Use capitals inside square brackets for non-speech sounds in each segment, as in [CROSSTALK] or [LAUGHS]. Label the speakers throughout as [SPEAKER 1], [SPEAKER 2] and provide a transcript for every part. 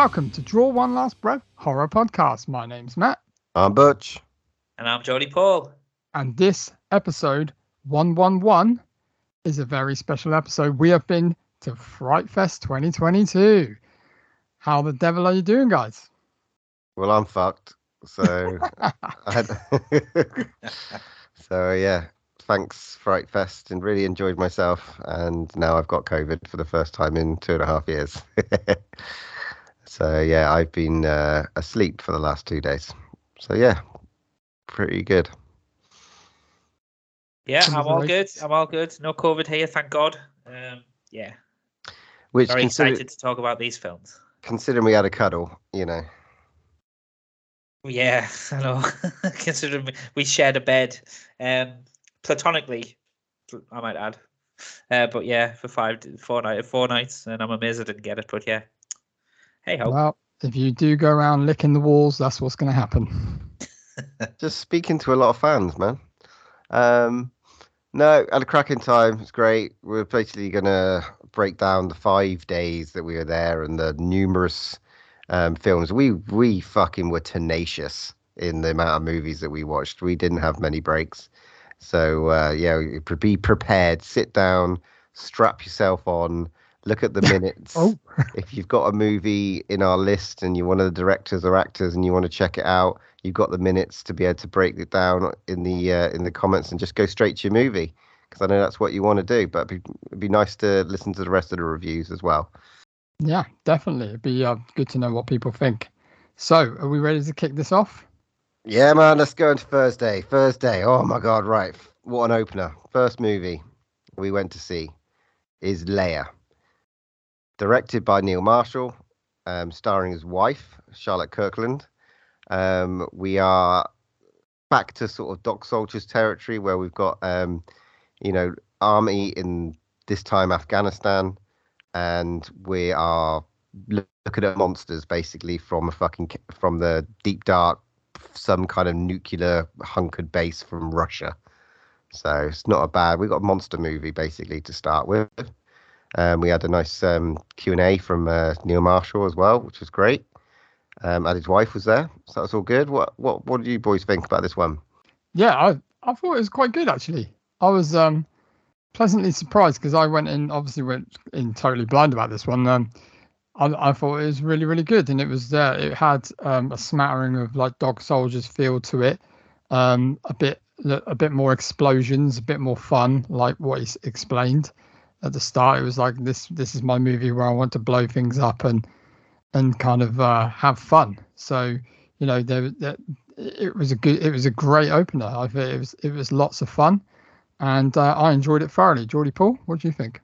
[SPEAKER 1] Welcome to Draw One Last Breath Horror Podcast. My name's Matt,
[SPEAKER 2] I'm Butch.
[SPEAKER 3] And I'm Jody Paul.
[SPEAKER 1] and this episode 111 is a very special episode. We have been to Fright Fest 2022. How the devil are you doing, guys?
[SPEAKER 2] Well, I'm fucked. So, [LAUGHS] I had... [LAUGHS] so yeah. Thanks, Fright Fest, and really enjoyed myself. And now I've got COVID for the first time in two and a half years. [LAUGHS] so yeah, I've been uh, asleep for the last two days. So yeah, pretty good.
[SPEAKER 3] Yeah, I'm all good. I'm all good. No COVID here, thank God. Um, yeah,
[SPEAKER 2] Which
[SPEAKER 3] very
[SPEAKER 2] consider-
[SPEAKER 3] excited to talk about these films.
[SPEAKER 2] considering we had a cuddle, you know.
[SPEAKER 3] Yeah, [LAUGHS] I know. [LAUGHS] Considering we- we shared a bed, um, platonically, I might add. Uh, but yeah, for five, four night, four nights, and I'm amazed I didn't get it. But yeah, hey ho.
[SPEAKER 1] Well, if you do go around licking the walls, that's what's going to happen. [LAUGHS]
[SPEAKER 2] just speaking to a lot of fans, man. Um, no, had a cracking time. It's great. We're basically gonna break down the five days that we were there and the numerous um, films. We we fucking were tenacious in the amount of movies that we watched. We didn't have many breaks, so uh, yeah, be prepared. Sit down, strap yourself on. Look at the [LAUGHS] minutes
[SPEAKER 1] Oh,
[SPEAKER 2] if you've got a movie in our list and you're one of the directors or actors and you want to check it out, you've got the minutes to be able to break it down in the uh, in the comments and just go straight to your movie because I know that's what you want to do. But it'd be, it'd be nice to listen to the rest of the reviews as well.
[SPEAKER 1] yeah, definitely. It'd be uh, good to know what people think. So, are we ready to kick this off?
[SPEAKER 2] Yeah, man, let's go into Thursday. Thursday. Oh my God, right. What an opener. First movie we went to see is Lair. Directed by Neil Marshall, um, starring his wife, Charlotte Kirkland. Um, we are back to sort of Dog Soldiers territory where we've got, um, you know, army in this time Afghanistan, and we are loo- looking at monsters basically from a fucking from the deep dark some kind of nuclear hunkered base from Russia. So it's not a bad. We've got a monster movie basically to start with. Um, we had a nice um, Q and A from uh, Neil Marshall as well, which was great. Um, and his wife was there, so that was all good. What what what do you boys think about this one?
[SPEAKER 1] Yeah, I I thought it was quite good actually. I was um pleasantly surprised because I went in obviously went in totally blind about this one. Um, I I thought it was really really good and it was there. It had um a smattering of like Dog Soldiers feel to it. Um, a bit a bit more explosions, a bit more fun, like what he explained at the start. It was like this this is my movie where I want to blow things up and and kind of uh, have fun. So you know there, there it was a good it was a great opener i think it was it was lots of fun and uh, i enjoyed it thoroughly geordie paul what do you think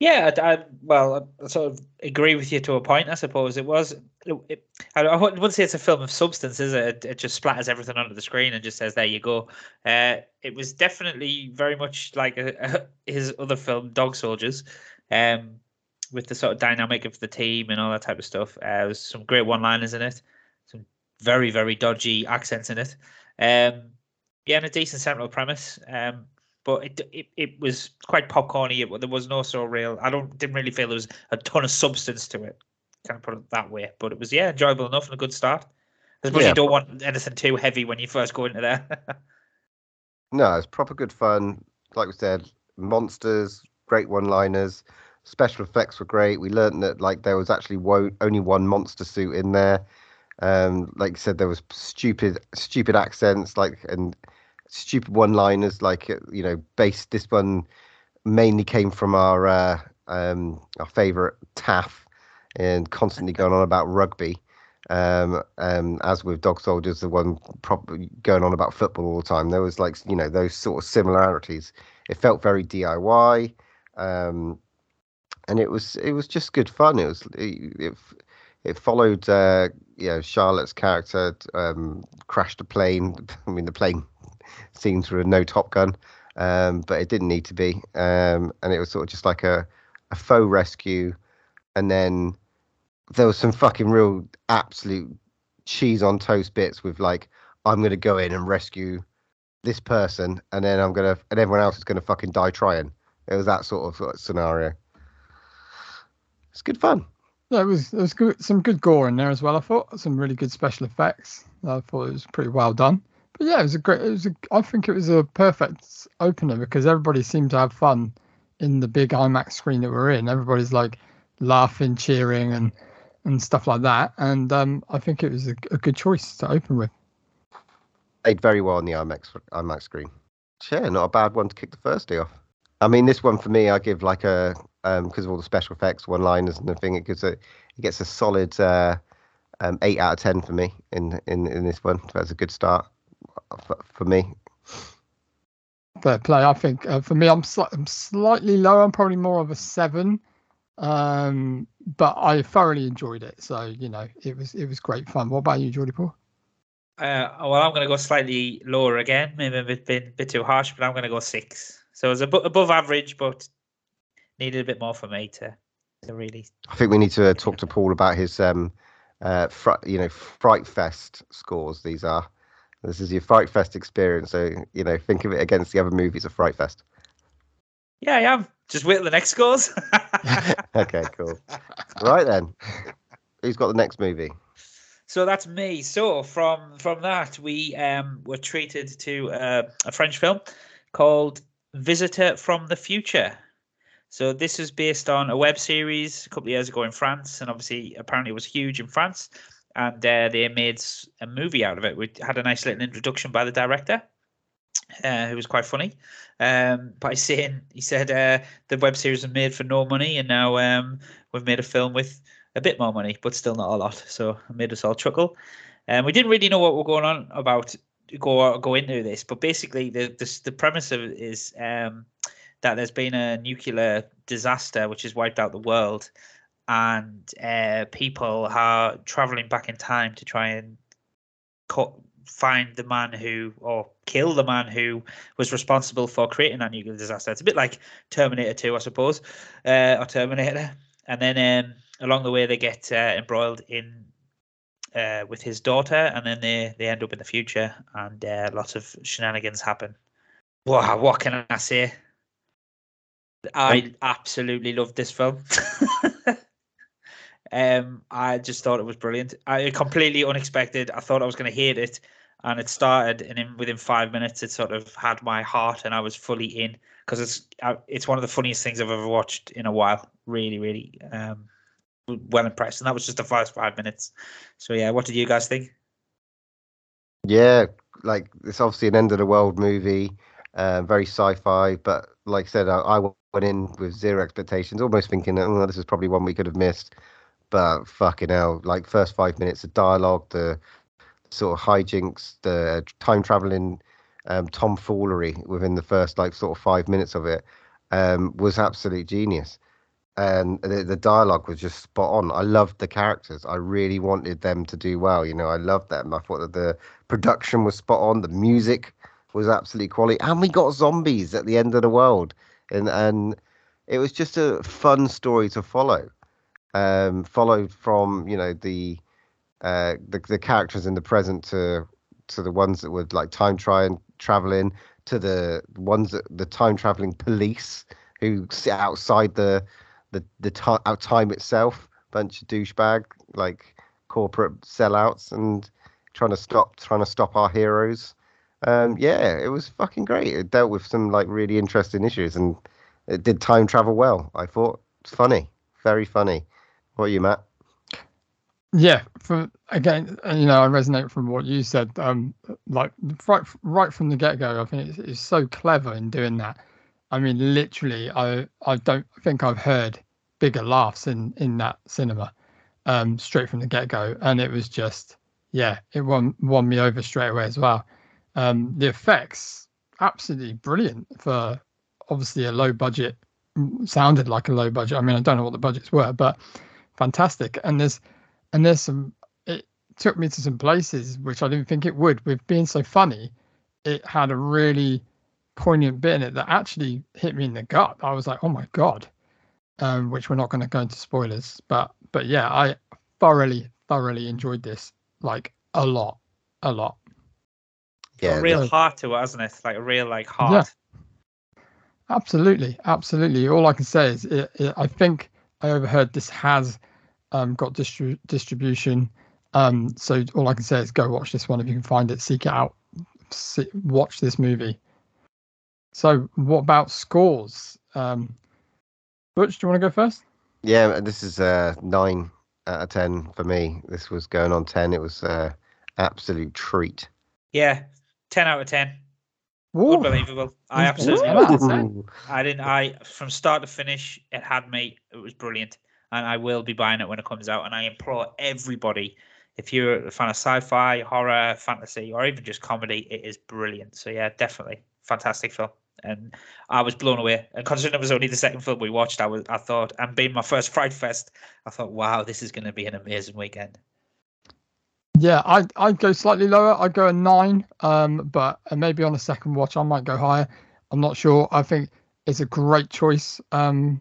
[SPEAKER 3] Yeah, I, I- well, I sort of agree with you to a point. I suppose it was. It, I, wouldn't say it's a film of substance, is it? It, it just splatters everything onto the screen and just says, "There you go." Uh, it was definitely very much like a, [LAUGHS] his other film, Dog Soldiers, um, with the sort of dynamic of the team and all that type of stuff. Uh, there was some great one-liners in it, some very very dodgy accents in it. Um, yeah, and a decent central premise. Um, but it, it it was quite popcorny. It, there was no so real. I don't didn't really feel there was a ton of substance to it. Kind of put it that way. But it was yeah enjoyable enough and a good start. I suppose
[SPEAKER 2] Yeah.
[SPEAKER 3] you don't want anything too heavy when you first go into there. [LAUGHS]
[SPEAKER 2] No, it's proper good fun. Like we said, monsters, great one-liners. Special effects were great. We learned that like there was actually wo- only one monster suit in there. Um, like you said, there was stupid, stupid accents, like and stupid one-liners. Like uh, you know, based this one mainly came from our uh, um, our favorite Taff, and constantly going on about rugby. Um, um, as with Dog Soldiers, the one going on about football all the time. There was like you know those sort of similarities. It felt very DIY, um, and it was it was just good fun. It was it it, it followed uh, you know Charlotte's character um, crashed a plane. [LAUGHS] I mean the plane scenes were no Top Gun, um, but it didn't need to be, um, and it was sort of just like a a faux rescue, and then there was some fucking real absolute cheese on toast bits with like I'm gonna go in and rescue this person and then I'm gonna and everyone else is gonna fucking die trying. It was that sort of, uh, scenario. It's good fun.
[SPEAKER 1] Yeah, it was it was good, some good gore in there as well. I thought some really good special effects. I thought it was pretty well done. But yeah, it was a great. It was a, I think it was a perfect opener because everybody seemed to have fun in the big IMAX screen that we're in. Everybody's like laughing, cheering, and and stuff like that. And um, I think it was a, a good choice to open with.
[SPEAKER 2] Played very well on the IMAX IMAX screen. Yeah, not a bad one to kick the first day off. I mean, this one for me, I give like a um because of all the special effects, one liners and everything. It gives a it gets a solid uh, um, eight out of ten for me in in in this one. That's a good start for, for me.
[SPEAKER 1] Fair play. I think uh, for me, I'm, I'm slightly lower. I'm probably more of a seven, um, but I thoroughly enjoyed it. So you know, it was it was great fun. What about you, Jordy Paul?
[SPEAKER 3] Uh, well, I'm going to go slightly lower again. Maybe a bit, bit, bit too harsh, but I'm going to go six. So it's abo- above average, but needed a bit more for me to, to really.
[SPEAKER 2] I think we need to talk to Paul about his um uh fr- you know Fright Fest scores. These are. This is your Fright Fest experience. So you know, think of it against the other movies of Fright Fest.
[SPEAKER 3] Yeah, I am. Just wait till the next scores. [LAUGHS]
[SPEAKER 2] Okay, cool. right then, who's got the next movie?
[SPEAKER 3] So that's me. So from from that, we um were treated to uh, a French film called Visitor from the Future. So this is based on a web series a couple of years ago in France, and obviously apparently it was huge in France. And uh, they made a movie out of it. We had a nice little introduction by the director, uh, who was quite funny. Um, by saying he said uh, the web series was made for no money, and now um, we've made a film with a bit more money, but still not a lot. So it made us all chuckle. And we didn't really know what we're going on about go go into this, but basically the the, the premise of it is um, that there's been a nuclear disaster which has wiped out the world, and uh, people are traveling back in time to try and cut, find the man who or kill the man who was responsible for creating that nuclear disaster. It's a bit like Terminator 2, I suppose, uh, or Terminator. And then um, along the way, they get uh, embroiled in uh, with his daughter, and then they they end up in the future, and uh, lots of shenanigans happen. Wow, what can I say? I absolutely loved this film. [LAUGHS] um, I just thought it was brilliant. I completely unexpected. I thought I was going to hate it, and it started, and in within five minutes, it sort of had my heart, and I was fully in because it's uh, it's one of the funniest things I've ever watched in a while. Really, really um, well impressed, and that was just the first five minutes. So yeah, what did you guys think?
[SPEAKER 2] Yeah, like it's obviously an end of the world movie, uh, very sci-fi. But like I said, I, I went in with zero expectations, almost thinking, oh, this is probably one we could have missed. But fucking hell, like first five minutes of dialogue, the sort of hijinks, the time traveling um, tomfoolery within the first like sort of five minutes of it um, was absolute genius. And the, the dialogue was just spot on. I loved the characters. I really wanted them to do well. You know, I loved them. I thought that the production was spot on. The music was absolutely quality, and we got zombies at the end of the world, and and it was just a fun story to follow. Um, followed from you know the uh the, the characters in the present to to the ones that would like time try and traveling to the ones that the time traveling police who sit outside the the the out time itself bunch of douchebag like corporate sellouts and trying to stop trying to stop our heroes. Um yeah it was fucking great. It dealt with some like really interesting issues and it did time travel well. I thought it's funny. Very funny. What are you matt
[SPEAKER 1] Yeah, from again, uh, you know, I resonate from what you said. Um, like right, right from the get go, I think it's, it's so clever in doing that. I mean, literally, I, I don't think I've heard bigger laughs in in that cinema, um, straight from the get go, and it was just, yeah, it won won me over straight away as well. Um, the effects, absolutely brilliant for obviously a low budget. mm, Sounded like a low budget. I mean, I don't know what the budgets were, but fantastic. And there's and there's some it took me to some places which I didn't think it would. With being so funny it had a really poignant bit in it that actually hit me in the gut. I was like oh my god um which we're not going to go into spoilers but but yeah I thoroughly thoroughly enjoyed this like a lot a lot.
[SPEAKER 2] Yeah
[SPEAKER 3] a real heart to it, hasn't it? Like a real like heart.
[SPEAKER 1] absolutely absolutely. All I can say is it, it, I think I overheard this has um, got distri- distribution. Um, so all I can say is go watch this one if you can find it. Seek it out. See, watch this movie. So what about scores? Um, Butch, do you want to go first?
[SPEAKER 2] Yeah, this is uh, nine out of ten for me. This was going on ten. It was uh, absolute treat.
[SPEAKER 3] Yeah, ten out of ten.
[SPEAKER 1] Ooh.
[SPEAKER 3] Unbelievable. I absolutely loved it.
[SPEAKER 1] that's it.
[SPEAKER 2] Ooh.
[SPEAKER 3] I didn't. I from start to finish, it had me. It was brilliant, and I will be buying it when it comes out. And I implore everybody, if you're a fan of sci-fi, horror, fantasy, or even just comedy, it is brilliant. So yeah, definitely fantastic film. And I was blown away. And considering it was only the second film we watched, I was. I thought, and being my first Fright Fest, I thought, wow, this is going to be an amazing weekend.
[SPEAKER 1] Yeah, I I'd go slightly lower. I'd go a nine. Um, but uh, maybe on a second watch I might go higher. I'm not sure. I think it's a great choice um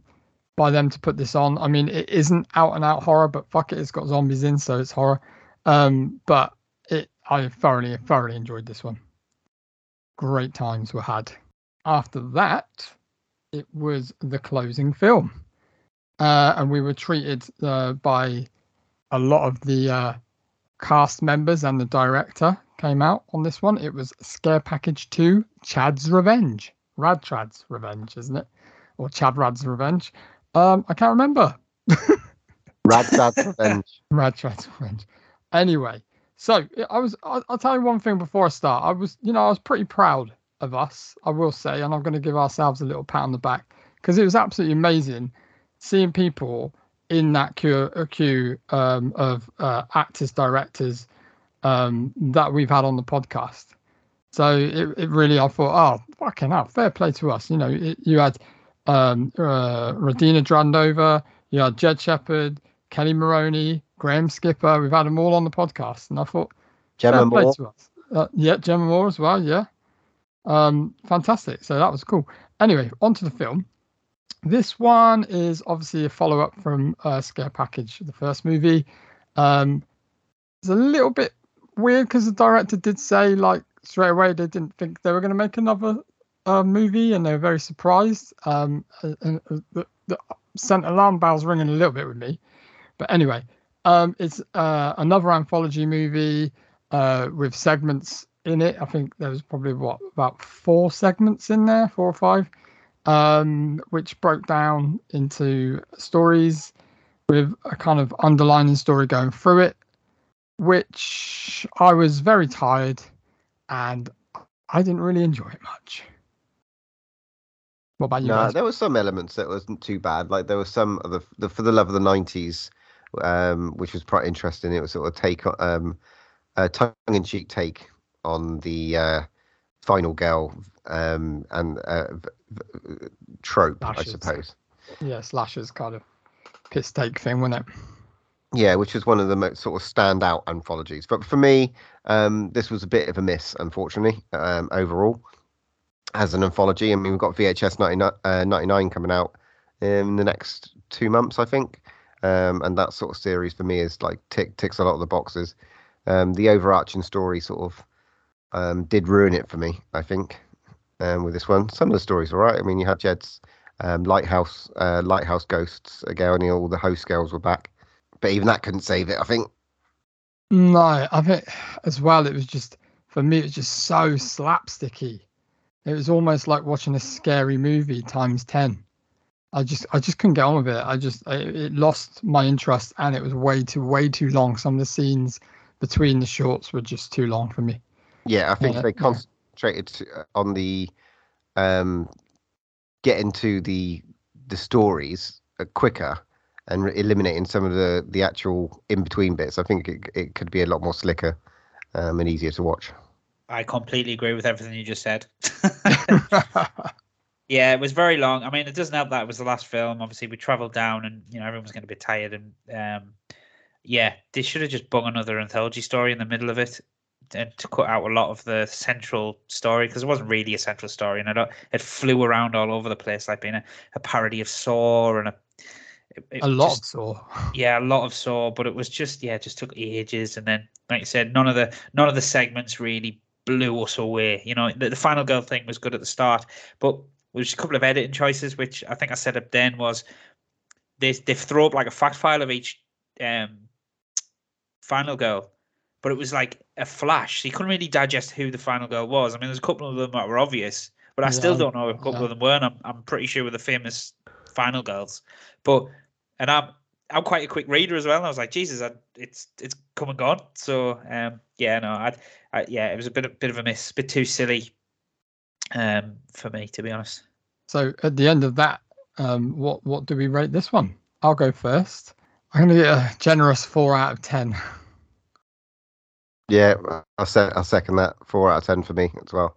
[SPEAKER 1] by them to put this on. I mean, it isn't out and out horror, but fuck it, it's got zombies in, so it's horror. Um, but it I thoroughly thoroughly enjoyed this one. Great times were had. After that, it was the closing film, uh, and we were treated uh, by a lot of the uh, cast members and the director came out on this one. It was Scare Package 2, Chad's Revenge. Rad Chad's Revenge, isn't it? Or Chad Rad's Revenge. Um, I can't remember.
[SPEAKER 2] Rad Dad's Revenge.
[SPEAKER 1] Rad Chad's Revenge. Anyway, so I was. I'll, I'll tell you one thing before I start. I was, you know, I was pretty proud of us. I will say, and I'm going to give ourselves a little pat on the back because it was absolutely amazing seeing people in that queue, queue um, of uh, actors, directors um, that we've had on the podcast. So it, it really, I thought, oh, fucking hell, fair play to us. You know, it, you had um, uh, Radina Drandova, you had Jed Shepherd, Kelli Maroney, Graham Skipper. We've had them all on the podcast, and I thought,
[SPEAKER 2] Gemma Moore.
[SPEAKER 1] to us. Uh, yeah, Gemma Moore as well. Yeah, um, fantastic. So that was cool. Anyway, on to the film. This one is obviously a follow up from uh, Scare Package, the first movie. Um, it's a little bit weird because the director did say, like, straight away they didn't think they were going to make another uh, movie and they were very surprised. Um, and, uh, the, the sent alarm bells ringing a little bit with me. But anyway, um, it's uh, another anthology movie uh, with segments in it. I think there was probably what about four segments in there, four or five, um, which broke down into stories with a kind of underlining story going through it, which I was very tired and I didn't really enjoy it much. What about you
[SPEAKER 2] No,
[SPEAKER 1] guys?
[SPEAKER 2] there were some elements that wasn't too bad. Like there was some of the, the for the love of the nineties, um, which was quite interesting. It was sort of take um, a tongue in cheek take on the uh, final girl um, and uh, v- v- trope, I
[SPEAKER 1] Lashes.
[SPEAKER 2] suppose.
[SPEAKER 1] Yeah, slashers kind of piss take thing, wasn't it?
[SPEAKER 2] Yeah, which was one of the most sort of standout anthologies. But for me, um, this was a bit of a miss, unfortunately, um, overall, as an anthology. I mean, we've got VHS 99, uh, 99 coming out in the next two months, I think. Um, and that sort of series for me is like tick, ticks a lot of the boxes. Um, the overarching story sort of um, did ruin it for me, I think, um, with this one. Some of the stories were right. I mean, you had Jed's um, Lighthouse, uh, Lighthouse Ghosts again, all the host girls were back but even that couldn't save it. I think.
[SPEAKER 1] No, I think as well. It was just for me. It was just so slapsticky. It was almost like watching a scary movie times ten. I just, I just couldn't get on with it. I just, I, it lost my interest, and it was way too, way too long. Some of the scenes between the shorts were just too long for me.
[SPEAKER 2] Yeah, I think
[SPEAKER 1] Yeah,
[SPEAKER 2] they concentrated to- on the um, getting to the the stories uh, quicker and eliminating some of the the actual in between bits. I think it it could be a lot more slicker um, and easier to watch.
[SPEAKER 3] I completely agree with everything you just said. [LAUGHS] [LAUGHS] yeah, it was very long. I mean, it doesn't help that it was the last film. Obviously, we travelled down, and you know everyone's going to be tired. And um, yeah, they should have just bung another anthology story in the middle of it, and to cut out a lot of the central story because it wasn't really a central story, and it it flew around all over the place, like being a, a parody of Saw and a. it- it
[SPEAKER 1] a lot
[SPEAKER 3] just-
[SPEAKER 1] of Saw. [LAUGHS]
[SPEAKER 3] yeah, a lot of Saw, but it was just yeah, it just took ages, and then like you said, none of the none of the segments really blew us away. You know, the, the final girl thing was good at the start, but there was a couple of editing choices, which I think I said up then was they they throw up like a fact file of each um, Final Girl, but it was like a flash. So you couldn't really digest who the Final Girl was. I mean, there's a couple of them that were obvious, but I still don't know a couple
[SPEAKER 1] yeah.
[SPEAKER 3] of them were. And I'm I'm pretty sure were the famous Final Girls. But and I'm I'm quite a quick reader as well. And I was like, Jesus, I, it's it's come and gone. So um, yeah, no, I, I yeah, it was a bit of, bit of a miss, bit too silly um, for me to be honest.
[SPEAKER 1] So at the end of that, um, what what do we rate this one? I'll go first. I'm gonna get a generous four out of ten.
[SPEAKER 2] Yeah, I'll, se- I'll second that. Four out of ten for me as well.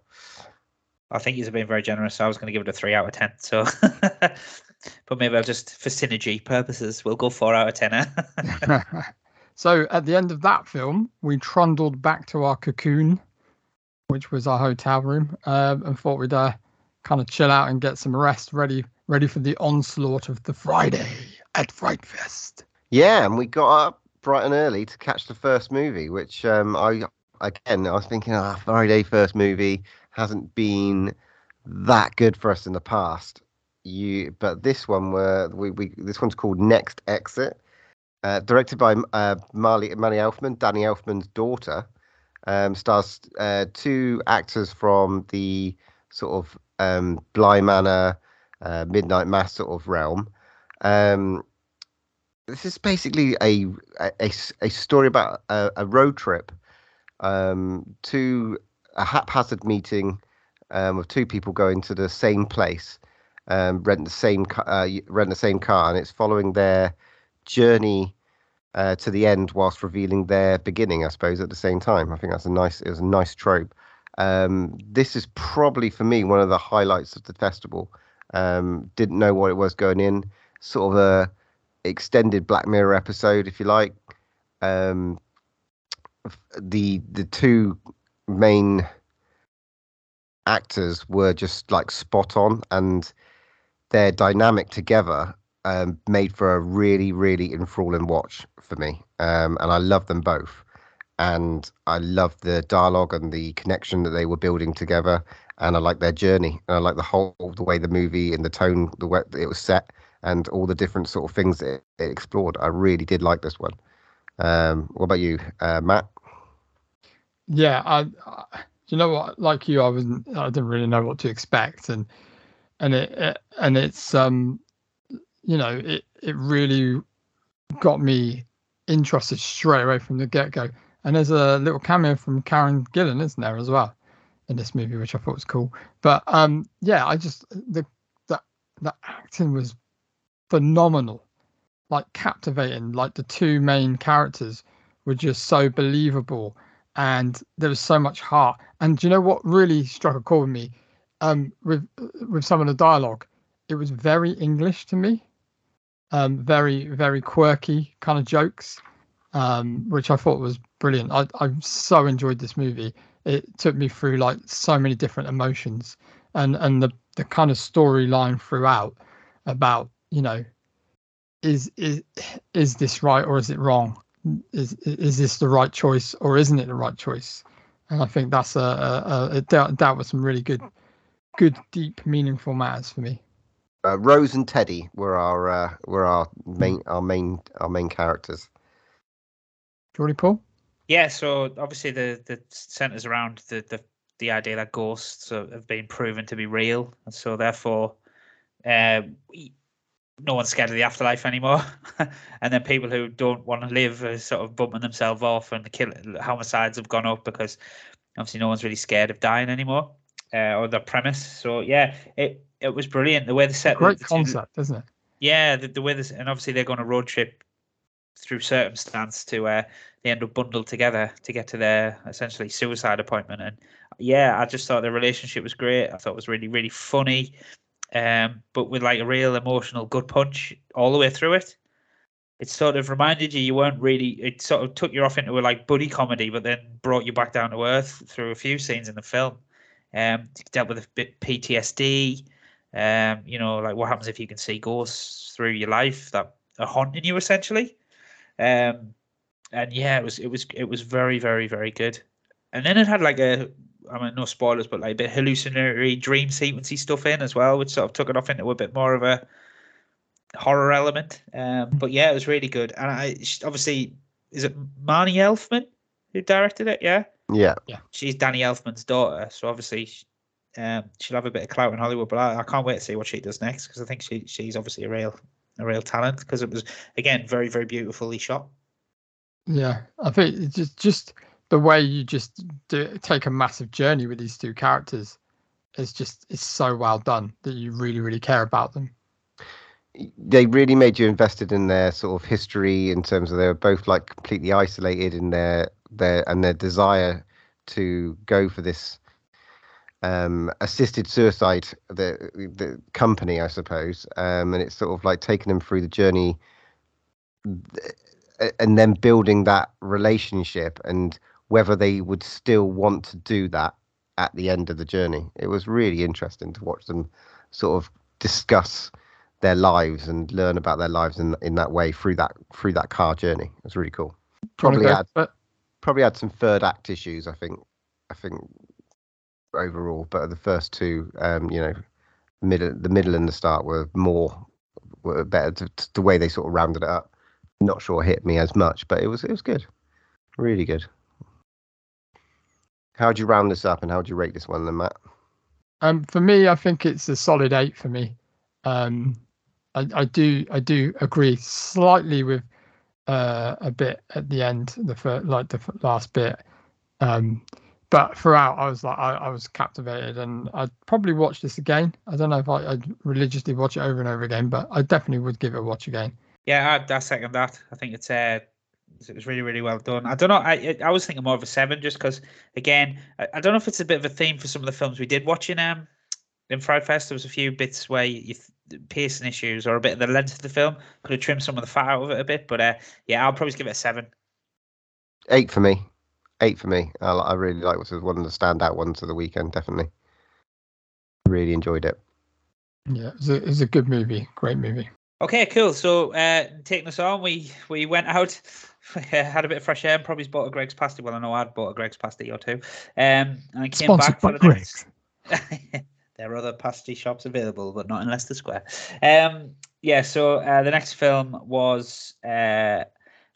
[SPEAKER 3] I think he's been very generous. I was going to give it a three out of ten. So, [LAUGHS] but maybe I'll just for synergy purposes, we'll go four out of ten. eh? [LAUGHS]
[SPEAKER 1] so at the end of that film, we trundled back to our cocoon, which was our hotel room, um, and thought we'd uh, kind of chill out and get some rest, ready ready for the onslaught of the Friday at Fright Fest.
[SPEAKER 2] Yeah, and we got up bright and early to catch the first movie, which um, I again I was thinking, ah, Friday first movie hasn't been that good for us in the past. You, but this one were we, we this one's called Next Exit, uh, directed by uh, Mali Mali Elfman, Danny Elfman's daughter. Um, stars uh, two actors from the sort of um, Bly Manor, uh, Midnight Mass sort of realm. Um, this is basically a a story about a, a road trip um, to a haphazard meeting um, of two people going to the same place, um, rent the same uh, rent the same car, and it's following their journey uh, to the end whilst revealing their beginning, I suppose, at the same time. I think that's a nice it was a nice trope. Um, this is probably for me one of the highlights of the festival. Um, didn't know what it was going in. Sort of a extended Black Mirror episode, if you like. Um, the the two main actors were just like spot on, and their dynamic together um, made for a really, really enthralling watch for me. Um, and I love them both, and I love the dialogue and the connection that they were building together. And I like their journey, and I like the whole the way the movie and the tone, the way it was set, and all the different sort of things it, it explored. I really did like this one. Um, what about you, uh, Matt?
[SPEAKER 1] Yeah, I, I you know what, like you, I wasn't, I didn't really know what to expect, and and it, it and it's um, you know, it it really got me interested straight away from the get go. And there's a little cameo from Karen Gillan, isn't there, as well, in this movie, which I thought was cool. But um, yeah, I just the the the acting was phenomenal, like captivating. Like the two main characters were just so believable, and there was so much heart. And you know what really struck a chord with me? Um, with with some of the dialogue, it was very English to me. Um, very very quirky kind of jokes, um, which I thought was brilliant. I I so enjoyed this movie. It took me through like so many different emotions, and and the the kind of storyline throughout about you know is is is this right or is it wrong? Is is this the right choice or isn't it the right choice? And I think that's a, a, a dealt, dealt with some really good, good, deep, meaningful matters for me.
[SPEAKER 2] Uh, Rose and Teddy were our uh, were our main our main our main characters.
[SPEAKER 1] Geordie Paul?
[SPEAKER 3] Yeah, so obviously the the centers around the the the idea that ghosts have been proven to be real, and so therefore, uh, we- no one's scared of the afterlife anymore. [LAUGHS] and then people who don't want to live are sort of bumping themselves off, and the kill homicides have gone up because obviously no one's really scared of dying anymore, uh, or the premise. So yeah, it it was brilliant the way they set
[SPEAKER 1] Great
[SPEAKER 3] the
[SPEAKER 1] concept, isn't it?
[SPEAKER 3] yeah, the, the way this, and obviously they're going on a road trip through circumstance to uh, they end up bundled together to get to their essentially suicide appointment. And yeah, I just thought the relationship was great. I thought it was really, really funny, um, but with like a real emotional good punch all the way through it. It sort of reminded you you weren't really. It sort of took you off into a like buddy comedy, but then brought you back down to earth through a few scenes in the film. Um, dealt with a bit PTSD, um, you know, like what happens if you can see ghosts through your life that are haunting you essentially. Um, and yeah, it was it was it was very very very good. And then it had like a I mean no spoilers, but like a bit hallucinatory dream sequencey stuff in as well, which sort of took it off into a bit more of a horror element. Um, but yeah, it was really good. And I obviously is it Marnie Elfman who directed it? Yeah,
[SPEAKER 2] Yeah.
[SPEAKER 3] she's Danny Elfman's daughter, so obviously sh- um, she'll have a bit of clout in Hollywood. But I, I can't wait to see what she does next because I think she she's obviously a real a real talent because it was again very very beautifully shot.
[SPEAKER 1] Yeah, I think it's just just the way you just do, take a massive journey with these two characters is just it's so well done that you really really care about them.
[SPEAKER 2] they really made you invested in their sort of history in terms of they were both like completely isolated in their their and their desire to go for this um assisted suicide the the company i suppose um and it's sort of like taking them through the journey and then building that relationship and whether they would still want to do that at the end of the journey it was really interesting to watch them sort of discuss their lives and learn about their lives in in that way through that through that car journey. It was really cool.
[SPEAKER 1] Do you wanna
[SPEAKER 2] Probably had
[SPEAKER 1] but
[SPEAKER 2] probably had some third act issues. I think I think overall, but the first two, um, you know, middle the middle and the start were more were better. To, to the way they sort of rounded it up. Not sure hit me as much, but it was it was good, really good. How'd you round this up, and how'd you rate this one, then, Matt?
[SPEAKER 1] Um, for me, I think it's a solid eight for me. Um, I, I do I do agree slightly with uh, a bit at the end, the first, like the last bit. Um, but throughout, I was like I, I was captivated, and I'd probably watch this again. I don't know if I, I'd religiously watch it over and over again, but I definitely would give it a watch again.
[SPEAKER 3] Yeah, I, I second that. I think it's uh, it was really really well done. I don't know. I I- was thinking more of a seven just because again, I, I don't know if it's a bit of a theme for some of the films we did watch in um in Fright Fest. There was a few bits where you, pacing issues or a bit of the length of the film could have trimmed some of the fat out of it a bit. But uh, yeah, I'll probably give it a seven.
[SPEAKER 2] Eight for me. Eight for me. I, I really like this. Was one of the standout ones of the weekend. Definitely. Really enjoyed it.
[SPEAKER 1] Yeah, it was a, it was a good movie, great movie.
[SPEAKER 3] Okay, cool. So uh, taking us on, we we went out, [LAUGHS] had a bit of fresh air, and probably bought a Greggs pasty. Well, I know I'd bought a Greggs pasty or two. Um, and I came
[SPEAKER 1] Sponsored
[SPEAKER 3] back for
[SPEAKER 1] by
[SPEAKER 3] the next. [LAUGHS] There are other pasty shops available, but not in Leicester Square. Um, yeah. So uh, the next film was uh,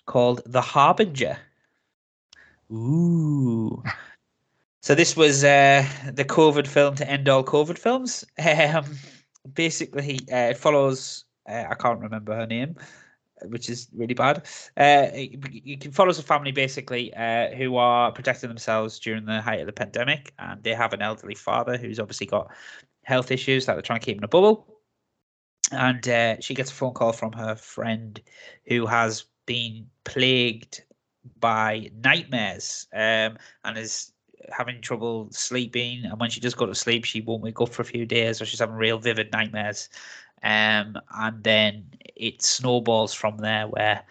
[SPEAKER 3] called The Harbinger. Ooh. So this was uh, the COVID film to end all COVID films. [LAUGHS] Um, basically, uh, it follows. Uh, I can't remember her name, which is really bad. Uh, it can follows a family basically uh, who are protecting themselves during the height of the pandemic, and they have an elderly father who's obviously got health issues that they're trying to keep in a bubble. And uh, she gets a phone call from her friend who has been plagued by nightmares um, and is having trouble sleeping. And when she does go to sleep, she won't wake up for a few days, or she's having real vivid nightmares. Um, and then it snowballs from there, where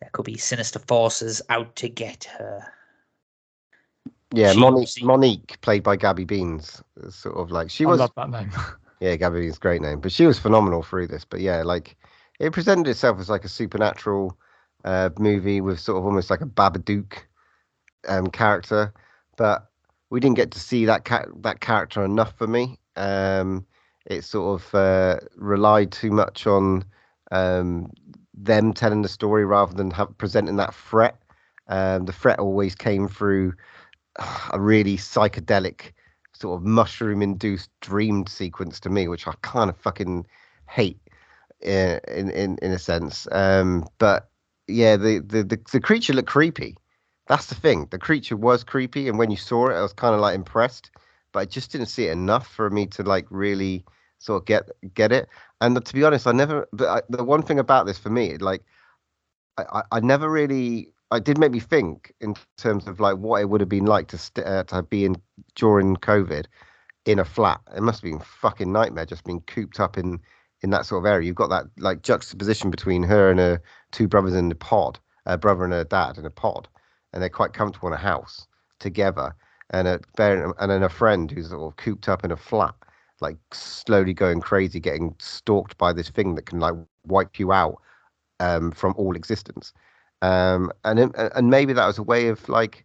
[SPEAKER 3] there could be sinister forces out to get her.
[SPEAKER 2] Yeah,
[SPEAKER 3] She
[SPEAKER 2] Monique,
[SPEAKER 3] obviously-
[SPEAKER 2] Monique, played by Gabby Beans, sort of like she
[SPEAKER 1] I
[SPEAKER 2] was.
[SPEAKER 1] love that name. [LAUGHS]
[SPEAKER 2] Yeah, Gabby Beans, great name, but she was phenomenal through this. But yeah, like it presented itself as like a supernatural uh, movie with sort of almost like a Babadook um, character, but we didn't get to see that ca- that character enough for me. Um, it sort of uh, relied too much on um, them telling the story rather than have, presenting that threat. Um, the threat always came through a really psychedelic sort of mushroom induced dream sequence to me, which I kind of fucking hate uh, in in in a sense. Um, but yeah, the, the the the creature looked creepy. That's the thing. The creature was creepy, and when you saw it, I was kind of like impressed, but I just didn't see it enough for me to like really sort of get get it. And to be honest, I never. I, the one thing about this for me, like, I I, never really. I did make me think in terms of like what it would have been like to st- uh, to be in during COVID in a flat. It must have been fucking nightmare just being cooped up in in that sort of area. You've got that like juxtaposition between her and her two brothers in the pod, a brother and her dad in a pod, and they're quite comfortable in a house together. And a bear- and then a friend who's of cooped up in a flat, like slowly going crazy, getting stalked by this thing that can like wipe you out um, from all existence. Um, and and maybe that was a way of like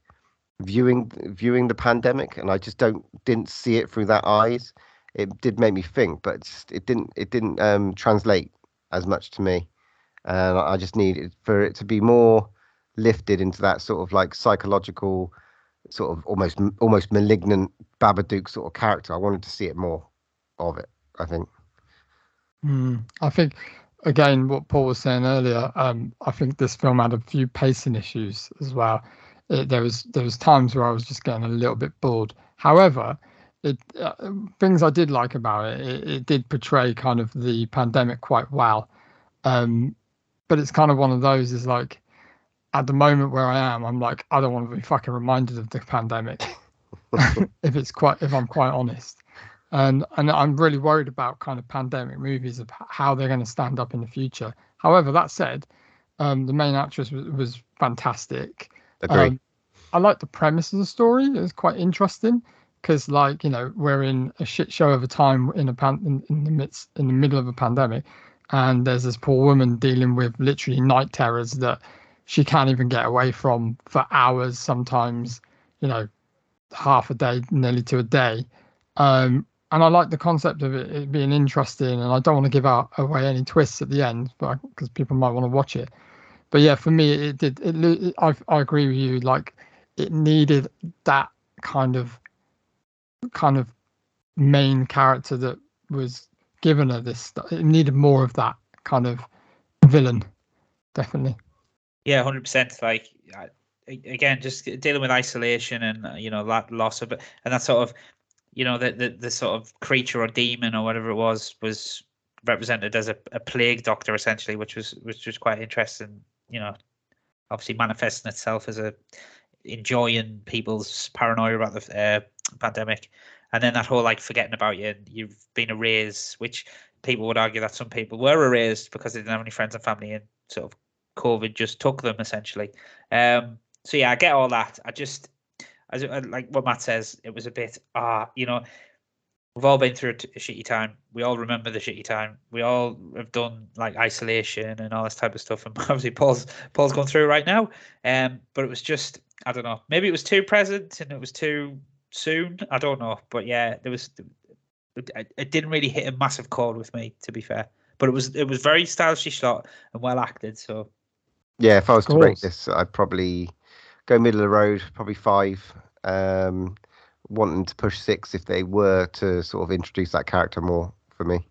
[SPEAKER 2] viewing viewing the pandemic and i just don't didn't see it through that eyes it did make me think but just it didn't it didn't um translate as much to me, and I just needed for it to be more lifted into that sort of like psychological, sort of almost almost malignant Babadook sort of character. I wanted to see it more of it. I think.
[SPEAKER 1] Mm, I think again what Paul was saying earlier. Um, I think this film had a few pacing issues as well. It, there was there was times where I was just getting a little bit bored. However, it uh, things I did like about it, it, it did portray kind of the pandemic quite well. Um, but it's kind of one of those is like at the moment where I am, I'm like I don't want to be fucking reminded of the pandemic. [LAUGHS] if it's quite if I'm quite honest and and I'm really worried about kind of pandemic movies of how they're going to stand up in the future. However, that said, um, the main actress was, was fantastic.
[SPEAKER 2] Um,
[SPEAKER 1] I like the premise of the story. It was quite interesting because, like, you know, we're in a shit show of a time in a pan- in, in the midst in the middle of a pandemic, and there's this poor woman dealing with literally night terrors that she can't even get away from for hours, sometimes, you know, half a day, nearly to a day. Um, and I like the concept of it, it, being interesting. And I don't want to give out away any twists at the end, but because people might want to watch it. But yeah, for me, it did. It, it, I I agree with you. Like it needed that kind of kind of main character that was given her this. It needed more of that kind of villain, definitely.
[SPEAKER 3] Yeah, hundred percent. Like again, just dealing with isolation and you know that loss of it, and that sort of you know, the, the, the sort of creature or demon or whatever it was was represented as a, a plague doctor essentially, which was which was quite interesting. You know, obviously manifesting itself as a enjoying people's paranoia about the uh, pandemic, and then that whole like forgetting about you and you've been erased, which people would argue that some people were erased because they didn't have any friends and family and sort of COVID just took them essentially. Um, so yeah, I get all that. I just as uh, like what Matt says, it was a bit ah, uh, you know, we've all been through a, t- a shitty time. We all remember the shitty time. We all have done like isolation and all this type of stuff. And [LAUGHS] obviously, Paul's Paul's going through right now. Um, but it was just I don't know. Maybe it was too present and it was too soon. I don't know. But yeah, there was. It, it didn't really hit a massive chord with me, to be fair. But it was it was very stylishly shot and well acted. So
[SPEAKER 2] yeah, if I was to rate this, I'd probably go middle of the road, probably five. Um, wanting to push six if they were to sort of introduce that character more for me.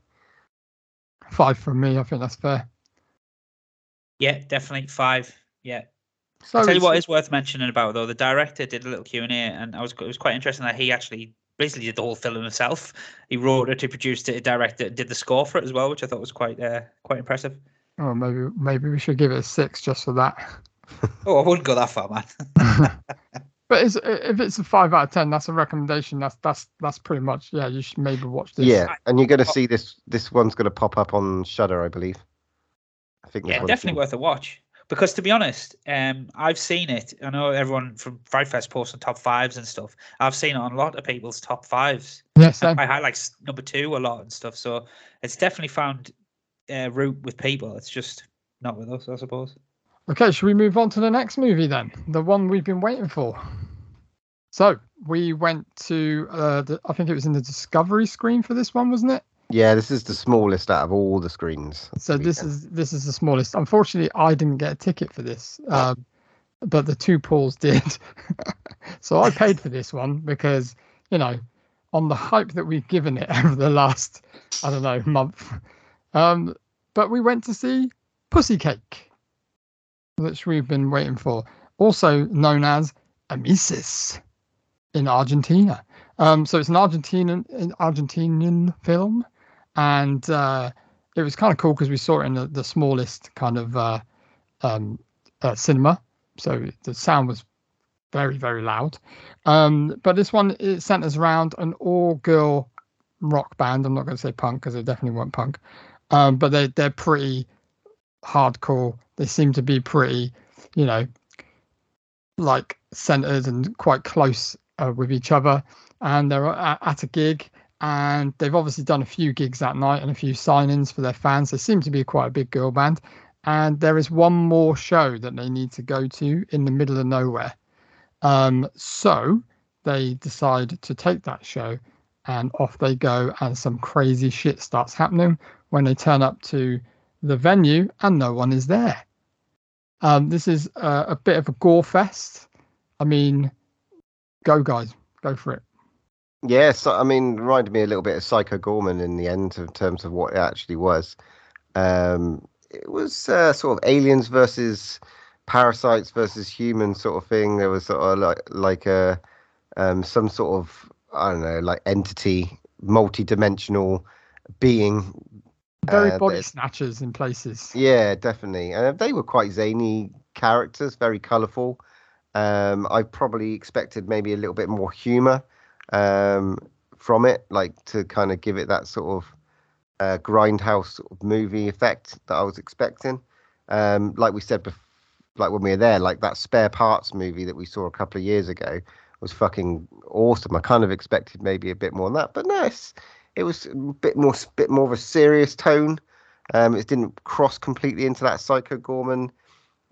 [SPEAKER 1] Five from me, I think that's fair.
[SPEAKER 3] Yeah, definitely five. Yeah. So I'll tell you what is worth mentioning about though. The director did a little Q and A, and I was it was quite interesting that he actually basically did the whole film himself. He wrote it, he produced it, directed it, did the score for it as well, which I thought was quite uh, quite impressive.
[SPEAKER 1] Oh, maybe maybe we should give it a six just for that.
[SPEAKER 3] oh, I wouldn't go that far, man. [LAUGHS] [LAUGHS]
[SPEAKER 1] but it's, if it's a five out of ten, that's a recommendation. That's that's that's pretty much yeah. You should maybe watch this.
[SPEAKER 2] Yeah, and you're going to see this. This one's going to pop up on Shudder, I believe.
[SPEAKER 3] I think. Yeah, definitely worth a watch. Because to be honest, um, I've seen it. I know everyone from Fright Fest posts on top fives and stuff. I've seen it on a lot of people's top fives.
[SPEAKER 1] Yes,
[SPEAKER 3] yeah, I highlight number two a lot and stuff. So it's definitely found uh, route with people. It's just not with us, I suppose.
[SPEAKER 1] Okay, should we move on to the next movie then? The one we've been waiting for. So we went to, uh, the, I think it was in the Discovery screen for this one, wasn't it?
[SPEAKER 2] Yeah, this is the smallest out of all the screens.
[SPEAKER 1] So this is this is the smallest. Unfortunately, I didn't get a ticket for this, um, but the two Pauls [LAUGHS] did. so I paid for this one because you know, on the hype that we've given it [LAUGHS] over the last, I don't know, month. Um, but we went to see Pussy Cake which we've been waiting for, also known as Emesis in Argentina. Um, so it's an Argentinian Argentinian film, and uh, it was kind of cool because we saw it in the, the smallest kind of uh, um, uh, cinema, so the sound was very very loud. Um, but this one it centers around an all-girl rock band. I'm not going to say punk because they definitely weren't punk, um, but they they're pretty hardcore. They seem to be pretty, you know, like centered and quite close uh, with each other. And they're at, at a gig, and they've obviously done a few gigs that night and a few sign-ins for their fans. They seem to be quite a big girl band. And there is one more show that they need to go to in the middle of nowhere. Um, so they decide to take that show and off they go and some crazy shit starts happening when they turn up to the venue and no one is there. Um, this is a bit of a gore fest. I mean, go guys, go for it.
[SPEAKER 2] Yes, I mean, reminded me a little bit of Psycho Goreman in the end, in terms of what it actually was. Um, it was uh, sort of aliens versus parasites versus humans sort of thing. There was sort of like like a um, some sort of I don't know, like entity, multi-dimensional being.
[SPEAKER 1] Very
[SPEAKER 2] uh,
[SPEAKER 1] body snatchers in places.
[SPEAKER 2] Yeah, definitely. And they were quite zany characters, very colourful. Um, I probably expected maybe a little bit more humour um, from it, like to kind of give it that sort of uh, grindhouse sort of movie effect that I was expecting. Um, like we said, bef- like when we were there, like that spare parts movie that we saw a couple of years ago was fucking awesome. I kind of expected maybe a bit more than that, but no, it's, it was a bit more, bit more of a serious tone. Um, it didn't cross completely into that Psycho Goreman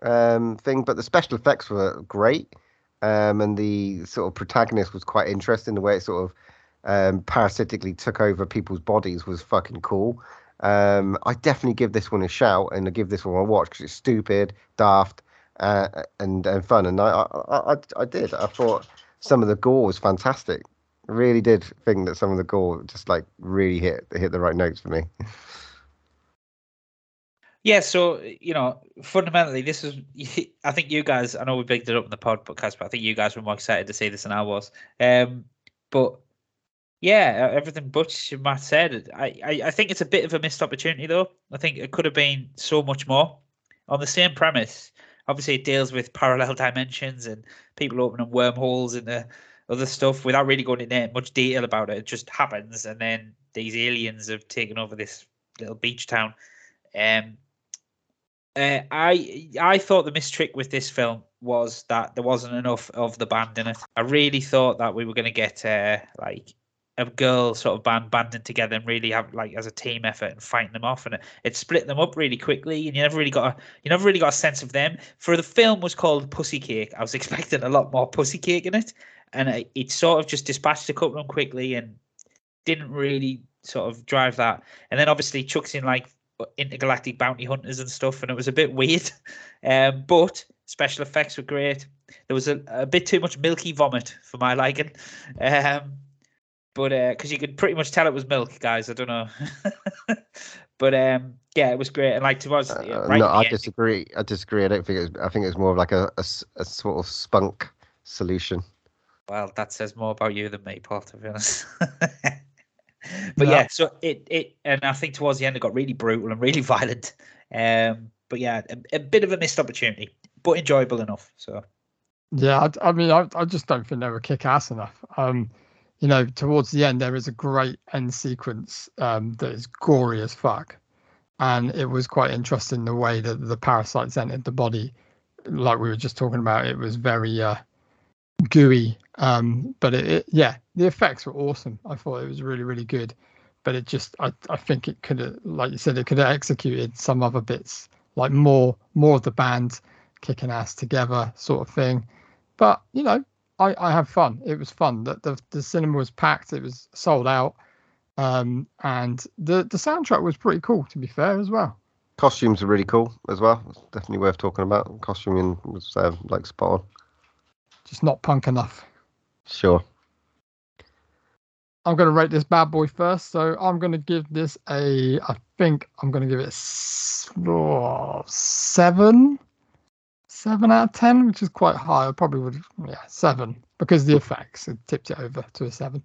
[SPEAKER 2] um, thing, but the special effects were great. Um, and the sort of protagonist was quite interesting. The way it sort of um, parasitically took over people's bodies was fucking cool. Um, I definitely give this one a shout and I give this one a watch because it's stupid, daft, uh, and and fun. And I, I I I did. I thought some of the gore was fantastic. Really did think that some of the gore just like really hit hit the right notes for me.
[SPEAKER 3] Yeah, so you know, fundamentally, this is. [LAUGHS] I think you guys. I know we picked it up in the podcast, but I think you guys were more excited to see this than I was. Um, but yeah, everything Butch Matt said. I, I, I think it's a bit of a missed opportunity, though. I think it could have been so much more on the same premise. Obviously, it deals with parallel [LAUGHS] dimensions and people opening wormholes into other stuff without really going into much detail about it. It just happens, and then these aliens have taken over this little beach town. Um, uh, I I thought the mistrick with this film was that there wasn't enough of the band in it. I really thought that we were going to get uh, like a girl sort of band banding together and really have like as a team effort and fighting them off, and it, it split them up really quickly, and you never really got a you never really got a sense of them. For the film was called Pussy Cake, I was [LAUGHS] expecting a lot more Pussy Cake in it, and it, it sort of just dispatched a couple of them quickly and didn't really sort of drive that. And then obviously chucks in like intergalactic bounty hunters and stuff, and it was a bit [LAUGHS] weird. Um, but special effects were great. There was a, a bit too much milky vomit for my liking. Um, but because you could pretty much tell it was milk, guys. I don't know. [LAUGHS] but um, yeah, it was great. And like to us,
[SPEAKER 2] Uh,
[SPEAKER 3] right
[SPEAKER 2] no, I
[SPEAKER 3] end-
[SPEAKER 2] disagree. I disagree. I don't think it was. I think it was more of like a sort of spunk solution.
[SPEAKER 3] Well, that says more about you than me, Paul, to be honest. [LAUGHS] but
[SPEAKER 1] Yeah.
[SPEAKER 3] yeah, so it it and I think towards the end it got really brutal and really [LAUGHS] violent. Um, but yeah, a, a bit of a missed opportunity, but enjoyable enough. So
[SPEAKER 1] Yeah, I, I mean, I, I just don't think they were kick ass enough. Um, you know, towards the end, there is a great end sequence um, that is gory as fuck. And it was quite interesting the way that the parasites entered the body. Like we were just talking about, it was very uh, gooey. Um, but it, it, yeah, the effects were awesome. I thought it was really, really good. But it just, I, I think it could have, like you said, it could have executed some other bits, like more, more of the band kicking ass together, sort of thing but you know I, I have fun it was fun that the, the cinema was packed it was sold out um and the the soundtrack was pretty cool to be fair as well
[SPEAKER 2] Costumes are really cool as well. It's definitely worth talking about. Costuming was uh, like spot on.
[SPEAKER 1] Just not punk enough
[SPEAKER 2] Sure.
[SPEAKER 1] i'm going to rate this bad boy first so i'm going to give this a i think i'm going to give it a s- oh, seven seven out of ten which is quite high i probably would yeah seven because the effects it tipped it over to a seven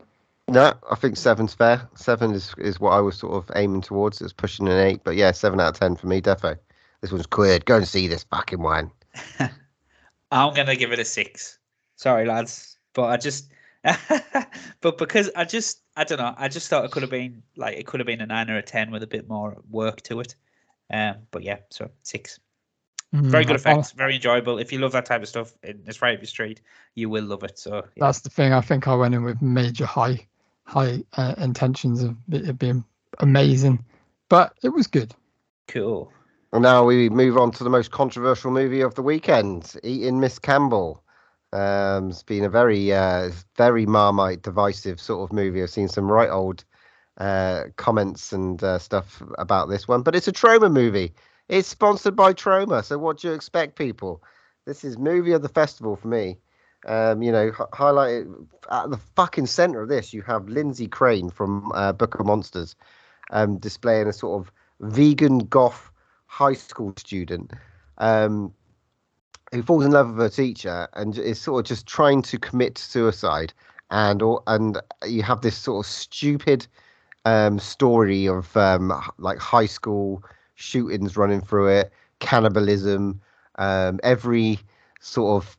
[SPEAKER 2] No, I think seven's fair. Seven is, is what I was sort of aiming towards. It's pushing an eight, but yeah, seven out of ten for me, defo. This one's queer. Go and see this fucking one. [LAUGHS]
[SPEAKER 3] I'm gonna give it a six. Sorry, lads, but I just, [LAUGHS] but because I just, I don't know, I just thought it could have been like it could have been a nine or a ten with a bit more work to it. Um, but yeah, so six. Very
[SPEAKER 1] Mm,
[SPEAKER 3] good
[SPEAKER 1] I- I-
[SPEAKER 3] effects, very enjoyable. If you love that type of stuff, it's right up your street, you will love it. So yeah.
[SPEAKER 1] that's the thing. I think I went in with major high, high uh, intentions of it it being amazing, but it was good.
[SPEAKER 3] cool.
[SPEAKER 2] And now we move on to the most controversial movie of the weekend, Eating Miss Campbell. Um, it's been a very, uh, very Marmite divisive sort of movie. I've seen some right old uh, comments and uh, stuff about this one, but it's a Troma movie. It's sponsored by Troma, so what do you expect, people? This is movie of the festival for me. Um, you know, h- highlight at the fucking center of this, you have Lyndsey Craine from uh, Book of Monsters, um, displaying a sort of vegan goth high school student um, who falls in love with her teacher and is sort of just trying to commit suicide. And or and you have this sort of stupid um, story of um, like high school shootings running through it, cannibalism, um, every sort of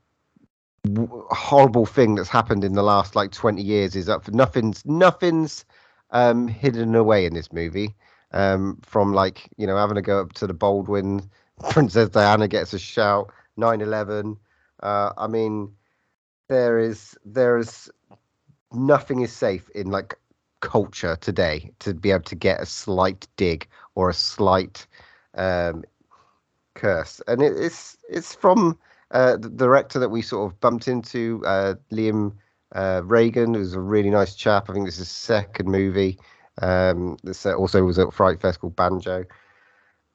[SPEAKER 2] w- horrible thing that's happened in the last like 20 years is up for nothing's nothing's um hidden away in this movie um from like you know having to go up to the baldwin [LAUGHS] princess diana gets a shout 9-11 uh i mean there is there is nothing is safe in like culture today to be able to get a slight dig or a slight um curse and it, it's it's from uh, the director that we sort of bumped into, uh, Liam uh, Regan, who's a really nice chap. I think this is his second movie. Um, this uh, also was at Fright Fest called Banjo.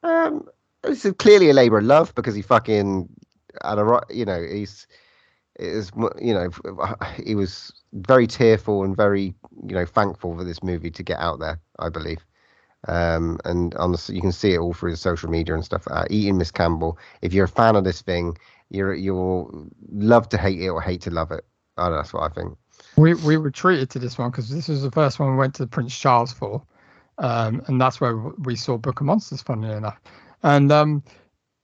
[SPEAKER 2] Um, clearly a labour of love because he fucking, and a, you know, he's, is you know, [SIGHS] he was very tearful and very, you know, thankful for this movie to get out there. I believe. Um, and on the, you can see it all through the social media and stuff. Uh, Eating Miss Campbell. If you're a fan of this thing, you're you'll love to hate it or hate to love it. Oh, that's what I think.
[SPEAKER 1] We we were treated to this one because this was the first one we went to Prince Charles for, um, and that's where we saw Book of Monsters. Funnily enough, and um,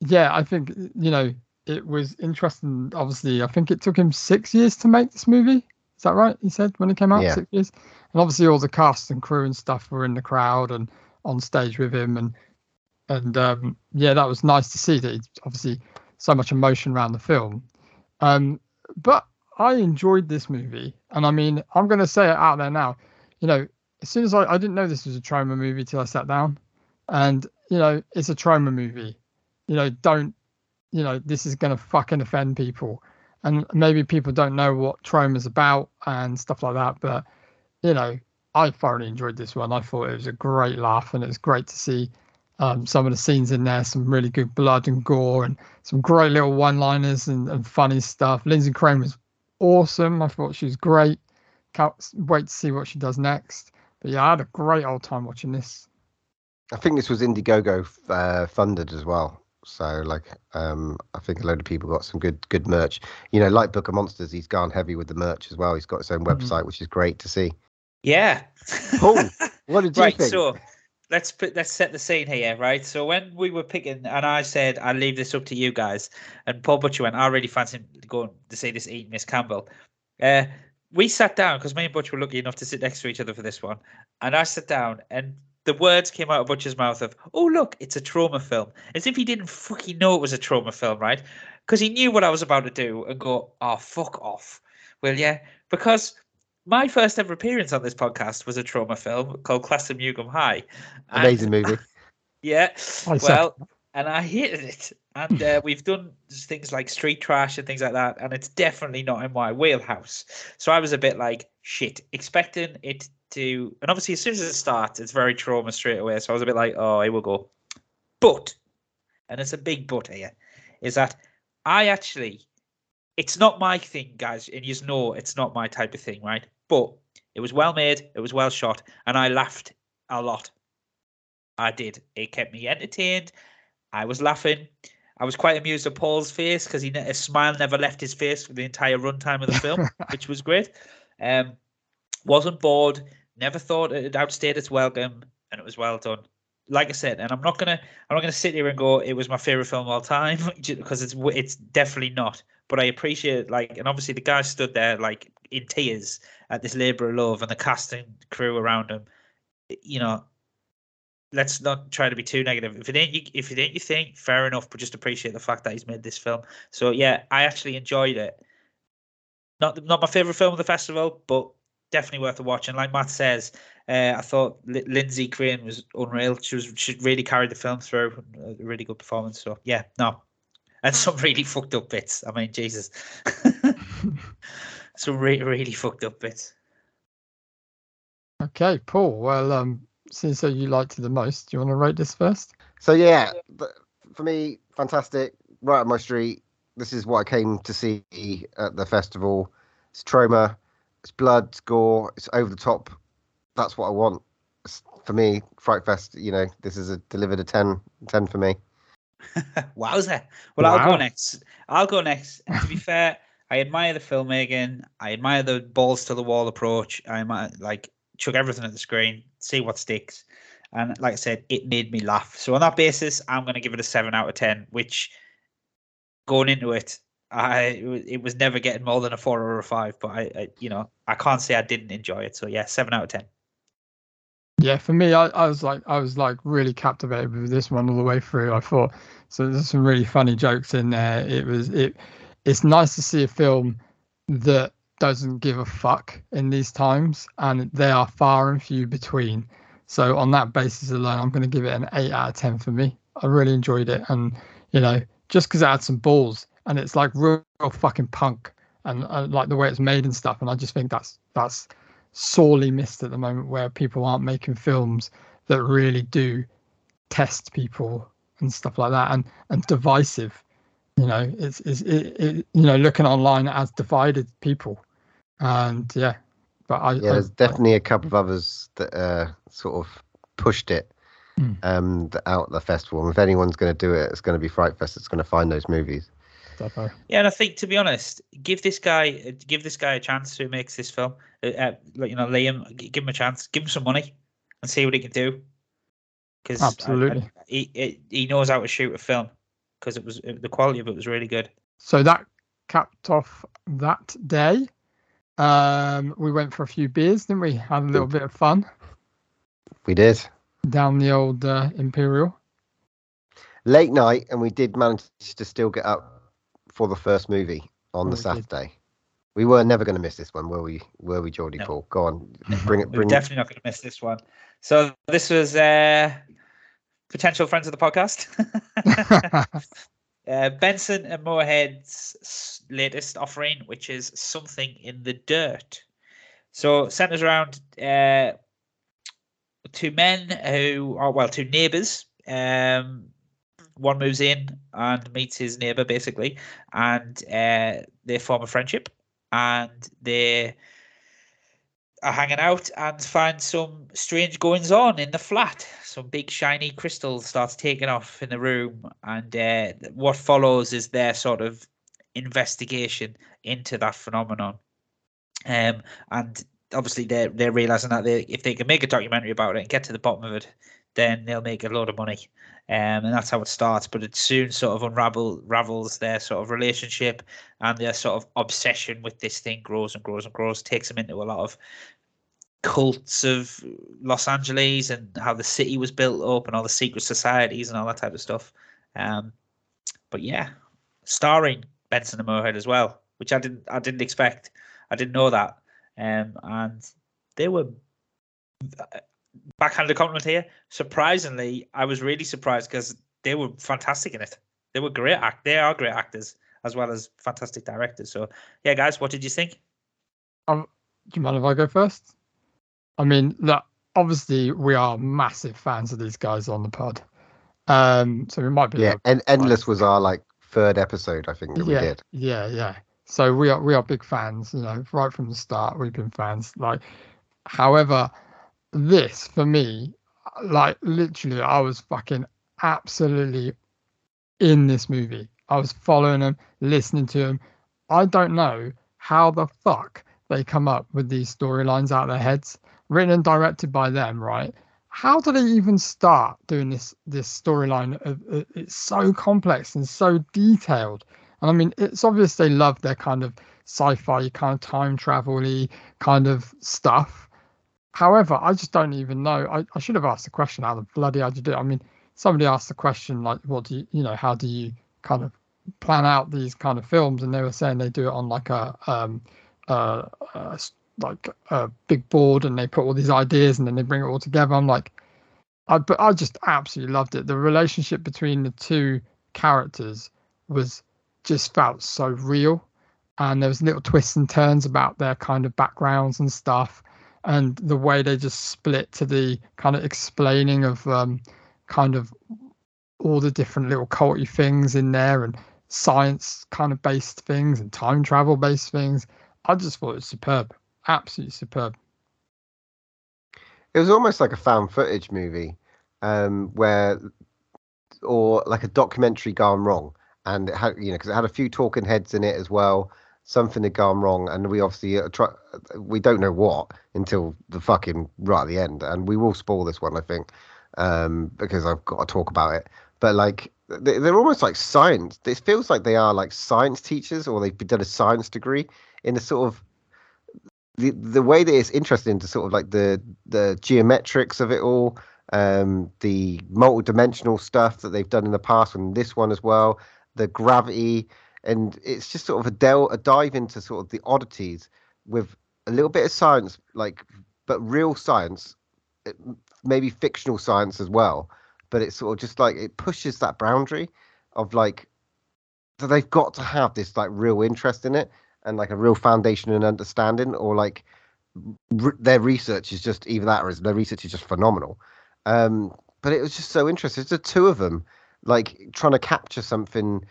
[SPEAKER 1] yeah, I think you know it was interesting. Obviously, I think it took him six years to make this movie. Is that right? He said when it came out,
[SPEAKER 2] Yeah.
[SPEAKER 1] six years. And obviously, all the cast and crew and stuff were in the crowd and on stage with him, and and um, yeah, that was nice to see that. Obviously so much emotion around the film. Um, but I enjoyed this movie, and I mean, I'm going to say it out there now. You know, as soon as I, I didn't know this was a Troma movie till I sat down, and you know, it's a Troma movie. You know, don't, you know, this is going to fucking offend people, and maybe people don't know what Troma's about and stuff like that. But you know, I thoroughly enjoyed this one. I thought it was a great laugh, and it was great to see um, some of the scenes in there, some really good blood and gore, and some great little one-liners and, and funny stuff. Lyndsey Craine was awesome. I thought she was great. Can't wait to see what she does next. But yeah, I had a great old time watching this.
[SPEAKER 2] I think this was Indiegogo uh, funded as well. So like, um, I think a load of people got some good good merch. You know, like Book of Monsters, he's gone heavy with the merch as well. He's got his own
[SPEAKER 1] Mhm.
[SPEAKER 2] website, which is great to see.
[SPEAKER 3] Yeah.
[SPEAKER 2] Paul, [LAUGHS] what did you
[SPEAKER 3] right.
[SPEAKER 2] think?
[SPEAKER 3] So let's put let's set the scene here, right? So when we were picking, and I said I'll leave this up to you guys, and Paul Butcher went, I really fancy going to see this eat Miss Campbell. Uh, we sat down because me and Butch were lucky enough to sit next to each other for this one, and I sat down and. The words came out of Butcher's mouth of, "Oh look, it's a Troma film," as if he didn't fucking know it was a Troma film, right? Because he knew what I was about to do and go, "Oh fuck off, will ya?" Because my first ever appearance on this podcast was a Troma film called Class of Nuke 'Em High. and-
[SPEAKER 2] Amazing movie. [LAUGHS]
[SPEAKER 3] yeah.
[SPEAKER 1] I said-
[SPEAKER 3] Well, and I hated it. And uh, we've done things like Street Trash and things like that, and it's definitely not in my wheelhouse. So I was a bit like, shit, expecting it to. And obviously, as soon as it starts, it's very Troma straight away. So I was a bit like, oh, here we go. But, and it's a big but here, is that I actually, it's not my thing, guys, and you know it's not my type of thing, right? But it was well made, it was well shot, and I laughed a lot. I did. It kept me entertained. I was laughing. I was quite amused at Paul's face because he ne- a smile never left his face for the entire runtime of the film, [LAUGHS] which was great. Um, wasn't bored. Never thought it outstayed its welcome, and it was well done. Like I said, and I'm not gonna, I'm not gonna sit here and go, it was my favorite film of all time [LAUGHS] because it's it's definitely not. But I appreciate like, and obviously the guy stood there like in tears at this labor of love, and the casting crew around him. You know, let's not try to be too negative. If it ain't you, if it ain't your thing, fair enough. But just appreciate the fact that he's made this film. So yeah, I actually enjoyed it. Not not my favorite film of the festival, but definitely worth a watch. And like Matt says, uh, I thought Li- Lyndsey Craine was unreal. She was she really carried the film through. A really good performance. So yeah, no, and some really fucked up bits. I mean, Jesus, [LAUGHS] some really really fucked up bits.
[SPEAKER 1] Okay, Paul. Well, um, since so you liked it the most, do you want to rate this first?
[SPEAKER 2] So yeah, for me, fantastic. Right up my street. This is what I came to see at the festival. It's Troma, it's blood, it's gore, it's over the top. That's what I want. It's, for me, Fright Fest. You know, this is a delivered a 10, 10 for me. [LAUGHS]
[SPEAKER 3] Wowzer. Well, I'll go next. I'll go next. And to be [LAUGHS] fair, I admire the filmmaking. I admire the balls to the wall approach. I might like chuck everything at the screen, see what sticks. And like I said, it made me laugh. So on that basis, I'm going to give it a seven out of ten. Which, going into it, I it was never getting more than a four or a five. But I, I you know, I can't say I didn't enjoy it. So yeah, seven out of ten.
[SPEAKER 1] Yeah, for me, I, I was like, I was like really captivated with this one all the way through. I thought so. There's some really funny jokes in there. It was it. It's nice to see a film that doesn't give a fuck in these times, and they are far and few between. So on that basis alone, I'm going to give it an eight out of ten for me. I really enjoyed it, and you know, just because it had some balls and it's like real, real fucking punk, and uh, like the way it's made and stuff, and I just think that's that's sorely missed at the moment where people aren't making films that really do test people and stuff like that and and divisive you know it's, it's it, it you know looking online as divided people and yeah but i
[SPEAKER 2] Yeah,
[SPEAKER 1] I-
[SPEAKER 2] there's definitely a couple of others that uh, sort of pushed it
[SPEAKER 1] Hmm.
[SPEAKER 2] um, out at the festival. And if anyone's going to do it, it's going to be Fright Fest. It's going to find those movies.
[SPEAKER 1] Defo.
[SPEAKER 3] Yeah, and I think to be honest, give this guy give this guy a chance who makes this film. Uh, uh, you know, Liam, give him a chance, give him some money, and see what he can do. Because
[SPEAKER 1] Absolutely.
[SPEAKER 3] he he- he knows how to shoot a film. Because it was the quality of it was really good.
[SPEAKER 1] so that capped off that day um we went for a few beers didn't we had a little bit of fun
[SPEAKER 2] We did
[SPEAKER 1] down the old uh, imperial
[SPEAKER 2] late night, and we did manage to still get up for the first movie on the
[SPEAKER 1] Oh, did.
[SPEAKER 2] Saturday. We were never going to miss this one, were we? Were we, Geordie
[SPEAKER 3] No.
[SPEAKER 2] Paul? Go on, bring it.
[SPEAKER 3] We're
[SPEAKER 2] Bring it.
[SPEAKER 3] definitely not going to miss this one. So this was uh, potential friends of the podcast. [LAUGHS] Uh, Benson and Moorhead's latest offering, which is something in the dirt. So centers around uh, two men who are well, two neighbors. Um, one moves in and meets his neighbor basically, and uh, they form a friendship, and they are hanging out and find some strange goings on in the flat. Some big shiny crystal starts taking off in the room, and uh, what follows is their sort of investigation into that phenomenon. Um, and obviously they're they're realizing that they if they can make a documentary about it and get to the bottom of it, then they'll make a lot of money. Um, and that's how it starts. But it soon sort of unravel ravels their sort of relationship and their sort of obsession with this thing grows and grows and grows, takes them into a lot of cults of Los Angeles and how the city was built up and all the secret societies and all that type of stuff. Um, but yeah, starring Benson and Moorhead as well, which I didn't I didn't expect. I didn't know that. Um, and they were backhanded compliment here. Surprisingly, I was really surprised because they were fantastic in it. They were great act. They are great actors as well as fantastic directors. So yeah, guys, what did you think?
[SPEAKER 1] do you mind if I go first? I mean, look, obviously we are massive fans of these guys on the pod. Um, so we might be
[SPEAKER 2] Yeah, and Endless was our like third episode, I think that we did.
[SPEAKER 1] yeah, yeah. So we are we are big fans, you know, right from the start we've been fans. Like, however, this for me, like literally, I was fucking absolutely in this movie. I was following them, listening to them. I don't know how the fuck they come up with these storylines out of their heads, written and directed by them, right? How do they even start doing this this storyline? of- uh, It's so complex and so detailed. And I mean, it's obvious they love their kind of sci-fi, kind of time travel-y kind of stuff. However, I just don't even know. I, I should have asked the question how the bloody hell do you do it? I mean, somebody asked the question like, what do you, you know, how do you kind of plan out these kind of films? And they were saying they do it on like a, um, uh, like a big board and they put all these ideas and then they bring it all together. I'm like, I, but I just absolutely loved it. The relationship between the two characters was just felt so real and there was little twists and turns about their kind of backgrounds and stuff and the way they just split to the kind of explaining of um, kind of all the different little culty things in there and science kind of based things and time travel based things. I just thought it was superb, absolutely superb.
[SPEAKER 2] It was almost like a found footage movie, um, where, or like a documentary gone wrong, and it had you know because it had a few talking heads in it as well. Something had gone wrong, and we obviously uh, try, we don't know what until the fucking right at the end, and we will spoil this one, I think, um, because I've got to talk about it. But like they're almost like science. It feels like they are like science teachers, or they've done a science degree in a sort of the the way that it's interesting to sort of like the the geometrics of it all, um, the multi-dimensional stuff that they've done in the past, and this one as well, the gravity, and it's just sort of a del a dive into sort of the oddities with a little bit of science, like but real science, maybe fictional science as well. But it's sort of just like it pushes that boundary of like that they've got to have this like real interest in it and like a real foundation and understanding, or like their research is just either that or their research is just phenomenal. Um, but it was just so interesting. It's the two of them like trying to capture something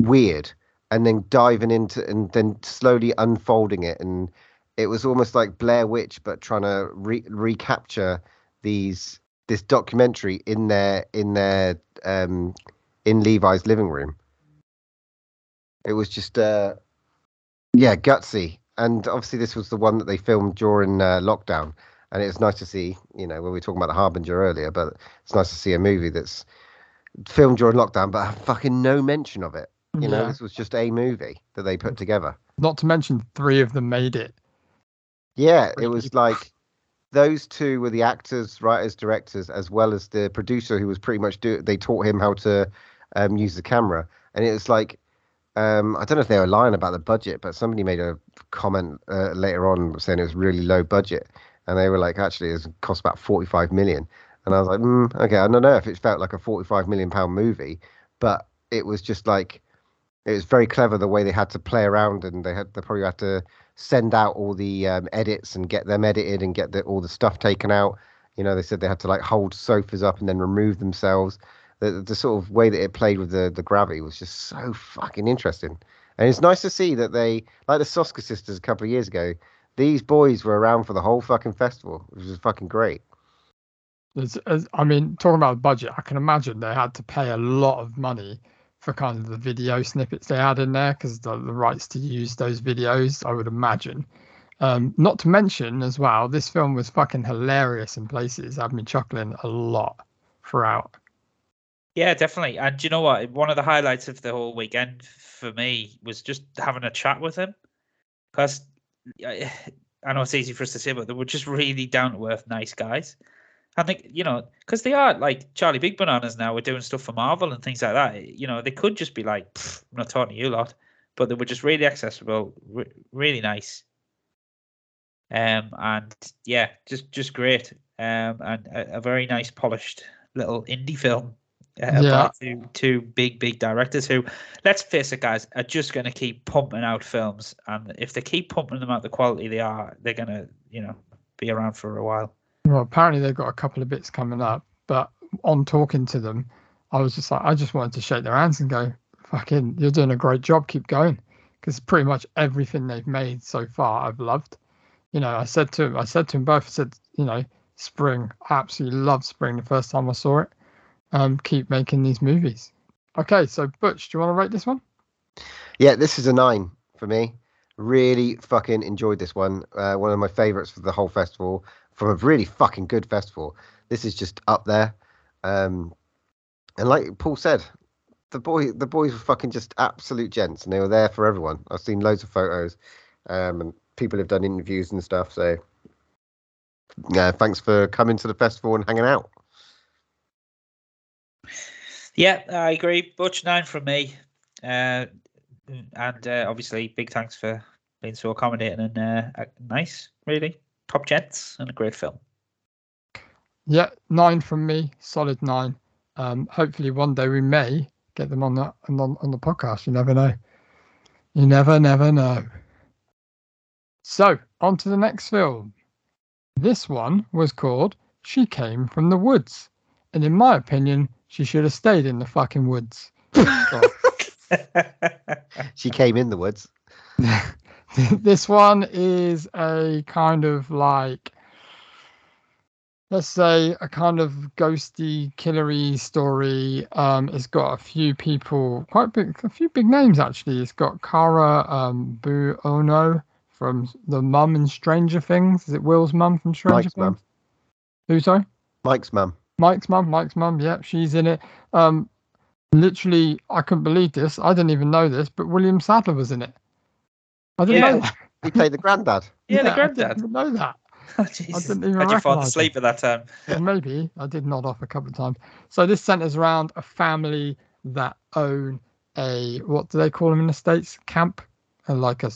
[SPEAKER 2] weird and then diving into and then slowly unfolding it and it was almost like Blair Witch but trying to re- recapture these this documentary in their in their um in Levi's living room. It was just uh yeah, gutsy. And obviously, this was the one that they filmed during uh, lockdown. And it's nice to see, you know, when we were talking about The Harbinger earlier, but it's nice to see a movie that's filmed during lockdown, but fucking no mention of it. You yeah. know, this was just a movie that they put together.
[SPEAKER 1] Not to mention, three of them made it.
[SPEAKER 2] Yeah, it was like those two were the actors, writers, directors, as well as the producer who was pretty much do. They taught him how to um, use the camera, and it was like um, I don't know if they were lying about the budget, but somebody made a comment uh, later on saying it was really low budget, and they were like, actually, it cost about forty-five million. And I was like, mm, okay, I don't know if it felt like a forty-five million pound movie, but it was just like it was very clever the way they had to play around, and they had they probably had to send out all the um, edits and get them edited and get the, all the stuff taken out. You know, they said they had to like hold sofas up and then remove themselves the, the sort of way that it played with the, the gravity was just so fucking interesting. And it's nice to see that they, like the Soska sisters a couple of years ago, these boys were around for the whole fucking festival, which was fucking great.
[SPEAKER 1] As, as, I mean, talking about budget, I can imagine they had to pay a lot of money for kind of the video snippets they had in there because the, the rights to use those videos, I would imagine. Um, not to mention as well, this film was fucking hilarious in places, I've been chuckling a lot throughout.
[SPEAKER 3] Yeah, definitely. And you know what? One of the highlights of the whole weekend for me was just having a chat with him. Because [SIGHS] I know it's easy for us to say, but they were just really down to earth, nice guys. I think, you know, because they are like Charlie Big Bananas now, we're doing stuff for Marvel and things like that. You know, they could just be like, I'm not talking to you lot, but they were just really accessible, re- really nice. Um, and yeah, just just great. Um, and a, a very nice, polished little indie film uh, yeah. two, two big, big directors who, let's face it, guys, are just going to keep pumping out films. And if they keep pumping them out the quality they are, they're going to, you know, be around for a while.
[SPEAKER 1] Well, apparently they've got a couple of bits coming up, but on talking to them, I was just like, I just wanted to shake their hands and go, fucking, you're doing a great job. Keep going. Because pretty much everything they've made so far, I've loved. You know, I said to him, I said to him both, I said, you know, Spring, I absolutely loved Spring the first time I saw it um, keep making these movies. Okay, so Butch, do you want to rate this one?
[SPEAKER 2] Yeah, this is a nine for me. Really fucking enjoyed this one. Uh, one of my favorites for the whole festival. From a really fucking good festival. This is just up there. Um, and like Paul said, the boy, the boys were fucking just absolute gents, and they were there for everyone. I've seen loads of photos, um, and people have done interviews and stuff. So, yeah, thanks for coming to the festival and hanging out.
[SPEAKER 3] Yeah, I agree. Butch nine from me, uh, and uh, obviously big thanks for being so accommodating and uh, nice, really top gents and a great film.
[SPEAKER 1] Yeah, nine from me, solid nine. Um, hopefully one day we may get them on the on, on the podcast. You never know. You never, never know. So on to the next film. This one was called She Came from the Woods. And in my opinion, she should have stayed in the fucking woods. [LAUGHS]
[SPEAKER 2] She came in the woods. [LAUGHS] [LAUGHS]
[SPEAKER 1] this one is a kind of like let's say a kind of ghosty killery story. Um it's got a few people quite big a few big names actually. It's got Cara um Buono from the mum in Stranger Things. Is it Will's mum from Stranger
[SPEAKER 2] Mike's
[SPEAKER 1] Things?
[SPEAKER 2] Mum.
[SPEAKER 1] who sorry?
[SPEAKER 2] Mike's mum.
[SPEAKER 1] Mike's mum Mike's mum. Yeah she's in it. Um literally I couldn't believe this. I didn't even know this but William Sadler was in it I didn't
[SPEAKER 3] Yeah.
[SPEAKER 1] know that [LAUGHS]
[SPEAKER 2] He played the granddad.
[SPEAKER 3] Yeah, the granddad.
[SPEAKER 1] I
[SPEAKER 3] granddad.
[SPEAKER 1] didn't know that [LAUGHS]
[SPEAKER 3] Oh, Jesus.
[SPEAKER 1] didn't even
[SPEAKER 3] Had you fallen
[SPEAKER 1] recognise
[SPEAKER 3] asleep at that time?
[SPEAKER 1] Well, maybe I did nod off a couple of times. So this centers around a family that own a what do they call them in the states? Camp, like a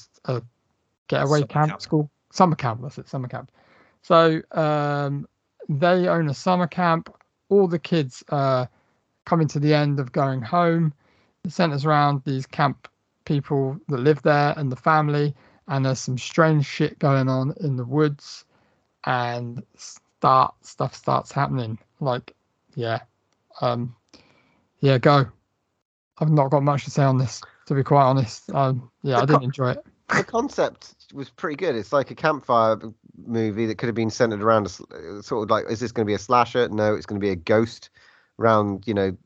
[SPEAKER 1] getaway
[SPEAKER 3] Summer
[SPEAKER 1] camp,
[SPEAKER 3] camp.
[SPEAKER 1] school summer camp. That's it, summer camp. So um, they own a summer camp. All the kids uh, coming to the end of going home. It centers around these camp people that live there and the family. And there's some strange shit going on in the woods and start stuff starts happening. Like, yeah, um, yeah, go. I've not got much to say on this, to be quite honest. Um, yeah, I didn't enjoy it.
[SPEAKER 2] The concept was pretty good. It's like a campfire movie that could have been centered around a uh, sort of like, is this going to be a slasher? No, it's going to be a ghost around, you know,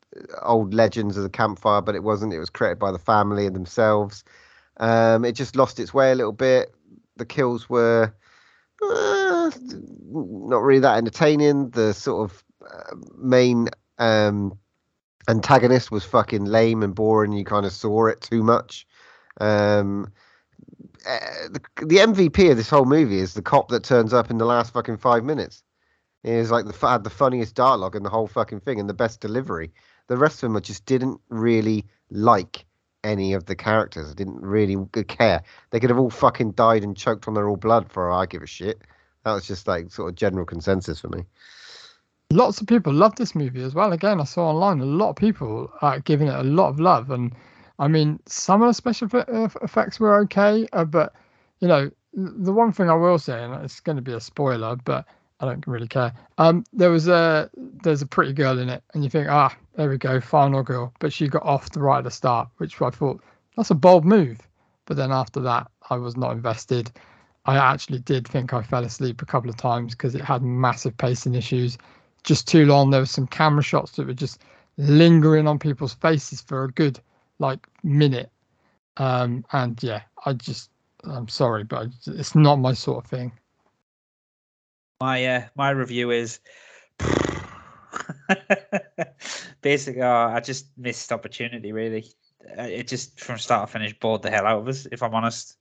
[SPEAKER 2] old legends of the campfire, but it wasn't. It was created by the family and themselves. Um, it just lost its way a little bit. The kills were uh, not really that entertaining. The sort of uh, main um, antagonist was fucking lame and boring. You kind of saw it too much. Um, uh, the, the MVP of this whole movie is the cop that turns up in the last fucking five minutes. He is like the had the funniest dialogue in the whole fucking thing and the best delivery. The rest of them I just didn't really like any of the characters. I didn't really care. They could have all fucking died and choked on their all blood for all I give a shit. That was just like sort of general consensus for me.
[SPEAKER 1] Lots of people love this movie as well. Again, I saw online a lot of people are giving it a lot of love, and I mean, some of the special effects were okay, uh, but you know, the one thing I will say, and it's going to be a spoiler, but I don't really care. Um, there was a there's a pretty girl in it, and you think, ah, there we go, final girl, but she got off the right at the start, which I thought that's a bold move. But then after that, I was not invested. I actually did think I fell asleep a couple of times because it had massive pacing issues, just too long. There were some camera shots that were just lingering on people's faces for a good like minute. Um, and yeah, I just I'm sorry, but it's not my sort of thing.
[SPEAKER 3] My uh, my review is [LAUGHS] basically uh, I just missed opportunity really. Uh, It just from start to finish bored the hell out of us. If I'm honest,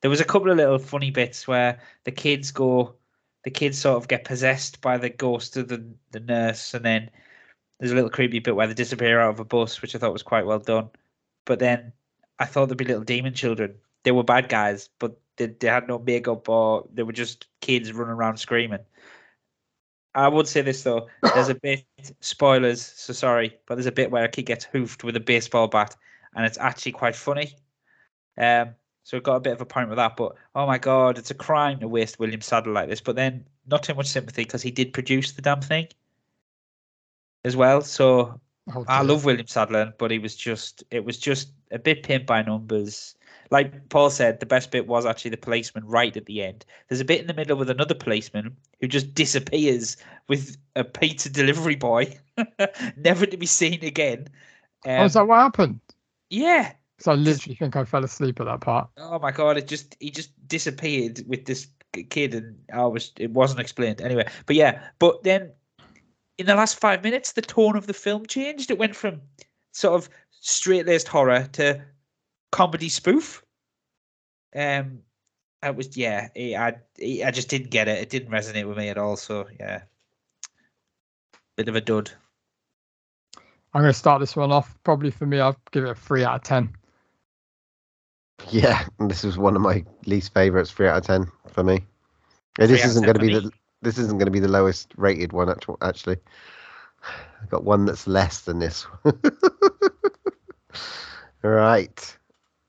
[SPEAKER 3] there was a couple of little funny bits where the kids go, the kids sort of get possessed by the ghost of the the nurse, and then there's a little creepy bit where they disappear out of a bus, which I thought was quite well done. But then I thought there'd be little demon children. They were bad guys, but they, they had no makeup or they were just kids running around screaming. I would say this though, [COUGHS] there's a bit spoilers, so sorry, but there's a bit where a kid gets hoofed with a baseball bat, and it's actually quite funny. Um, so it got a bit of a point with that, but oh my god, it's a crime to waste William Sadler like this. But then not too much sympathy because he did produce the damn thing as well. So
[SPEAKER 1] Oh,
[SPEAKER 3] I love William Sadler, but he was just it was just a bit pimped by numbers. Like Paul said, the best bit was actually the policeman right at the end. There's a bit in the middle with another policeman who just disappears with a pizza delivery boy, [LAUGHS] never to be seen again.
[SPEAKER 1] Oh, is
[SPEAKER 3] Um,
[SPEAKER 1] that what happened?
[SPEAKER 3] yeah.
[SPEAKER 1] So I literally think I fell asleep at that part.
[SPEAKER 3] Oh my god! It just he just disappeared with this kid, and I was it wasn't explained anyway. But yeah, but then in the last five minutes, the tone of the film changed. It went from sort of straight laced horror to comedy spoof. Um, it was yeah. it- I I just didn't get it. It didn't resonate with me at all. So yeah, bit of a dud.
[SPEAKER 1] I'm going to start this one off. Probably for me, I'll give it a three out of ten.
[SPEAKER 2] Yeah, this was one of my least favorites, three out of ten for me.
[SPEAKER 3] Three
[SPEAKER 2] Uh, This isn't going to be
[SPEAKER 3] me.
[SPEAKER 2] the this isn't going to be the lowest rated one actu- actually. I've got one that's less than this. [LAUGHS] right.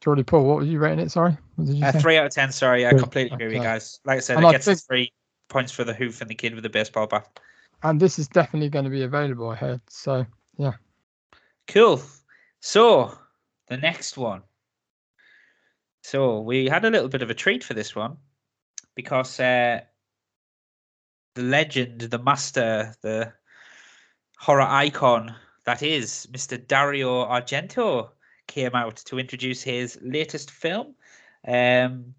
[SPEAKER 1] Jordy Paul, what were you rating it? Sorry, what did you
[SPEAKER 3] Uh, three out of ten. Sorry, I completely agree with you guys. Like I said,
[SPEAKER 1] And
[SPEAKER 3] it
[SPEAKER 1] I
[SPEAKER 3] gets
[SPEAKER 1] think-
[SPEAKER 3] three points for the hoof and the kid with the baseball bat.
[SPEAKER 1] And this is definitely going to be available, I heard. So yeah.
[SPEAKER 3] Cool. So the next one. So we had a little bit of a treat for this one because uh, the legend, the master, the horror icon that is Mr. Dario Argento came out to introduce his latest film. Um,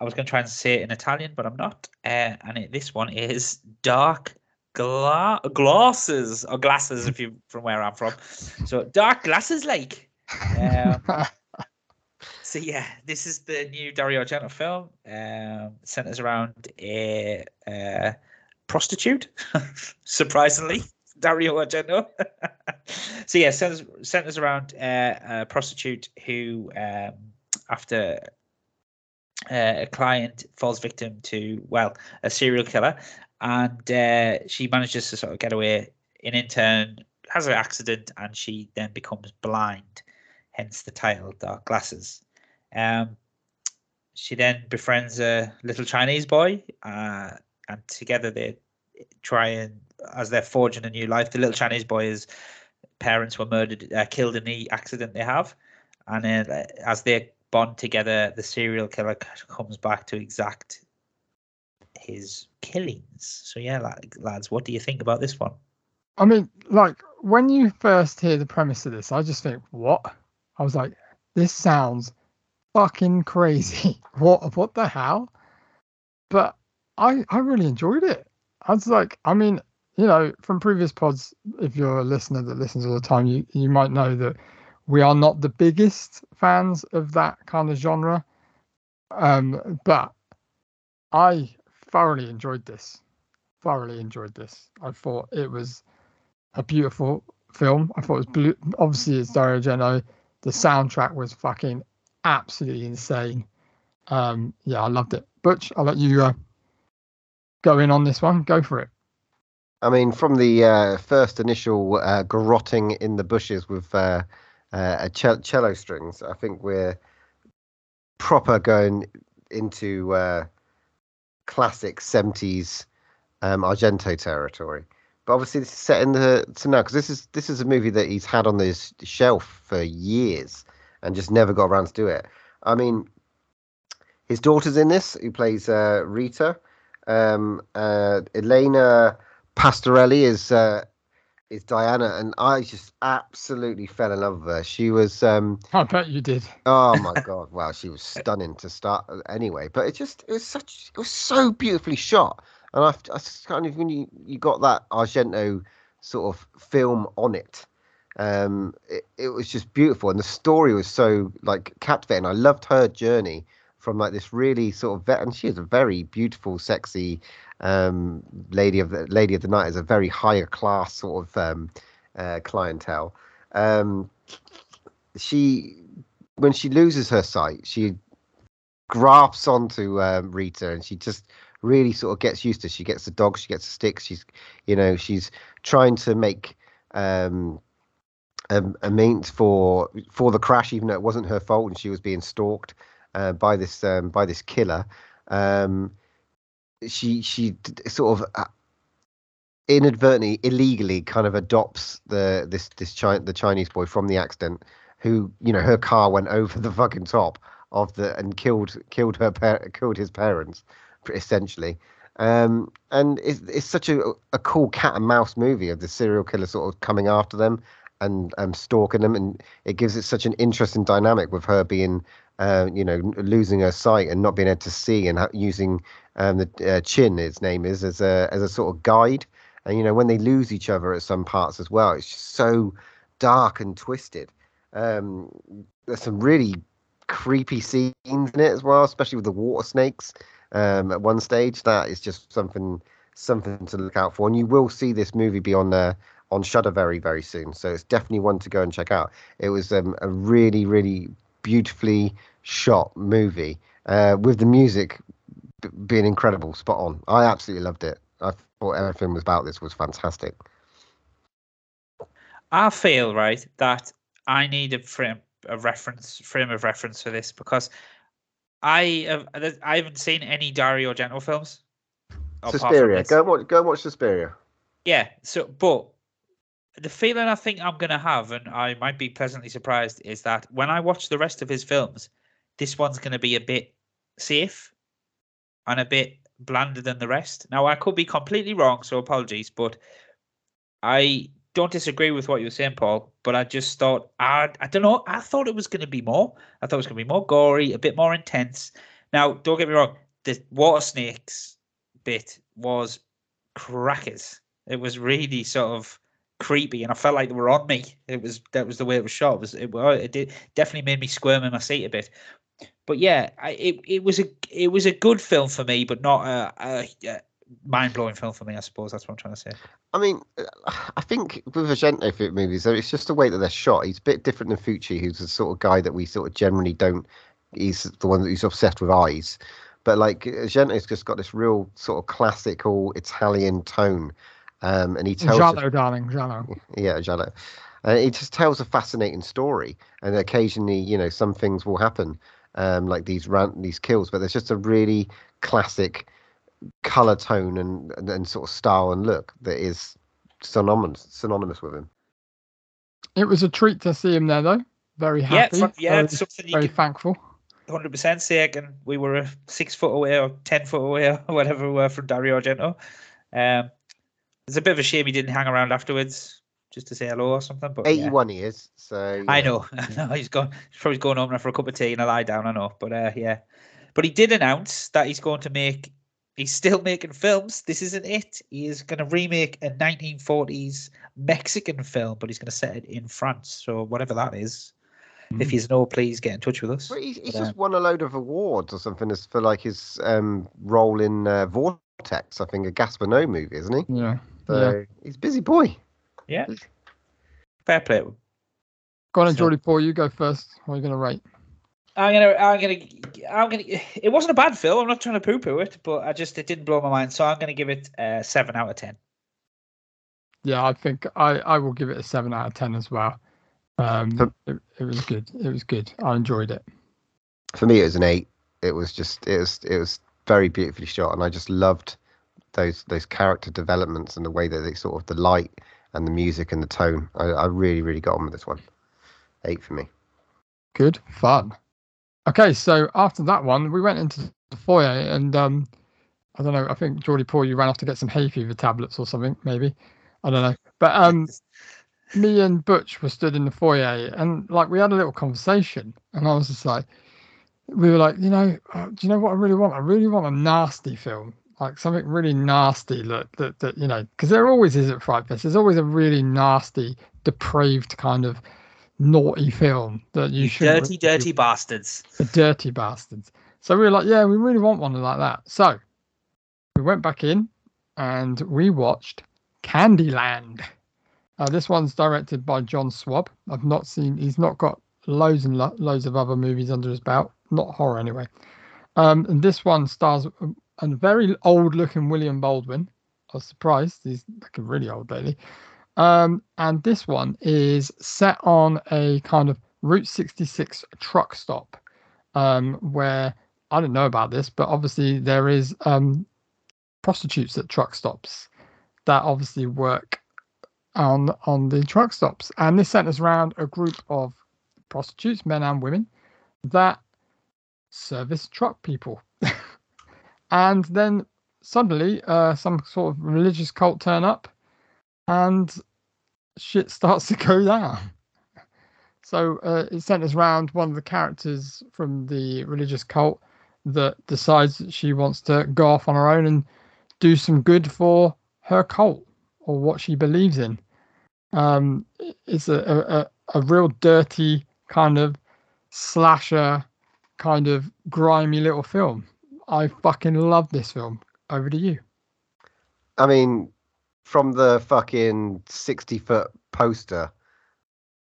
[SPEAKER 3] I was going to try and say it in Italian, but I'm not. Uh, and it, this one is Dark Gla- Glasses, or Glasses if you from where I'm from. So Dark Glasses Lake. Um, [LAUGHS] so yeah, this is the new Dario Argento film. Um, centers around a, a prostitute, [LAUGHS] surprisingly. Dario Argento. [LAUGHS] so yeah, centers, centers around uh, a prostitute who, um, after uh, a client falls victim to well a serial killer, and uh, she manages to sort of get away. In intern, has an accident, and she then becomes blind. Hence the title, Dark Glasses. Um, she then befriends a little Chinese boy, uh, and together they try and as they're forging a new life. The little Chinese boy's parents were murdered, uh, killed in the accident they have, and then uh, as they bond together, the serial killer comes back to exact his killings. So yeah, lads, what do you think about this one?
[SPEAKER 1] I mean, like when you first hear the premise of this, I just think, what? I was like, this sounds fucking crazy. [LAUGHS] what? What the hell? But I I really enjoyed it. I was like, I mean, you know, from previous pods, if you're a listener that listens all the time, you, you might know that we are not the biggest fans of that kind of genre. Um, but I thoroughly enjoyed this. Thoroughly enjoyed this. I thought it was a beautiful film. I thought it was blue. Obviously, it's Dario Argento. The soundtrack was fucking absolutely insane. Um, yeah, I loved it. Butch, I'll let you uh, go in on this one. Go for it.
[SPEAKER 2] I mean, from the uh, first initial uh, garrotting in the bushes with uh, uh cello strings, I think we're proper going into uh, classic 70s um, Argento territory. But obviously, this is set in the so now because this is this is a movie that he's had on his shelf for years and just never got around to do it. I mean, his daughter's in this, who plays uh, Rita. Um, Ilenia Pastorelli is uh, is Diana, and I just absolutely fell in love with her. She was. Um,
[SPEAKER 1] I bet you did.
[SPEAKER 2] Oh my [LAUGHS] god! Wow, she was stunning to start anyway. But it just it was such it was so beautifully shot, and I, I just kind of when you you got that Argento sort of film on it. Um, it, it was just beautiful, and the story was so like captivating. I loved her journey from like this really sort of vet, and she is a very beautiful, sexy um, lady of the lady of the night is a very higher class sort of um, uh, clientele. Um, she when she loses her sight, she grasps onto um, Rita, and she just really sort of gets used to. She gets the dog, she gets the sticks. She's you know she's trying to make um, a, a means for for the crash, even though it wasn't her fault and she was being stalked uh, by this um, by this killer. Um, she she sort of uh, inadvertently illegally kind of adopts the this this Chi- the Chinese boy from the accident who you know her car went over the fucking top of the and killed killed her par- killed his parents essentially. Um, and it's, it's such a, a cool cat and mouse movie of the serial killer sort of coming after them and um, stalking them and it gives it such an interesting dynamic with her being uh, you know losing her sight and not being able to see and using um, the uh, Chin, his name is, as a as a sort of guide. And you know when they lose each other at some parts as well, it's just so dark and twisted. Um, there's some really creepy scenes in it as well, especially with the water snakes. Um, at one stage, that is just something something to look out for. And you will see this movie be on uh, on Shudder very very soon, so it's definitely one to go and check out. It was um, a really really beautifully shot movie uh, with the music being incredible, spot on. I absolutely loved it. I thought everything was about this was fantastic.
[SPEAKER 3] I feel right that I need a frame a reference frame of reference for this because I have I haven't seen any Dario Argento films.
[SPEAKER 2] Suspiria. Go watch. Go and watch Suspiria.
[SPEAKER 3] Yeah. So, but the feeling I think I'm gonna have, and I might be pleasantly surprised, is that when I watch the rest of his films, this one's gonna be a bit safe and a bit blander than the rest. Now, I could be completely wrong, so apologies, but I don't disagree with what you were saying, Paul. But I just thought, I, I don't know, I thought it was going to be more. I thought it was going to be more gory, a bit more intense. Now, don't get me wrong, the water snakes bit was crackers. It was really sort of creepy, and I felt like they were on me. It was that was the way it was shot. It was it, it did definitely made me squirm in my seat a bit. But yeah, I, it it was a it was a good film for me, but not a, a, a mind blowing film for me. I suppose that's what I'm trying to say.
[SPEAKER 2] I mean, I think with Argento movies, it's just the way that they're shot. He's a bit different than Fulci, who's the sort of guy that we sort of generally don't. He's the one who's obsessed with eyes, but like Argento's just got this real sort of classical Italian tone, um, and he tells. a-
[SPEAKER 1] darling, Giallo. [LAUGHS]
[SPEAKER 2] yeah, Giallo. And it just tells a fascinating story, and occasionally, you know, some things will happen, um, like these rant, these kills. But there's just a really classic color tone and, and and sort of style and look that is synonymous synonymous with him.
[SPEAKER 1] It was a treat to see him there, though. Very
[SPEAKER 3] Yeah,
[SPEAKER 1] happy.
[SPEAKER 3] fr- yeah,
[SPEAKER 1] very,
[SPEAKER 3] it's something you
[SPEAKER 1] very
[SPEAKER 3] can
[SPEAKER 1] thankful.
[SPEAKER 3] hundred percent say. Again, we were a six foot away or ten foot away or [LAUGHS] whatever we were from Dario Argento. Um, it's a bit of a shame he didn't hang around afterwards just to say hello or something. But yeah.
[SPEAKER 2] 81 he is, so you
[SPEAKER 3] I know, [LAUGHS] I know. He's gone. He's probably going home now for a cup of tea and a lie down. I know, but uh, yeah. But he did announce that he's going to make. He's still making films. This isn't it. He is going to remake a 1940s Mexican film, but he's going to set it in France. So whatever that is, if
[SPEAKER 1] Mm.
[SPEAKER 3] he's no, please get in touch with us.
[SPEAKER 2] Well, he's, he's
[SPEAKER 3] But,
[SPEAKER 2] just won a load of awards or something as for like his um, role in uh, Vortex, I think a Gaspar Noé movie, isn't he?
[SPEAKER 1] Yeah.
[SPEAKER 2] So he's a busy boy.
[SPEAKER 3] yeah, fair play. to him.
[SPEAKER 1] Go on, and
[SPEAKER 3] So-
[SPEAKER 1] Geordie Paul, you go first. What are you going to rate?
[SPEAKER 3] I'm gonna, I'm gonna, I'm gonna. It wasn't a bad film. I'm not trying to poo-poo it, but I just it didn't blow my mind. So I'm gonna give it a seven out of ten.
[SPEAKER 1] Yeah, I think I, I will give it a seven out of ten as well. Um,
[SPEAKER 2] So-
[SPEAKER 1] it, it was good. It was good. I enjoyed it.
[SPEAKER 2] For me, it was an eight. It was just it was it was very beautifully shot, and I just loved those those character developments and the way that they sort of the light and the music and the tone. I, I really really got on with this one. Eight for me.
[SPEAKER 1] Good fun. Okay, so after that one, we went into the foyer, and um, I don't know. I think Geordie Paul, you ran off to get some hay fever tablets or something, maybe. I don't know. But um, me and Butch were stood in the foyer, and like we had a little conversation, and I was just like, we were like, you know, uh, do you know what I really want? I really want a nasty film, like something really nasty that that, that you know, because there always is at Fright Fest. There's always a really nasty, depraved kind of naughty film that you,
[SPEAKER 3] You
[SPEAKER 1] should
[SPEAKER 3] dirty, dirty bastards.
[SPEAKER 1] the dirty bastards. So we were like, yeah, we really want one like that. So we went back in and we watched Candyland. Uh, this one's directed by John Swab. I've not seen, he's not got loads and lo- loads of other movies under his belt, not horror anyway. Um, and this one stars a, a very old looking William Baldwin. I was surprised. He's looking really old lately. Um, and this one is set on a kind of Route 66 truck stop um, where I don't know about this, but obviously there is um, prostitutes at truck stops that obviously work on on the truck stops, and this centers around a group of prostitutes, men and women, that service truck people, and then suddenly uh, some sort of religious cult turn up, and shit starts [LAUGHS] to go down. So uh, it centers around one of the characters from the religious cult that decides that she wants to go off on her own and do some good for her cult or what she believes in. Um, it's a, a, a- a real dirty kind of slasher, kind of grimy little film. I fucking love this film. Over to you.
[SPEAKER 2] I mean, from the fucking sixty foot poster,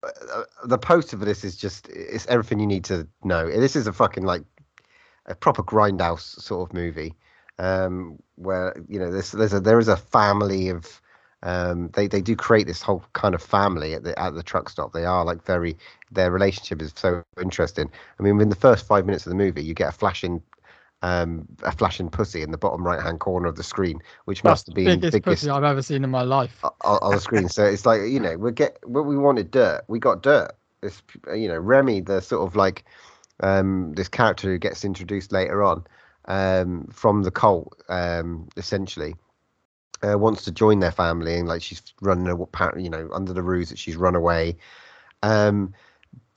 [SPEAKER 2] uh, uh, the poster for this is just it's everything you need to know. This is a fucking like a proper grindhouse sort of movie, um, where you know there's there's a there is a family of um, they they do create this whole kind of family at the at the truck stop. They are like very their relationship is so interesting. I mean, in the first five minutes of the movie, you get a flashing um, a flashing pussy in the bottom right hand corner of the screen, which
[SPEAKER 1] That's
[SPEAKER 2] must have
[SPEAKER 1] the
[SPEAKER 2] been
[SPEAKER 1] biggest,
[SPEAKER 2] biggest
[SPEAKER 1] pussy I've ever seen in my life.
[SPEAKER 2] o- o- on the screen. So it's like you know we get what we wanted dirt, we got dirt. This you know Remy, the sort of like um, this character who gets introduced later on um, from the cult, um, essentially. Uh, wants to join their family and like she's running a you know under the ruse that she's run away um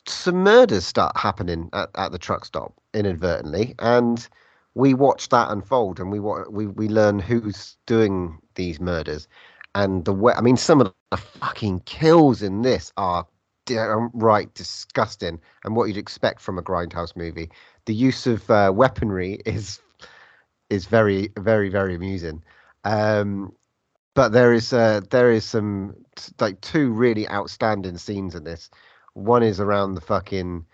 [SPEAKER 2] some murders start happening at, at the truck stop inadvertently and we watch that unfold and we we we learn who's doing these murders. And the way I mean some of the fucking kills in this are downright disgusting. And what you'd expect from a grindhouse movie. The use of uh, weaponry is is very very very amusing. Um but there is uh there is some like two really outstanding scenes in this. One is around the fucking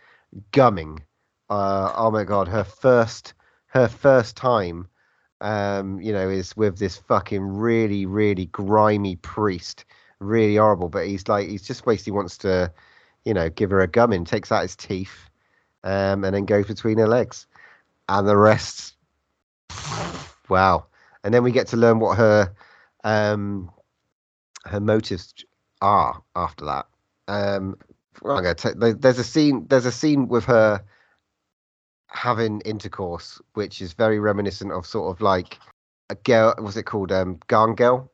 [SPEAKER 2] gumming. Uh oh my god her first her first time um you know is with this fucking really really grimy priest. Really horrible but he's like he's just basically wants to you know give her a gumming takes out his teeth um and then goes between her legs. And the rest wow. And then we get to learn what her um her motives are after that. Um I'm gonna there- there's a scene there's a scene with her having intercourse which is very reminiscent of sort of like a girl what's it called um garngel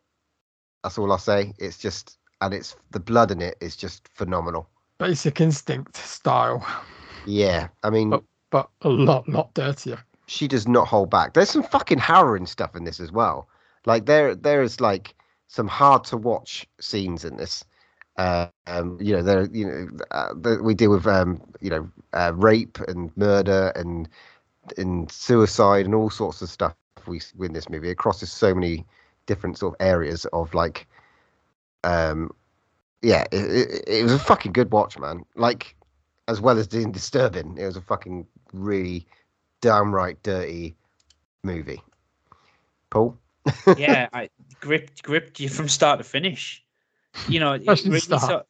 [SPEAKER 2] that's all i'll say it's just and it's the blood in it is just phenomenal
[SPEAKER 1] Basic instinct style,
[SPEAKER 2] yeah i mean
[SPEAKER 1] Oh. but a lot, lot dirtier.
[SPEAKER 2] she does not hold back. There's some fucking harrowing stuff in this as well. Like there, there is like some hard to watch scenes in this. Uh, um, you know, there, you know, uh, the, we deal with um, you know, uh, rape and murder and and suicide and all sorts of stuff. We in this movie it crosses so many different sort of areas of like, um, yeah, it, it, it was a fucking good watch, man. Like, as well as being disturbing, it was a fucking really downright dirty movie. Paul?
[SPEAKER 3] yeah, [LAUGHS] I gripped gripped you from start to finish. You know, really sort-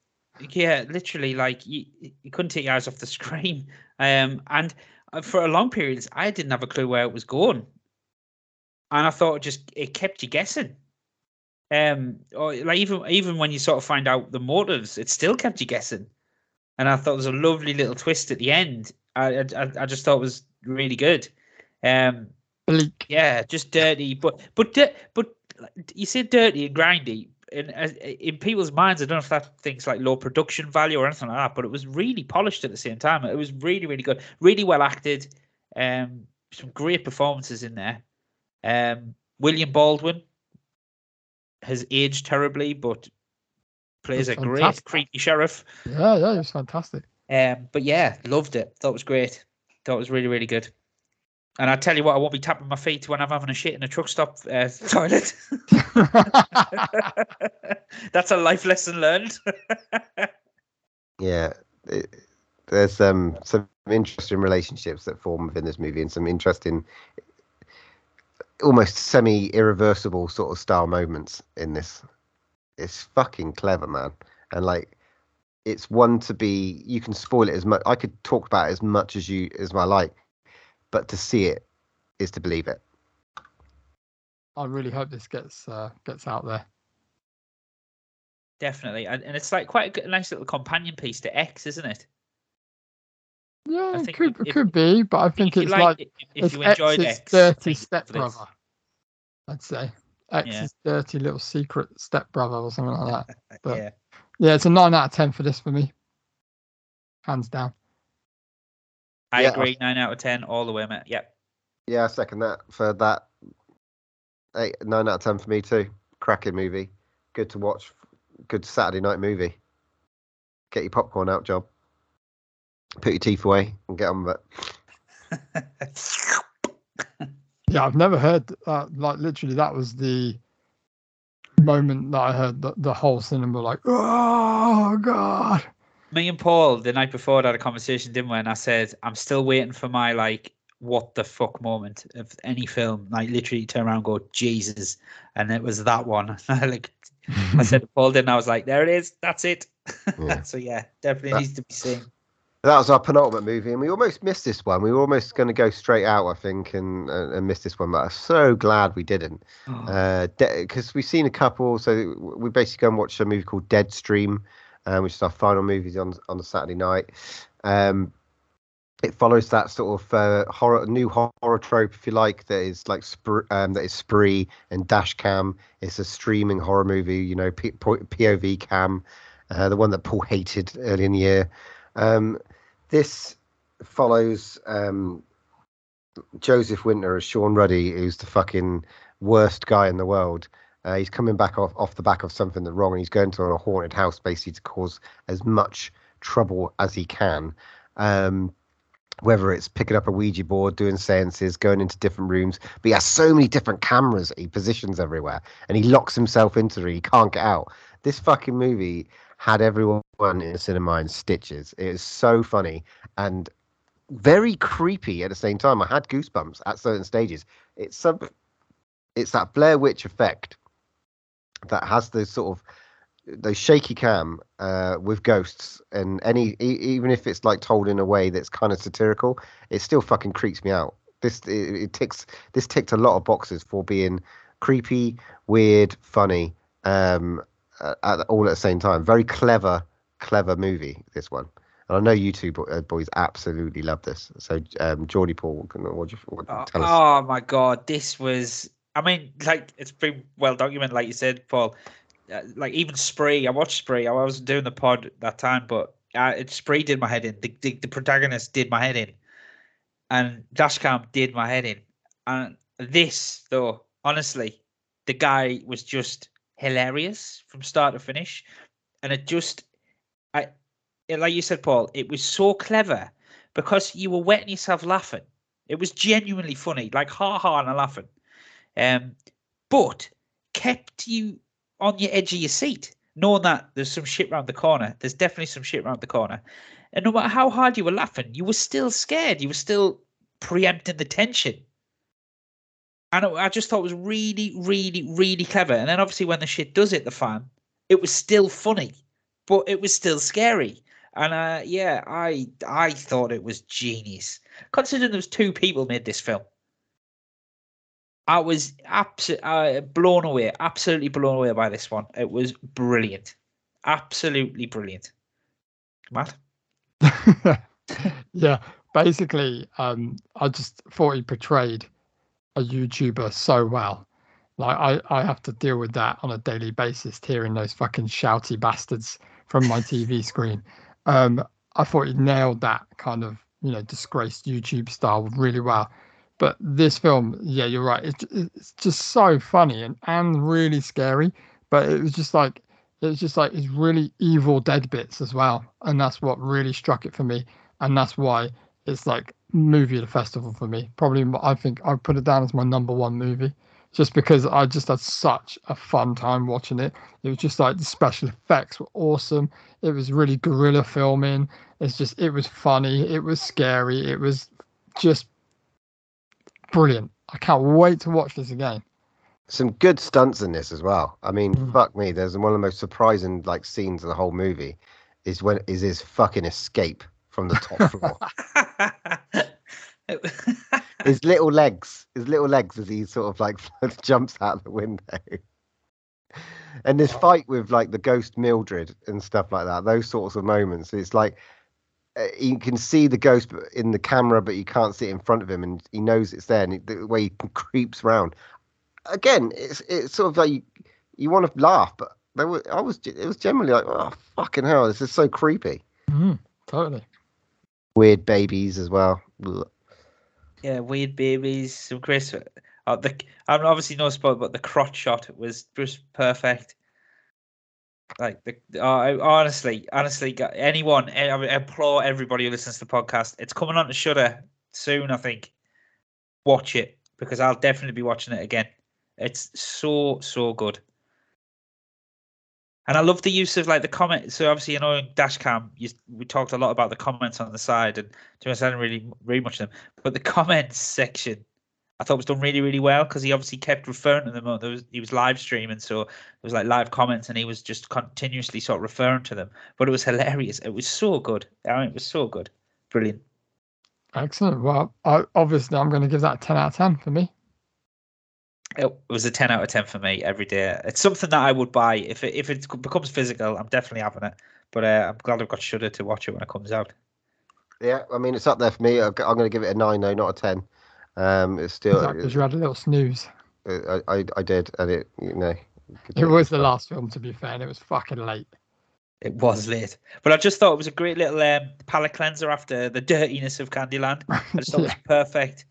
[SPEAKER 3] yeah, literally, like you, you couldn't take your eyes off the [LAUGHS] screen. Um, and uh, for a long periods, I didn't have a clue where it was going, and I thought it just it kept you guessing. Um, or like even even when you sort of find out the motives, it still kept you guessing. And I thought there was a lovely little twist at the end. I I, I just thought it was really good. Um,
[SPEAKER 1] Bleak.
[SPEAKER 3] yeah, just dirty, but but but you say dirty and grindy. In in people's minds, I don't know if that thinks like low production value or anything like that, but it was really polished at the same time. It was really really good, really well acted. Um, some great performances in there. Um, William Baldwin has aged terribly, but plays a
[SPEAKER 1] Looks
[SPEAKER 3] great creepy sheriff.
[SPEAKER 1] Yeah, yeah, it was fantastic.
[SPEAKER 3] Um, but yeah, loved it. Thought it was great. Thought it was really, really good. And I tell you what, I won't be tapping my feet when I'm having a shit in a truck stop uh, [LAUGHS] toilet. [LAUGHS] That's a life lesson learned. [LAUGHS]
[SPEAKER 2] Yeah. It, there's um some interesting relationships that form within this movie and some interesting almost semi irreversible sort of style moments in this. It's fucking clever, man. And like it's one to be you can spoil it as much I could talk about it as much as you as I like, but to see it is to believe it.
[SPEAKER 1] I really hope this gets uh, gets out there.
[SPEAKER 3] Definitely. And, and it's like quite a, good, nice little companion piece to X, isn't it?
[SPEAKER 1] Yeah, it could
[SPEAKER 3] if-
[SPEAKER 1] it could be, but I think it's
[SPEAKER 3] you
[SPEAKER 1] like
[SPEAKER 3] if, if
[SPEAKER 1] it's
[SPEAKER 3] you enjoyed
[SPEAKER 1] X's
[SPEAKER 3] X,
[SPEAKER 1] dirty
[SPEAKER 3] think of
[SPEAKER 1] stepbrother. I'd say X's dirty little secret stepbrother or something like that. [LAUGHS] but-
[SPEAKER 3] yeah.
[SPEAKER 1] Yeah, it's a nine out of ten for this for me, hands down.
[SPEAKER 3] I
[SPEAKER 2] Yeah, I-
[SPEAKER 3] agree. Nine out of ten, all the way, mate. Yep.
[SPEAKER 2] Yeah, I second that for that. Eight, nine out of ten for me too. Cracking movie, good to watch. Good Saturday night movie. Get your popcorn out, job. Put your teeth away and get on with it. [LAUGHS]
[SPEAKER 1] Yeah, I've never heard that. Like literally, that was the moment that I heard the, the whole cinema like, oh god.
[SPEAKER 3] Me and Paul the night before had a conversation, didn't we? And I said, I'm still waiting for my like what the fuck moment of any film. Like literally turn around and go, Jesus. And it was that one. [LAUGHS] like I said to Paul, then I was like, there it is, that's it.
[SPEAKER 2] Yeah. [LAUGHS]
[SPEAKER 3] so yeah, definitely
[SPEAKER 2] That-
[SPEAKER 3] needs to be seen.
[SPEAKER 2] that was our penultimate movie, and we almost missed this one. We were almost going to go straight out, I think, and, and and miss this one, but I'm so glad we didn't.
[SPEAKER 3] Oh.
[SPEAKER 2] Uh, because we've seen a couple, so we basically go and watch a movie called Deadstream, uh, which is our final movie on on the Saturday night. Um, it follows that sort of uh, horror, new horror trope, if you like, that is like um, that is spree and dash cam. It's a streaming horror movie, you know, P- POV cam, uh, the one that Paul hated early in the year. Um, this follows um, Joseph Winter as Shawn Ruddy, who's the fucking worst guy in the world. Uh, he's coming back off, off the back of something that's wrong, and he's going to a haunted house basically to cause as much trouble as he can. Um, whether it's picking up a Ouija board, doing seances, going into different rooms, but he has so many different cameras he positions everywhere, and he locks himself into it. He can't get out. This fucking movie had everyone in the cinema in stitches. It is so funny and very creepy at the same time. I had goosebumps at certain stages. It's some, it's that Blair Witch effect that has the sort of those shaky cam uh, with ghosts and any e- even if it's like told in a way that's kind of satirical, it still fucking creeps me out. This it, it ticks this ticked a lot of boxes for being creepy, weird, funny, um, at, all at the same time. Very clever, clever movie. This one. And I know you two uh, boys absolutely love this. So, um, Geordie Paul, what you what,
[SPEAKER 3] oh,
[SPEAKER 2] tell us?
[SPEAKER 3] Oh my god, this was. I mean, like it's been well documented, like you said, Paul uh, like even Spree. I watched Spree. I wasn't doing the pod that time, but uh, it Spree did my head in. The, the, the protagonist did my head in, and Dashcam did my head in. And this, though, honestly, the guy was just hilarious from start to finish, and it just, I, it, like you said, Paul, it was so clever because you were wetting yourself laughing. It was genuinely funny, like ha ha and laughing, um, but kept you on your edge of your seat, knowing that there's some shit around the corner. There's definitely some shit around the corner. And no matter how hard you were laughing, you were still scared. You were still preempting the tension. And I just thought it was really, really, really clever. And then obviously when the shit does hit the fan, it was still funny, but it was still scary. And uh, yeah, I I thought it was genius. Considering there was two people made this film. I was absolutely uh, blown away, absolutely blown away by this one. It was brilliant, absolutely brilliant. Matt. [LAUGHS]
[SPEAKER 1] yeah, basically, um, I just thought he portrayed a YouTuber so well. Like I, I have to deal with that on a daily basis, hearing those fucking shouty bastards from my [LAUGHS] TV screen. Um, I thought he nailed that kind of you know disgraced YouTube style really well. But this film, yeah, you're right. It's it's just so funny and and really scary. But it was just like it was just like it's really evil dead bits as well, and that's what really struck it for me. And that's why it's like movie of the festival for me. Probably, I think I put it down as my number one movie, just because I just had such a fun time watching it. It was just like the special effects were awesome. It was really guerrilla filming. It's just it was funny. It was scary. It was just brilliant. I can't wait to watch this again.
[SPEAKER 2] Some good stunts in this as well. I mean,
[SPEAKER 1] Mm.
[SPEAKER 2] fuck me. There's one of the most surprising like scenes of the whole movie is when is his fucking escape from the top floor. [LAUGHS] his little legs, his little legs as he sort of like [LAUGHS] jumps out the window. And this fight with like the ghost Mildred and stuff like that, those sorts of moments. It's like you can see the ghost in the camera, but you can't see it in front of him, and he knows it's there. And the way he [LAUGHS] creeps around, again, it's it's sort of like you, you want to laugh, but there were I was it was generally like, oh fucking hell, this is so creepy.
[SPEAKER 1] Mm, totally.
[SPEAKER 2] Weird babies as well.
[SPEAKER 3] Yeah, weird babies, some Chris. Uh, the I'm obviously no spoil, but the crotch shot was just perfect. Like the, uh, I honestly, honestly, anyone, I would implore everybody who listens to the podcast. It's coming on to Shudder soon, I think. Watch it because I'll definitely be watching it again. It's so so good. And I love the use of like the comment. So obviously, you know, in Dashcam, you, we talked a lot about the comments on the side, and to honest, I didn't really read much of them. But the [LAUGHS] comments section I thought it was done really, really well because he obviously kept referring to them. There was, he was live streaming, so it was like live comments, and he was just continuously sort of referring to them. But it was hilarious. It was so good. I mean, it was so good, brilliant.
[SPEAKER 1] Excellent. Well, I, obviously, I'm going to give that a 10 out of 10 for me.
[SPEAKER 3] It was a ten out of ten for me every day. It's something that I would buy if it if it becomes physical. I'm definitely having it. But uh, I'm glad I've got Shudder to watch it when it comes out.
[SPEAKER 2] Yeah, I mean it's up there for me. I'm going to give it a nine, though, not a ten. Um, it's still.
[SPEAKER 1] Because you had a little snooze.
[SPEAKER 2] I, I I did, and it you know.
[SPEAKER 1] It was the last film, to be fair, and it was fucking late.
[SPEAKER 3] It was late, but I just thought it was a great little um, palate cleanser after the dirtiness of Candyland. [LAUGHS] I just thought yeah. it was perfect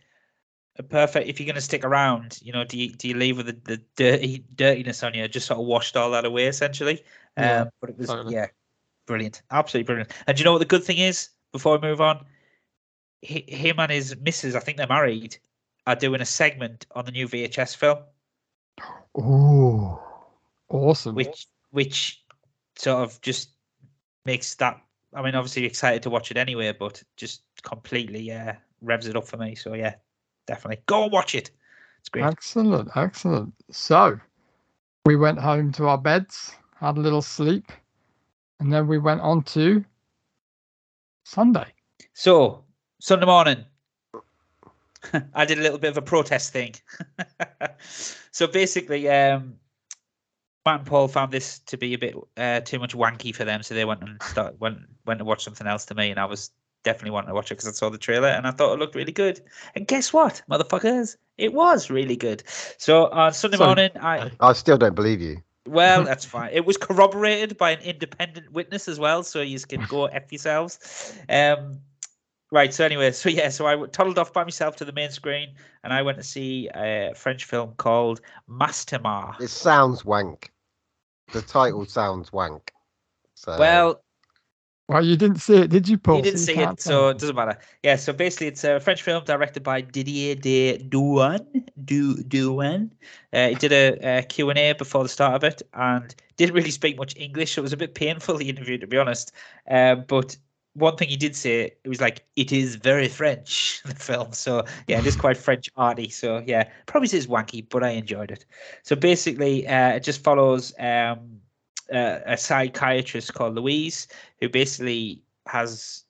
[SPEAKER 3] perfect if you're going to stick around you know do you do you leave with the, the dirty dirtiness on you just sort of washed all that away essentially yeah, um, but it was totally. yeah brilliant absolutely brilliant and do you know what the good thing is before we move on he, him and his missus i think they're married are doing a segment on the new vhs film
[SPEAKER 1] oh awesome
[SPEAKER 3] which which sort of just makes that i mean obviously excited to watch it anyway but just completely uh revs it up for me so yeah definitely go and watch it. It's great.
[SPEAKER 1] Excellent, excellent. So we went home to our beds, had a little sleep, and then we went on to Sunday.
[SPEAKER 3] So Sunday morning, I did a little bit of a protest thing. [LAUGHS] so basically, um, Matt and Paul found this to be a bit uh, too much wanky for them, so they went and start, went went to watch something else to me, and I was definitely wanting to watch it because I saw the trailer and I thought it looked really good. And guess what, motherfuckers? It was really good. So on Sunday Sorry, morning, I
[SPEAKER 2] I still don't believe you.
[SPEAKER 3] Well, [LAUGHS] that's fine. It was corroborated by an independent witness as well, so you can go f yourselves. Um, right. So anyway, so yeah, so I toddled off by myself to the main screen, and I went to see a French film called Mastemah.
[SPEAKER 2] It sounds wank. The title sounds wank.
[SPEAKER 3] So. Well,
[SPEAKER 1] well, you didn't see it, did you, Paul?
[SPEAKER 3] You didn't so you see it, so it doesn't matter. Yeah, so basically, it's a French film directed by Didier de Douan. Du Douan. Uh, he did a, a Q and A before the start of it, and didn't really speak much English. So it was a bit painful [LAUGHS] the interview, to be honest. Uh, but one thing he did say, it was like, "It is very French." [LAUGHS] The film, so yeah, it is quite [LAUGHS] French arty. So yeah, probably says wanky, but I enjoyed it. So basically, uh, it just follows. Um, uh, a psychiatrist called Louise who basically has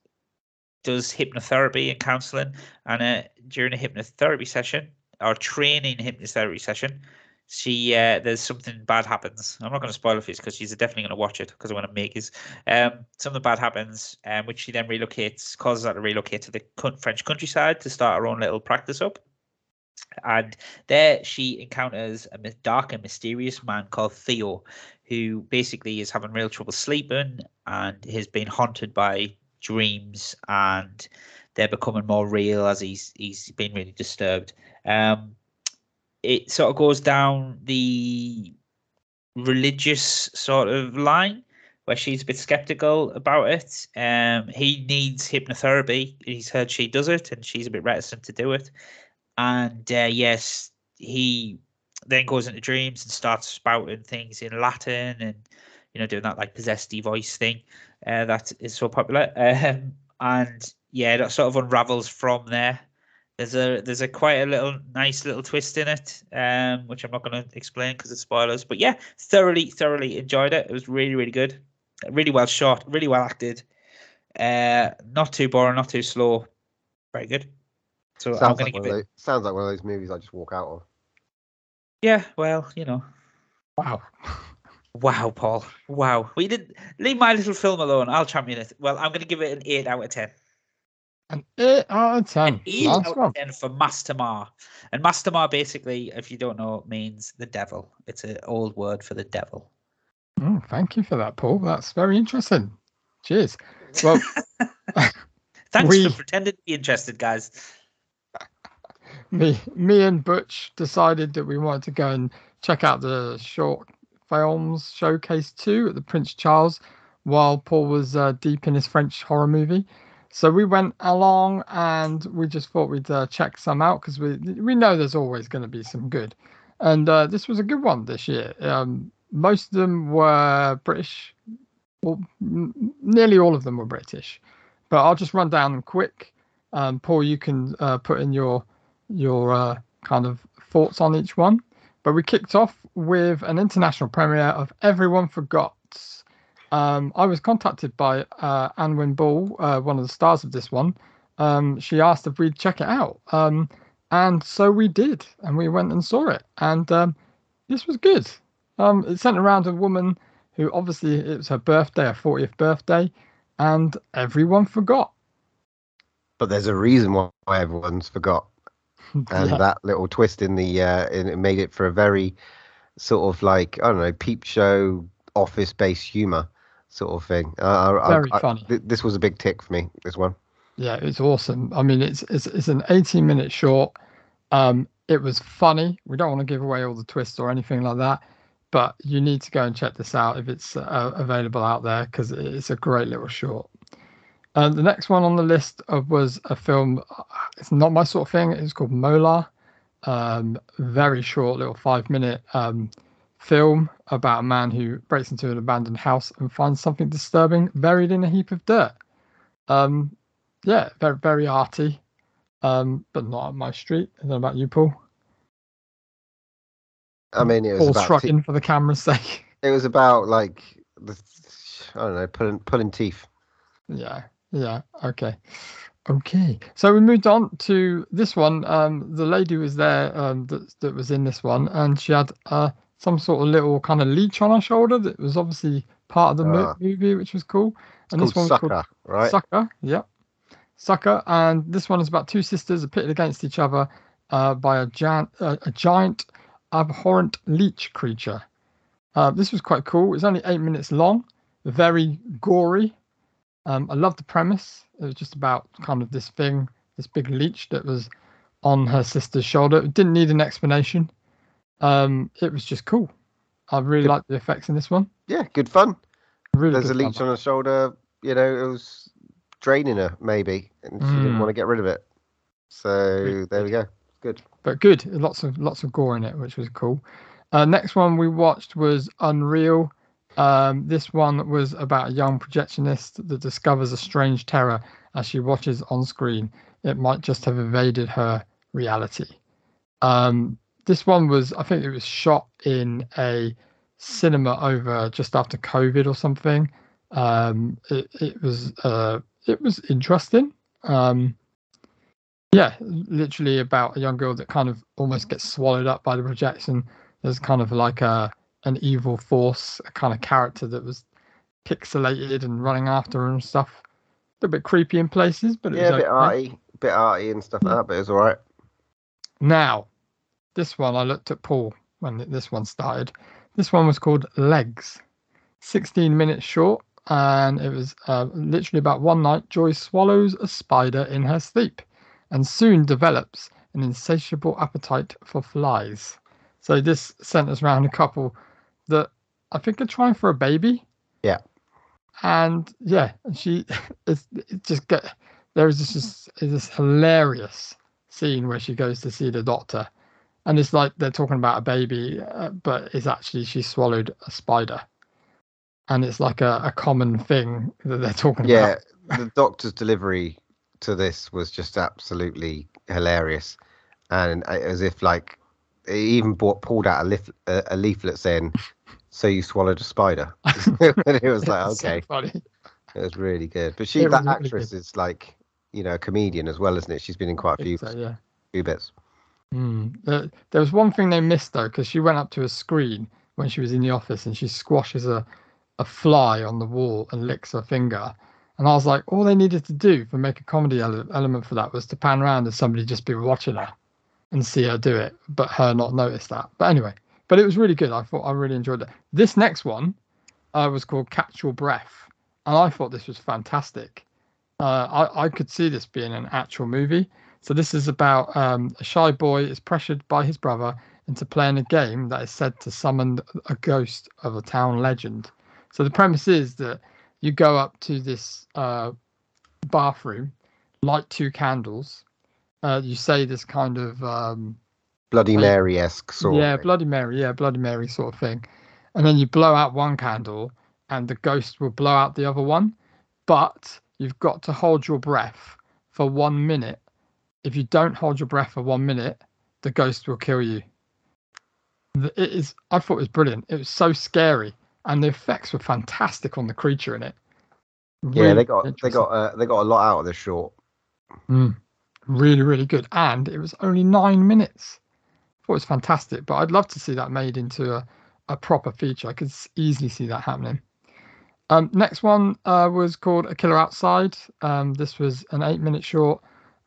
[SPEAKER 3] does hypnotherapy and counseling and uh, during a hypnotherapy session or training hypnotherapy session she uh, there's something bad happens i'm not going to spoil it for you because she's definitely going to watch it because i want to make his um something bad happens um, which she then relocates causes her to relocate to the french countryside to start her own little practice up and there she encounters a dark and mysterious man called Theo, who basically is having real trouble sleeping and has been haunted by dreams and they're becoming more real as he's he's been really disturbed. Um, it sort of goes down the religious sort of line where she's a bit skeptical about it. Um, he needs hypnotherapy. He's heard she does it, and she's a bit reticent to do it. And uh, yes, he then goes into dreams and starts spouting things in Latin and you know doing that like possessed voice thing uh, that is so popular. [LAUGHS] Um, and yeah, that sort of unravels from there. There's a there's a quite a little nice little twist in it, um, which I'm not going to explain because it's spoilers. But yeah, thoroughly thoroughly enjoyed it. It was really really good, really well shot, really well acted. Uh, not too boring, not too slow. Very good. So sounds I'm going
[SPEAKER 2] like to give it. Those, sounds like one of those movies I just walk out of.
[SPEAKER 3] Yeah, well, you know.
[SPEAKER 1] Wow.
[SPEAKER 3] Wow, Paul. Wow. We didn't leave my little film alone. I'll champion it. Well, I'm going to give it an eight out of ten.
[SPEAKER 1] An eight out of ten. An
[SPEAKER 3] eight out of ten for Mastemah. And Mastemah, basically, if you don't know, means the devil. It's an old word for the devil.
[SPEAKER 1] Oh, thank you for that, Paul. That's very interesting. Cheers. Well, [LAUGHS]
[SPEAKER 3] thanks we... for pretending to be interested, guys [LAUGHS]
[SPEAKER 1] me, me and Butch decided that we wanted to go and check out the short films showcase two at the Prince Charles while Paul was uh, deep in his French horror movie. So we went along and we just thought we'd uh, check some out because we we know there's always going to be some good, and uh, this was a good one this year. Um, most of them were British, well, nearly all of them were British, but I'll just run down them quick. Um, Paul, you can uh, put in your your uh, kind of thoughts on each one. But we kicked off with an international premiere of Everyone Forgot. Um, I was contacted by uh, Anwin Ball, uh, one of the stars of this one. Um, she asked if we'd check it out. Um, and so we did. And we went and saw it. And um, this was good. Um, it sent around a woman who obviously it was her birthday, her 40th birthday, and everyone forgot.
[SPEAKER 2] But there's a reason why everyone's forgot. [LAUGHS] And
[SPEAKER 1] Yeah.
[SPEAKER 2] that little twist in the uh, in it made it for a very sort of like I don't know peep show office based humor sort of thing. Uh, I- I-
[SPEAKER 1] Very
[SPEAKER 2] I-
[SPEAKER 1] funny.
[SPEAKER 2] th- this was a big tick for me. This one.
[SPEAKER 1] Yeah, it's awesome. I mean, it's it's it's an 18 minute short. Um, it was funny. We don't want to give away all the twists or anything like that, but you need to go and check this out if it's uh, available out there because it's a great little short. Uh, the next one on the list of was a film. uh, It's not my sort of thing. It's called Molar. Um, very short, little five minute um, film about a man who breaks into an abandoned house and finds something disturbing buried in a heap of dirt. Um, yeah, very very arty, um, but not up my street. I don't know about you, Paul.
[SPEAKER 2] I mean, it was
[SPEAKER 1] Paul
[SPEAKER 2] about te-
[SPEAKER 1] shrugging for the camera's sake. [LAUGHS]
[SPEAKER 2] it was about like the I don't know pulling pulling teeth.
[SPEAKER 1] yeah, yeah, okay, okay. So we moved on to this one. Um, the lady was there um, that that was in this one, and she had uh some sort of little kind of leech on her shoulder that was obviously part of the
[SPEAKER 2] Ah.
[SPEAKER 1] movie, which was cool. And this one was
[SPEAKER 2] Sucker,
[SPEAKER 1] called
[SPEAKER 2] right?
[SPEAKER 1] Sucker, yeah. Sucker, and this one is about two sisters are pitted against each other uh, by a giant, uh, a giant abhorrent leech creature. Uh, this was quite cool. It's only eight minutes long, very gory. Um, I love the premise. It was just about kind of this thing, this big leech that was on her sister's shoulder. It didn't need an explanation. Um, it was just cool. I really
[SPEAKER 2] Good.
[SPEAKER 1] liked the effects in this one.
[SPEAKER 2] Yeah, good fun.
[SPEAKER 1] Really
[SPEAKER 2] There's a
[SPEAKER 1] good fun.
[SPEAKER 2] leech on her shoulder. You know, it was draining her maybe, and she didn't
[SPEAKER 1] Mm.
[SPEAKER 2] want to get rid of it. So there we go. Good.
[SPEAKER 1] but good. Lots of lots of gore in it, which was cool. Uh, next one we watched was Unreal. Um, this one was about a young projectionist that discovers a strange terror as she watches on screen. It might just have evaded her reality. Um, this one was, I think, it was shot in a cinema over just after COVID or something. Um, it, it was uh, it was interesting. Um, yeah, literally about a young girl that kind of almost gets swallowed up by the projection. There's kind of like a an evil force, a kind of character that was pixelated and running after her and stuff. A little bit creepy in places, but it
[SPEAKER 2] Yeah,
[SPEAKER 1] was
[SPEAKER 2] a bit
[SPEAKER 1] okay.
[SPEAKER 2] arty, bit arty and stuff like that, but it was all right.
[SPEAKER 1] Now, this one I looked at Paul when this one started. This one was called Legs, 16 minutes short, and it was uh, literally about one night. Joy swallows a spider in her sleep, and soon develops an insatiable appetite for flies. So this sent us around a couple that I think are trying for a baby.
[SPEAKER 2] Yeah.
[SPEAKER 1] And yeah, she [LAUGHS] it's it just get there is this just this hilarious scene where she goes to see the doctor and it's like they're talking about a baby uh, but it's actually she swallowed a spider and it's like a, a common thing that they're talking
[SPEAKER 2] Yeah,
[SPEAKER 1] about Yeah,
[SPEAKER 2] the doctor's delivery to this was just absolutely hilarious, and as if like he even bought, pulled out a, leaf, a, a leaflet saying, "So you swallowed a spider." [LAUGHS] and it was [LAUGHS] like,
[SPEAKER 1] It's so
[SPEAKER 2] okay,
[SPEAKER 1] funny.
[SPEAKER 2] it was really good. But she,
[SPEAKER 1] It
[SPEAKER 2] that
[SPEAKER 1] really
[SPEAKER 2] actress,
[SPEAKER 1] good.
[SPEAKER 2] is like, you know, a comedian as well, isn't it? She's been in quite a few
[SPEAKER 1] So, yeah
[SPEAKER 2] few bits.
[SPEAKER 1] Mm. There, there was one thing they missed though, because she went up to a screen when she was in the office and she squashes a, a fly on the wall and licks her finger. And I was like, all they needed to do for make a comedy ele- element for that was to pan around and somebody just be watching her and see her do it, but her not notice that. But anyway, but it was really good. I thought I really enjoyed it. This next one uh, was called Catch Your Breath, and I thought this was fantastic. Uh, I, I could see this being an actual movie. So this is about um, a shy boy is pressured by his brother into playing a game that is said to summon a ghost of a town legend. So the premise is that you go up to this uh, bathroom, light two candles. Uh, you say this kind of um,
[SPEAKER 2] Bloody Mary esque sort.
[SPEAKER 1] yeah,
[SPEAKER 2] of thing.
[SPEAKER 1] Bloody Mary, yeah, Bloody Mary sort of thing. And then you blow out one candle, and the ghost will blow out the other one. But you've got to hold your breath for one minute. If you don't hold your breath for one minute, the ghost will kill you. It is. I thought it was brilliant. It was so scary, and the effects were fantastic on the creature in it.
[SPEAKER 2] Yeah, they got they got uh, they got a lot out of this short.
[SPEAKER 1] Mm. Really, really good. And it was only nine minutes. I thought it was fantastic. But I'd love to see that made into a, a proper feature. I could easily see that happening. Um, next one uh, was called A Killer Outside. Um, this was an eight minute short.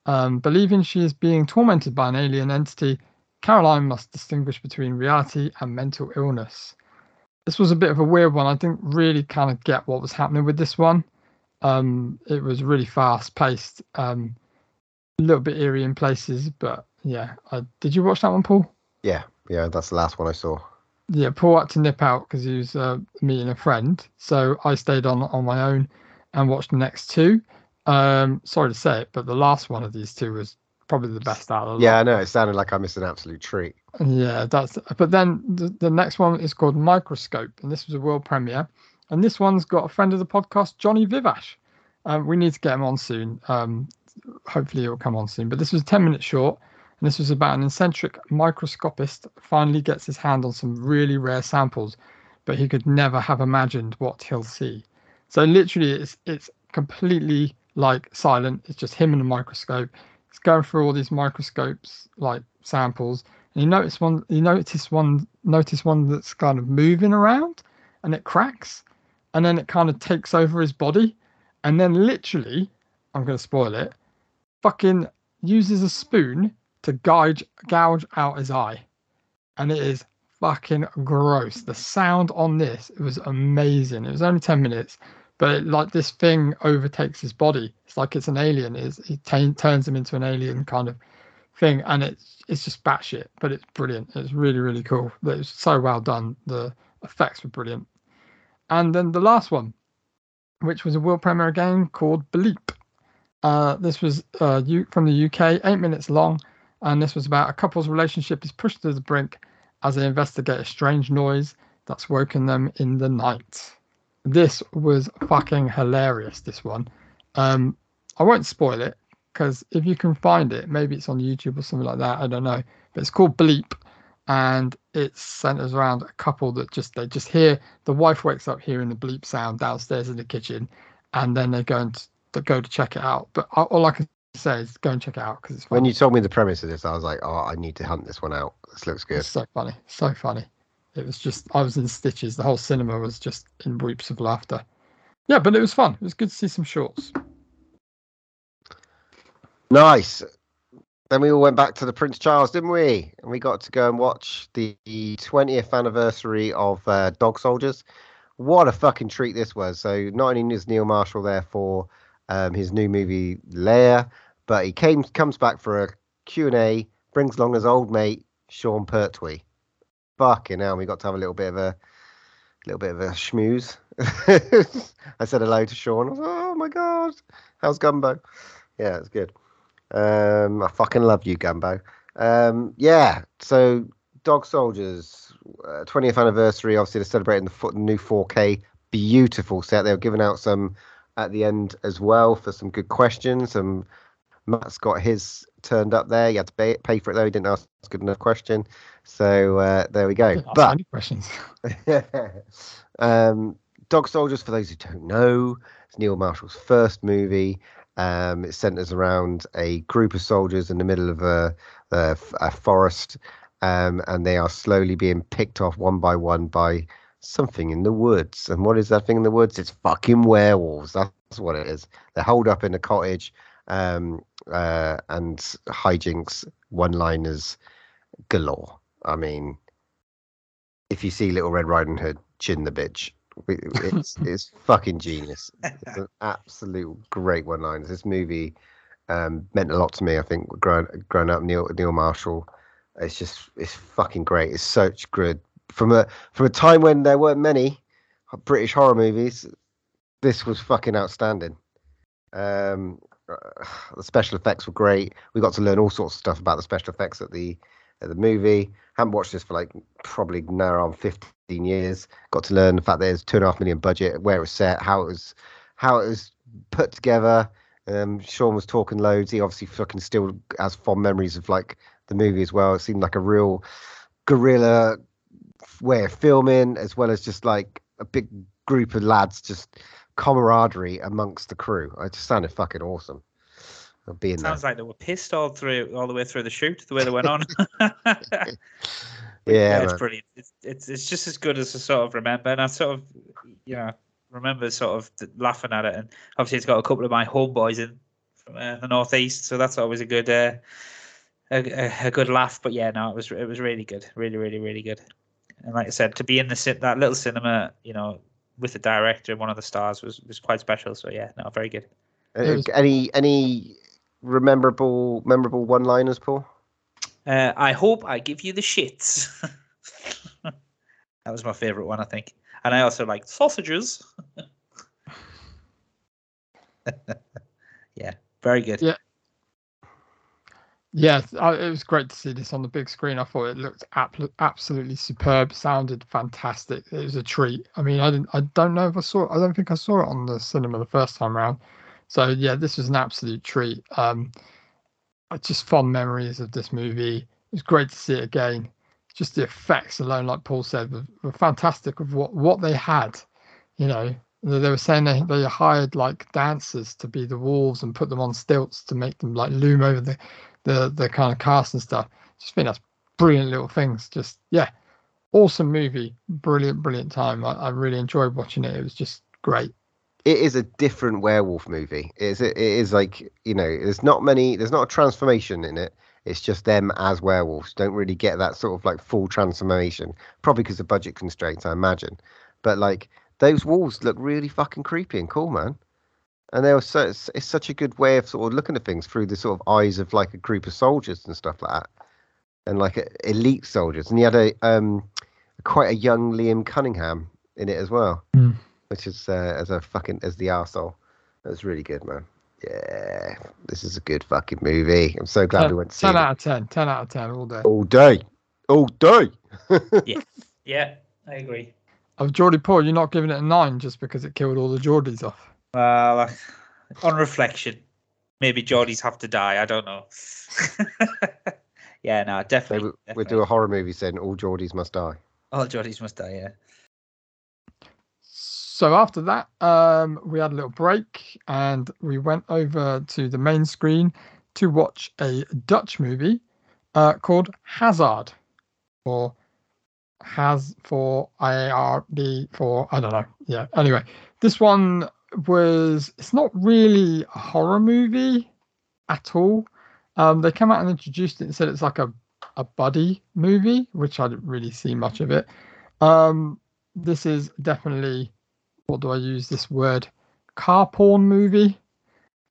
[SPEAKER 1] Um, believing she is being tormented by an alien entity, Caroline must distinguish between reality and mental illness. This was a bit of a weird one. I didn't really kind of get what was happening with this one. Um, it was really fast paced. Um, a little bit eerie in places, but yeah. I, did you watch that one, Paul?
[SPEAKER 2] Yeah, yeah, that's the last one I saw.
[SPEAKER 1] Yeah, Paul had to nip out because he was uh, meeting a friend, so I stayed on on my own and watched the next two. Um, sorry to say it, but the last one of these two was probably the best out of the
[SPEAKER 2] Yeah. I know. It sounded like I missed an absolute treat.
[SPEAKER 1] Yeah, that's. But then the, the next one is called Microscope, and this was a world premiere. And this one's got a friend of the podcast, Johnny Vivash. Um, we need to get him on soon. Um, hopefully, it'll come on soon. But this was a 10 minute short, and this was about an eccentric microscopist finally gets his hand on some really rare samples, but he could never have imagined what he'll see. So literally, it's it's completely like silent. It's just him and a microscope. He's going through all these microscopes, like samples, and you notice one. You notice one. Notice one that's kind of moving around, and it cracks, and then it kind of takes over his body, and then literally, I'm going to spoil it. Fucking uses a spoon to gouge gouge out his eye, and it is fucking gross. The sound on this it was amazing. It was only ten minutes, but it, like this thing overtakes his body. It's like it's an alien. Is it ta- turns him into an alien kind of thing, and it's it's just batshit, but it's brilliant. It's really really cool. It was so well done. The effects were brilliant. And then the last one, which was a world premiere game called Bleep. Uh, this was uh, from the UK, eight minutes long, and this was about a couple's relationship is pushed to the brink as they investigate a strange noise that's woken them in the night. This was fucking hilarious. This one, um, I won't spoil it because if you can find it, maybe it's on YouTube or something like that. I don't know, but it's called Bleep, and it centers around a couple that just they just hear the wife wakes up hearing the bleep sound downstairs in the kitchen, and then they go and they go to check it out. But all all I can say is go and check it out because it's.
[SPEAKER 2] When you told me the premise of this, I was like, oh, I need to hunt this one out. This looks good.
[SPEAKER 1] It's so funny, so funny. It was just I was in stitches. The whole cinema was just in weeps of laughter. Yeah, but it was fun. It was good to see some shorts.
[SPEAKER 2] Nice. Then we all went back to the Prince Charles, didn't we? And we got to go and watch the 20th anniversary of uh, Dog Soldiers. What a fucking treat this was. So not only is Neil Marshall there for um, his new movie Lair, but he came comes back for a Q&A, brings along his old mate Sean Pertwee. Fucking hell, we got to have a little bit of a little bit of a schmooze. [LAUGHS] I said hello to Sean. I was oh my god, how's Gumbo? Yeah, it's good. Um, I fucking love you, Gumbo. Um, yeah, so Dog Soldiers, uh, 20th anniversary. Obviously, they're celebrating the fo- new 4K, beautiful set. They were giving out some at the end as well for some good questions. Um, Matt's got his turned up there. You had to pay, pay for it though. He didn't ask a good enough question. So uh, there we go. But
[SPEAKER 1] questions. [LAUGHS]
[SPEAKER 2] um, Dog Soldiers, for those who don't know, it's Neil Marshall's first movie. Um, it centers around a group of soldiers in the middle of a, a, a forest, um, and they are slowly being picked off one by one by something in the woods. And what is that thing in the woods? It's fucking werewolves. That's what it is. They're holed up in a cottage, um, uh, and hijinks, one-liners galore. I mean, if you see Little Red Riding Hood, chin the bitch. It's [LAUGHS] it's fucking genius. It's an absolute great one line. This movie um, meant a lot to me. I think growing growing up, Neil Neil Marshall. It's just it's fucking great. It's such good from a from a time when there weren't many British horror movies. This was fucking outstanding. Um, uh, the special effects were great. We got to learn all sorts of stuff about the special effects at the at the movie. Haven't watched this for like probably now around 15 years. Got to learn the fact that there's two and a half million budget, where it was set, how it was, how it was put together. Um, Sean was talking loads. He obviously fucking still has fond memories of like the movie as well. It seemed like a real guerrilla way of filming, as well as just like a big group of lads, just camaraderie amongst the crew. It just sounded fucking awesome. Of Being
[SPEAKER 3] Sounds
[SPEAKER 2] there.
[SPEAKER 3] like they were pissed all through, all the way through the shoot, the way they went on. [LAUGHS] [LAUGHS]
[SPEAKER 2] yeah,
[SPEAKER 3] it's
[SPEAKER 2] man.
[SPEAKER 3] brilliant. It's, it's it's just as good as I sort of remember, and I sort of, you know, remember sort of laughing at it. And obviously, it's got a couple of my homeboys in from uh, the northeast, so that's always a good, uh, a, a, a good laugh. But yeah, no, it was it was really good, really, really, really good. And like I said, to be in the that little cinema, you know, with the director, and one of the stars, was was quite special. So yeah, no, very good.
[SPEAKER 2] Uh, Any any memorable memorable one liners, Paul?
[SPEAKER 3] Uh, I hope I give you the shits. [LAUGHS] that was my favorite one, I think. And I also like sausages. [LAUGHS] yeah, very good.
[SPEAKER 1] Yeah. Yeah, it was great to see this on the big screen. I thought it looked ab- absolutely superb, sounded fantastic. It was a treat. I mean, I didn't, I don't know if I saw it. I don't think I saw it on the cinema the first time around. So yeah, this was an absolute treat. Um, just fond memories of this movie. It was great to see it again. Just the effects alone, like Paul said, were, were fantastic of what what they had. You know, they they were saying they, they hired like dancers to be the wolves and put them on stilts to make them like loom over the the the kind of cast and stuff. Just think that's brilliant little things. Just yeah, awesome movie, brilliant, brilliant time. I, I really enjoyed watching it. It was just great.
[SPEAKER 2] It is a different werewolf movie. It is it is like you know, there's not many, there's not a transformation in it. It's just them as werewolves. Don't really get that sort of like full transformation, probably because of budget constraints, I imagine. But like those wolves look really fucking creepy and cool, man. And they were so it's, it's such a good way of sort of looking at things through the sort of eyes of like a group of soldiers and stuff like that, and like a, elite soldiers. And he had a um quite a young Liam Cunningham in it as well
[SPEAKER 1] Mm.
[SPEAKER 2] Which is uh, as a fucking as the arsehole. That was really good, man. Yeah, this is a good fucking movie. I'm so glad we went to see
[SPEAKER 1] 10
[SPEAKER 2] it
[SPEAKER 1] out of 10, 10 out of 10 all day.
[SPEAKER 2] all day, all day. [LAUGHS]
[SPEAKER 3] Yeah, yeah, I agree.
[SPEAKER 1] Of Geordie Paul, you're not giving it a 9 just because it killed all the Geordies off.
[SPEAKER 3] Well, uh, on reflection, maybe Geordies have to die. I don't know. [LAUGHS] yeah, no,
[SPEAKER 2] Maybe
[SPEAKER 3] definitely.
[SPEAKER 2] we'll
[SPEAKER 3] definitely.
[SPEAKER 2] do a horror movie saying all Geordies must die.
[SPEAKER 3] All Geordies must die, yeah.
[SPEAKER 1] So after that, um, we had a little break and we went over to the main screen to watch a Dutch movie uh, called Hazard, or Has for I R D for I don't know. Yeah. Anyway, this one was it's not really a horror movie at all. Um, they came out and introduced it and said it's like a a buddy movie, which I didn't really see much of it. Um, this is definitely what do I use this word? Car porn movie.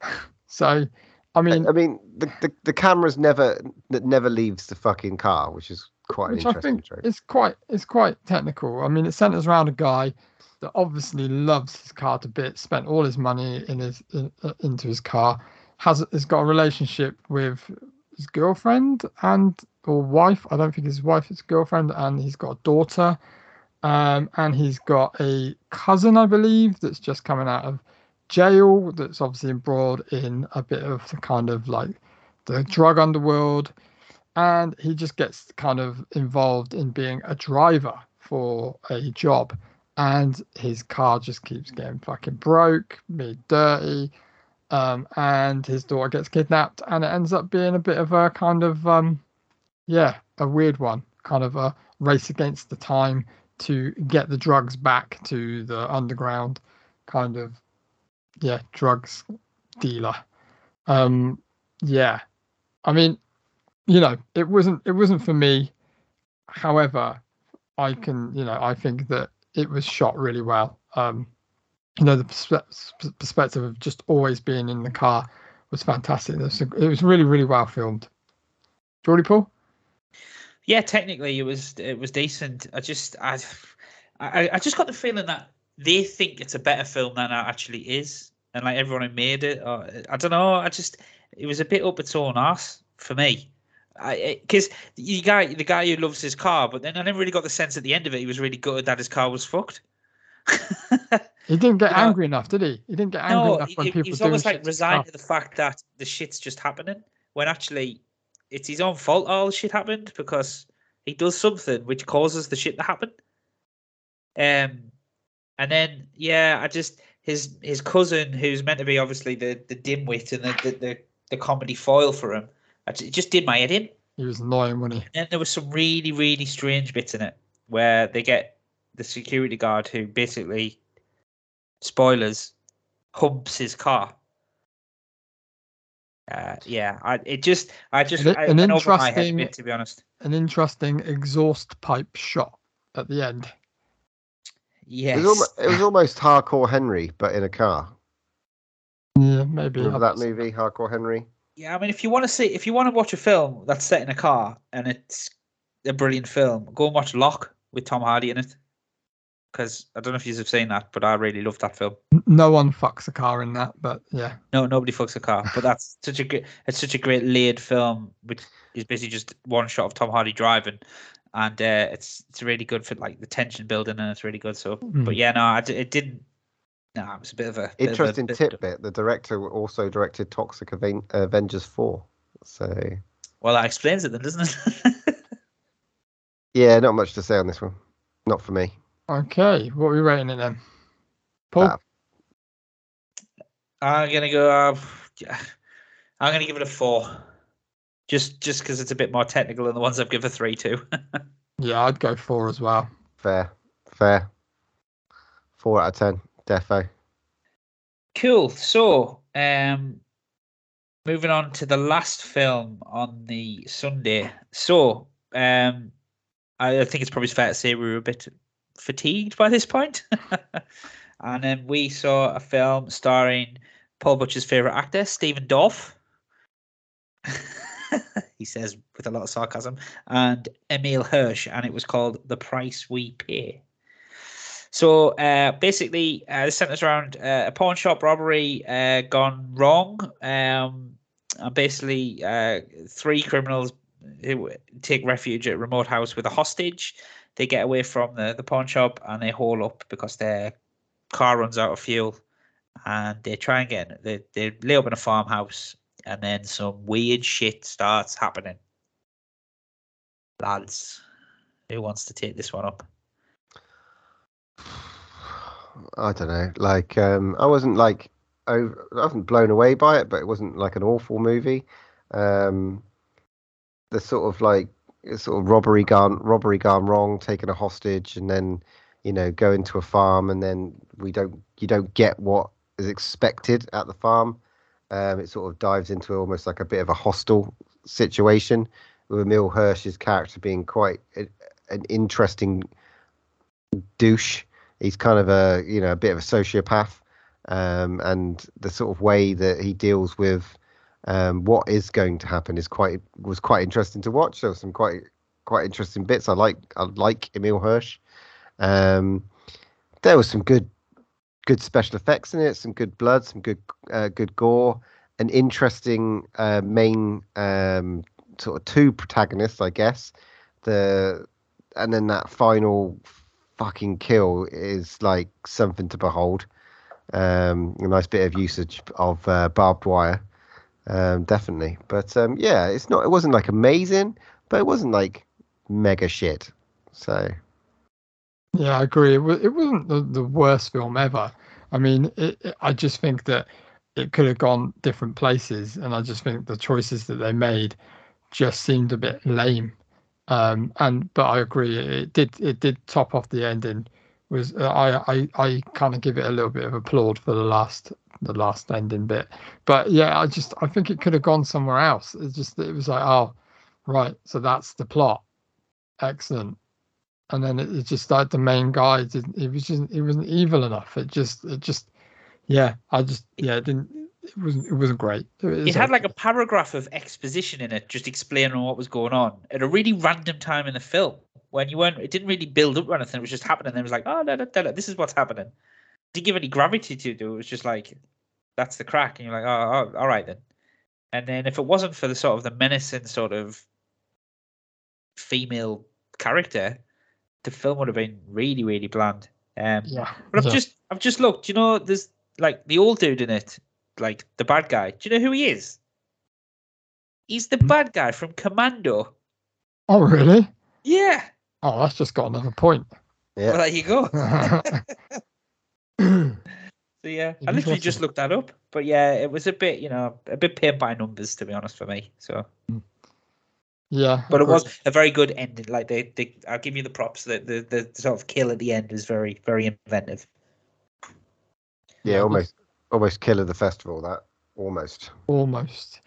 [SPEAKER 1] [LAUGHS] so, I mean,
[SPEAKER 2] I mean, the, the the camera's never that never leaves the fucking car, which is quite
[SPEAKER 1] which
[SPEAKER 2] an
[SPEAKER 1] I think
[SPEAKER 2] trope.
[SPEAKER 1] it's quite it's quite technical. I mean, it centers around a guy that obviously loves his car to bits, spent all his money in his in, uh, into his car, has has got a relationship with his girlfriend and or wife. I don't think his wife is girlfriend, and he's got a daughter, um, and he's got a cousin, I believe, that's just coming out of jail. That's obviously embroiled in a bit of the kind of like the drug underworld and he just gets kind of involved in being a driver for a job and his car just keeps getting fucking broke made dirty um, and his daughter gets kidnapped and it ends up being a bit of a kind of um, yeah a weird one kind of a race against the time to get the drugs back to the underground kind of yeah drugs dealer. Um yeah. I mean you know it wasn't it wasn't for me. However i can you know i think that it was shot really well. Um you know the perspe- perspective of just always being in the car was fantastic. It was, it was really really well filmed. Geordie Paul
[SPEAKER 3] Yeah, technically it was it was decent. I just I, I I just got the feeling that they think it's a better film than it actually is, and like everyone who made it, or, I don't know. I just it was a bit up its own ass for me. Because the guy, the guy who loves his car, but then I never really got the sense at the end of it he was really gutted that his car was fucked.
[SPEAKER 1] he didn't get [LAUGHS]
[SPEAKER 3] You know,
[SPEAKER 1] angry enough did he he didn't get angry
[SPEAKER 3] no,
[SPEAKER 1] enough when
[SPEAKER 3] he,
[SPEAKER 1] people
[SPEAKER 3] he was almost like resigned to the fact that the shit's just happening when actually it's his own fault all the shit happened because he does something which causes the shit to happen. Um, and then yeah, I just his his cousin who's meant to be obviously the the dimwit and the the, the, the comedy foil for him. I ju- It just did my head in.
[SPEAKER 1] He was annoying, wasn't he?
[SPEAKER 3] And there was some really, really strange bits in it where they get the security guard who basically, spoilers, humps his car. Uh, yeah, I it just I just
[SPEAKER 1] An-
[SPEAKER 3] I,
[SPEAKER 1] an
[SPEAKER 3] went over my head a
[SPEAKER 1] interesting-
[SPEAKER 3] bit, to be honest.
[SPEAKER 1] An interesting exhaust pipe shot at the end.
[SPEAKER 3] Yes,
[SPEAKER 2] It, was almost, it was almost Hardcore Henry, but in a car.
[SPEAKER 1] Yeah, maybe.
[SPEAKER 2] Remember that movie, Hardcore Henry?
[SPEAKER 3] yeah. I mean, if you want to see, if you want to watch a film that's set in a car and it's a brilliant film, go and watch Locke with Tom Hardy in it. Because I don't know if you have seen that, but I really love that film.
[SPEAKER 1] No one fucks a car in that, but yeah.
[SPEAKER 3] No, nobody fucks a car. But that's [LAUGHS] such a great. It's such a great layered film, which is basically just one shot of Tom Hardy driving, and uh, it's it's really good for like the tension building, and it's really good. So,
[SPEAKER 1] Mm.
[SPEAKER 3] but yeah, no, I d- it didn't. No, it was a bit of a bit of a-
[SPEAKER 2] Interesting
[SPEAKER 3] bit-
[SPEAKER 2] tidbit. The director also directed Toxic Aven- Avengers 4. So,
[SPEAKER 3] Well, that explains it then, doesn't it? [LAUGHS]
[SPEAKER 2] yeah, not much to say on this one. Not for me.
[SPEAKER 1] Okay, what are we rating it then? Paul?
[SPEAKER 2] Uh,
[SPEAKER 3] I'm gonna go. Uh, yeah, I'm gonna give it a four, just just because it's a bit more technical than the ones I've given a three to. [LAUGHS]
[SPEAKER 1] yeah, I'd go four as well.
[SPEAKER 2] Fair. Fair. 4 out of 10. Defo.
[SPEAKER 3] Cool. So, um, moving on to the last film on the Sunday. So, um, I, I think it's probably fair to say we were a bit fatigued by this point. [LAUGHS] and then we saw a film starring Paul Butcher's favorite actor, Stephen Dorff. [LAUGHS] he says with a lot of sarcasm, and Emile Hirsch, and it was called The Price We Pay. So uh, basically, uh, this centers around uh, a pawn shop robbery uh, gone wrong. Um, and basically, uh, three criminals who take refuge at a remote house with a hostage. They get away from the, the pawn shop and they haul up because their car runs out of fuel. And they try and get they they lay up in a farmhouse, and then some weird shit starts happening. Lads, who wants to take this one up? [SIGHS]
[SPEAKER 2] I don't know. Like, um, I wasn't like, I wasn't blown away by it, but it wasn't like an awful movie. Um, the sort of like sort of robbery gone robbery gone wrong, taking a hostage, and then you know go into a farm, and then we don't you don't get what is expected at the farm. Um, it sort of dives into almost like a bit of a hostile situation with Emile Hirsch's character being quite a, an interesting douche he's kind of a you know a bit of a sociopath um, and the sort of way that he deals with um, what is going to happen is quite was quite interesting to watch. There were some quite quite interesting bits. I like i like emile hirsch. Um, there was some good good special effects in it some good blood some good uh, good gore an interesting uh, main um, sort of two protagonists i guess. The and then that final fucking kill is like something to behold. Um, a nice bit of usage of uh, barbed wire, um, definitely. But um, yeah, it's not. It wasn't like amazing, but it wasn't like mega shit. So
[SPEAKER 1] Yeah, I agree. It, wa- it wasn't the, the worst film ever. I mean, it, it- I just think that it could have gone different places, and I just think the choices that they made just seemed a bit lame. Um, and but I agree, it, did it did top off the ending. Was I I I kind of give it a little bit of applaud for the last the last ending bit. But yeah, I just I think it could have gone somewhere else. It's just it was like oh, right, so that's the plot. Excellent and then it, it just like the main guy didn't he was just it wasn't evil enough it just it just yeah i just yeah it didn't it wasn't it wasn't great it,
[SPEAKER 3] It had like a paragraph of exposition in it, just explaining what was going on at a really random time in the film when you weren't. It didn't really build up or anything. It was just happening. And it was like, oh, da, da, da, this is what's happening. Didn't give any gravity to it. It was just like, that's the crack, and you're like, oh, oh, all right then. And then if it wasn't for the sort of the menacing sort of female character, the film would have been really, really bland. Um,
[SPEAKER 1] yeah
[SPEAKER 3] but I've
[SPEAKER 1] yeah.
[SPEAKER 3] just I've just looked. You know, there's like the old dude in it, like the bad guy. Do you know who he is? He's the bad guy from Commando.
[SPEAKER 1] Oh, really?
[SPEAKER 3] Yeah.
[SPEAKER 1] Oh, that's just got another point.
[SPEAKER 2] Yeah.
[SPEAKER 3] Well, there you go. [LAUGHS] [LAUGHS]
[SPEAKER 1] yeah,
[SPEAKER 3] So yeah, I literally just looked that up. But yeah, it was a bit, you know, a bit paint by numbers to be honest for me. So, yeah, but it
[SPEAKER 1] agreed.
[SPEAKER 3] was a very good ending. Like they, they I'll give you the props. that the, the sort of kill at the end is very, very inventive.
[SPEAKER 2] Yeah, almost almost kill of the festival. That almost.
[SPEAKER 1] almost.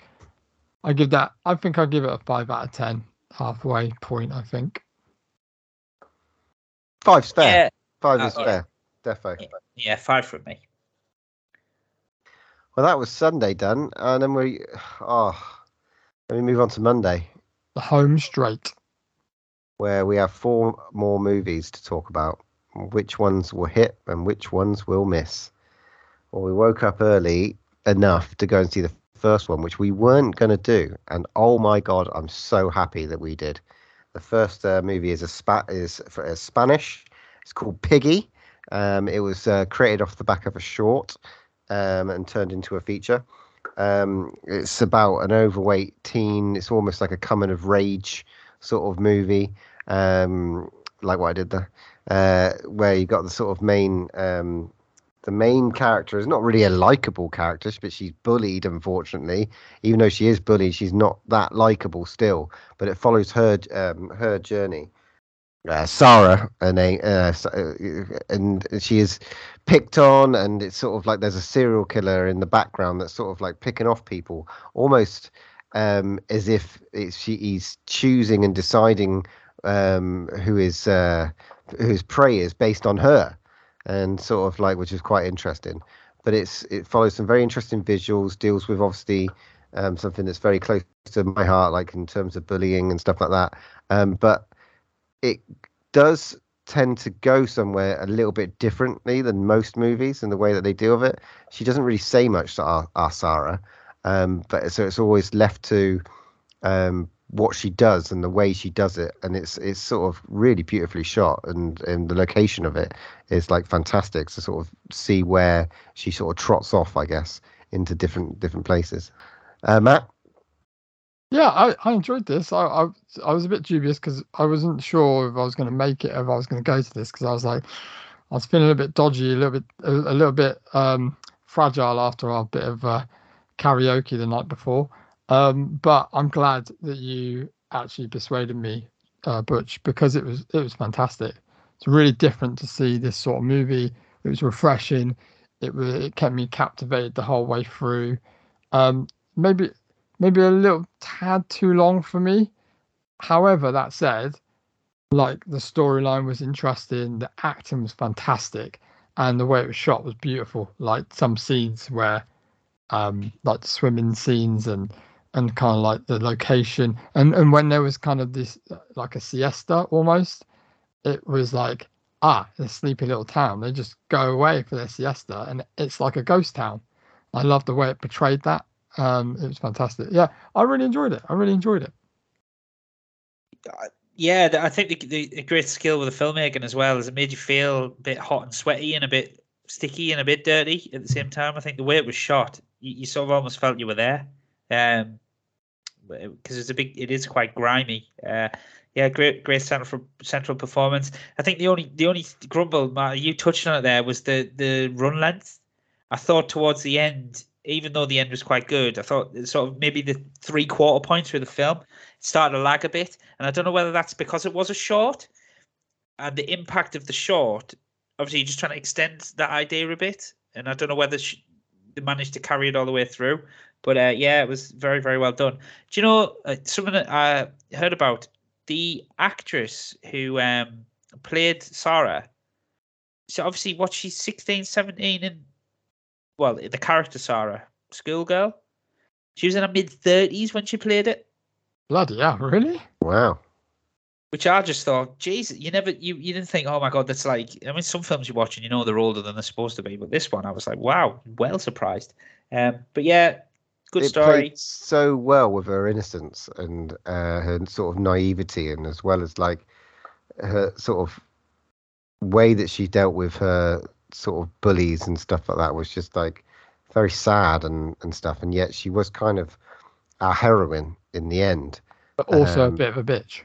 [SPEAKER 1] I give that. I think I give it a five out of ten. Halfway point, I think.
[SPEAKER 2] Five's fair.
[SPEAKER 3] Yeah,
[SPEAKER 2] Five
[SPEAKER 3] uh,
[SPEAKER 2] is
[SPEAKER 3] yeah.
[SPEAKER 2] fair. Defo.
[SPEAKER 3] Yeah. Yeah, five from me.
[SPEAKER 2] Well, that was Sunday done, and then we. [SIGHS] Oh, let me move on to Monday,
[SPEAKER 1] The home straight.
[SPEAKER 2] where we have four more movies to talk about. Which ones will hit and which ones will miss. Well, we woke up early enough to go and see the first one, which we weren't going to do, and oh my god, I'm so happy that we did. The first uh, movie is a spa- is for, uh, Spanish. It's called Piggy. Um, it was uh, created off the back of a short um, and turned into a feature. Um, it's about an overweight teen. It's almost like a coming of rage sort of movie, um, like what I did there, uh, where you got the sort of main. Um, the main character is not really a likable character, but she's bullied, unfortunately. Even though she is bullied, she's not that likable still. But it follows her um, her journey. Uh, Sarah, name, uh, uh, and she is picked on, and it's sort of like there's a serial killer in the background that's sort of like picking off people, almost um, as if it's she, he's choosing and deciding um, who is uh, whose prey is based on her, and sort of like which is quite interesting. But it's it follows some very interesting visuals, deals with obviously um, something that's very close to my heart, like in terms of bullying and stuff like that. Um, but it does tend to go somewhere a little bit differently than most movies in the way that they deal with it. She doesn't really say much to our, our Sarah, um, but so it's always left to um, what she does and the way she does it, and it's it's sort of really beautifully shot, and and the location of it is like fantastic to sort of see where she sort of trots off, I guess, into different different places. Uh, Matt,
[SPEAKER 1] Yeah, I, I enjoyed this. I, I I was a bit dubious because I wasn't sure if I was going to make it, if I was going to go to this because I was like, I was feeling a bit dodgy, a little bit, a, a little bit um, fragile after our bit of uh, karaoke the night before. Um, but I'm glad that you actually persuaded me, uh, Butch, because it was it was fantastic. It's really different to see this sort of movie. It was refreshing. It was it kept me captivated the whole way through. Um, maybe maybe a little tad too long for me. However, that said, like the storyline was interesting, the acting was fantastic, and the way it was shot was beautiful. Like some scenes where, um, like swimming scenes and and kind of like the location, and and when there was kind of this uh, like a siesta almost, it was like ah, a sleepy little town. They just go away for their siesta, and it's like a ghost town. I love the way it portrayed that. Um, it was fantastic. Yeah, I really enjoyed it. I really enjoyed it.
[SPEAKER 3] Yeah, th- I think the, the, the great skill with the filmmaking as well is it made you feel a bit hot and sweaty and a bit sticky and a bit dirty at the same time. I think the way it was shot, you, you sort of almost felt you were there, um, because it's a big, it is quite grimy. Uh, yeah, great, great central central performance. I think the only the only grumble, Matt, you touched on it there, was the the run length. I thought towards the end, even though the end was quite good, I thought sort of maybe the three quarter points through the film started to lag a bit, and I don't know whether that's because it was a short, and the impact of the short. Obviously, you're just trying to extend that idea a bit, and I don't know whether she, they managed to carry it all the way through. But uh, yeah, it was very, very well done. Do you know uh, I heard about? The actress who um, played Sarah. So obviously, what she's 16, 17, and well, the character Sarah, schoolgirl. She was in her mid 30s when she played it.
[SPEAKER 1] Bloody yeah, really?
[SPEAKER 2] wow.
[SPEAKER 3] Which I just thought, Jesus, you never, you, you didn't think, oh my god, that's like. I mean, some films you watch and you know they're older than they're supposed to be, but this one, I was like, wow, well surprised. Um, but yeah, good
[SPEAKER 2] it
[SPEAKER 3] story.
[SPEAKER 2] played so well with her innocence and uh, her sort of naivety, and as well as like her sort of way that she dealt with her sort of bullies and stuff like that was just like very sad and and stuff. And yet she was kind of our heroine in the end.
[SPEAKER 1] But also
[SPEAKER 2] Um,
[SPEAKER 1] a bit of a bitch.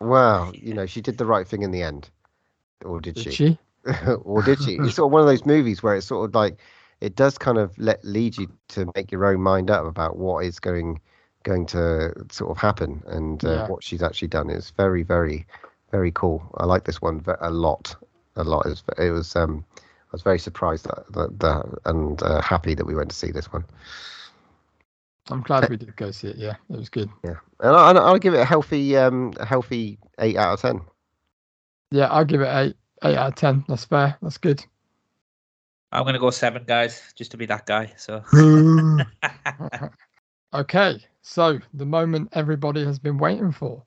[SPEAKER 2] Well, you know, she did the right thing in the end, or did,
[SPEAKER 1] Did
[SPEAKER 2] she?
[SPEAKER 1] she? [LAUGHS]
[SPEAKER 2] or did she? It's sort of one of those movies where it's sort of like it does kind of let lead you to make your own mind up about what is going going to sort of happen and uh,
[SPEAKER 1] Yeah.
[SPEAKER 2] what she's actually done. is very, very, very cool. I like this one a lot, a lot. It was, it was um, I was very surprised that, that, that and uh, happy that we went to see this one.
[SPEAKER 1] I'm glad we did go see it. Yeah, it was good.
[SPEAKER 2] Yeah, and I, I'll give it a healthy, um, a healthy eight out of ten.
[SPEAKER 1] Yeah, I'll give it eight. Eight out of ten. That's fair. That's good.
[SPEAKER 3] I'm gonna go seven, guys, just to be that guy. So [LAUGHS]
[SPEAKER 1] okay, so the moment everybody has been waiting for.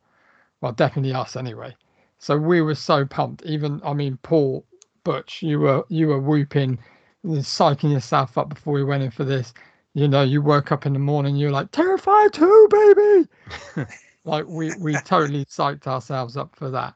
[SPEAKER 1] Well, definitely us anyway. So we were so pumped. Even I mean, Paul Butch, you were you were whooping, psyching yourself up before we went in for this. You know, you woke up in the morning, you were like, "Terrifier two, baby!" [LAUGHS] like we we totally psyched ourselves up for that.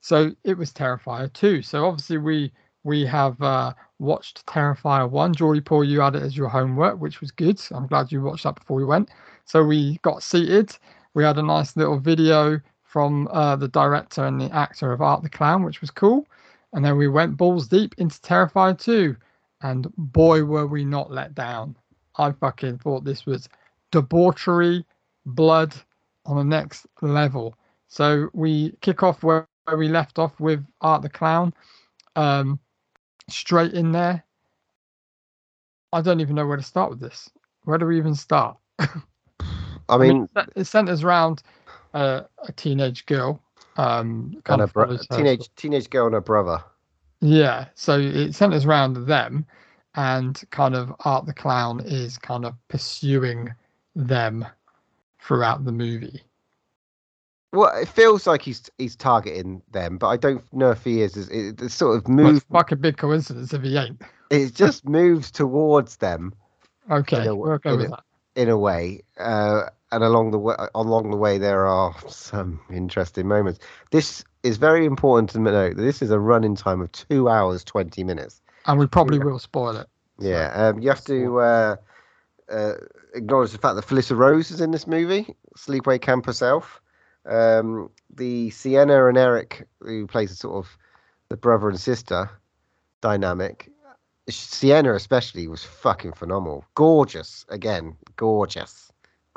[SPEAKER 1] So it was Terrifier two. So obviously we we have uh, watched Terrifier one. Geordie Paul, you had it as your homework, which was good. I'm glad you watched that before we went. So we got seated. We had a nice little video from uh, the director and the actor of Art the Clown, which was cool. And then we went balls deep into Terrifier 2. And boy, were we not let down. I fucking thought this was debauchery, blood on the next level. So we kick off where, where we left off with Art the Clown. Um, straight in there. I don't even know where to start with this. Where do we even start? [LAUGHS]
[SPEAKER 2] I mean,
[SPEAKER 1] it- it centers around uh, a teenage girl. Um,
[SPEAKER 2] and
[SPEAKER 1] kind
[SPEAKER 2] a
[SPEAKER 1] of
[SPEAKER 2] bro-
[SPEAKER 1] follows her
[SPEAKER 2] teenage teenage girl and her brother.
[SPEAKER 1] yeah, so it centers around them, and kind of Art the Clown is kind of pursuing them throughout the movie.
[SPEAKER 2] Well, it feels like he's he's targeting them, but I don't know if he is. It's, it, sort of
[SPEAKER 1] Well,
[SPEAKER 2] move.
[SPEAKER 1] it's fucking big coincidence if he ain't.
[SPEAKER 2] It just [LAUGHS] moves towards them
[SPEAKER 1] Okay,
[SPEAKER 2] a-
[SPEAKER 1] we're okay
[SPEAKER 2] in
[SPEAKER 1] with
[SPEAKER 2] a-
[SPEAKER 1] that.
[SPEAKER 2] in a way, uh, and along the way, along the way, there are some interesting moments. This is very important to note. that This is a running time of two hours twenty minutes.
[SPEAKER 1] And we probably
[SPEAKER 2] Yeah.
[SPEAKER 1] will spoil it. So,
[SPEAKER 2] Yeah, um, you have to uh, uh, acknowledge the fact that Felissa Rose is in this movie, Sleepaway Camp herself. Um, the Sienna and Eric, who plays a sort of the brother and sister dynamic. Sienna especially was fucking phenomenal, gorgeous again, gorgeous,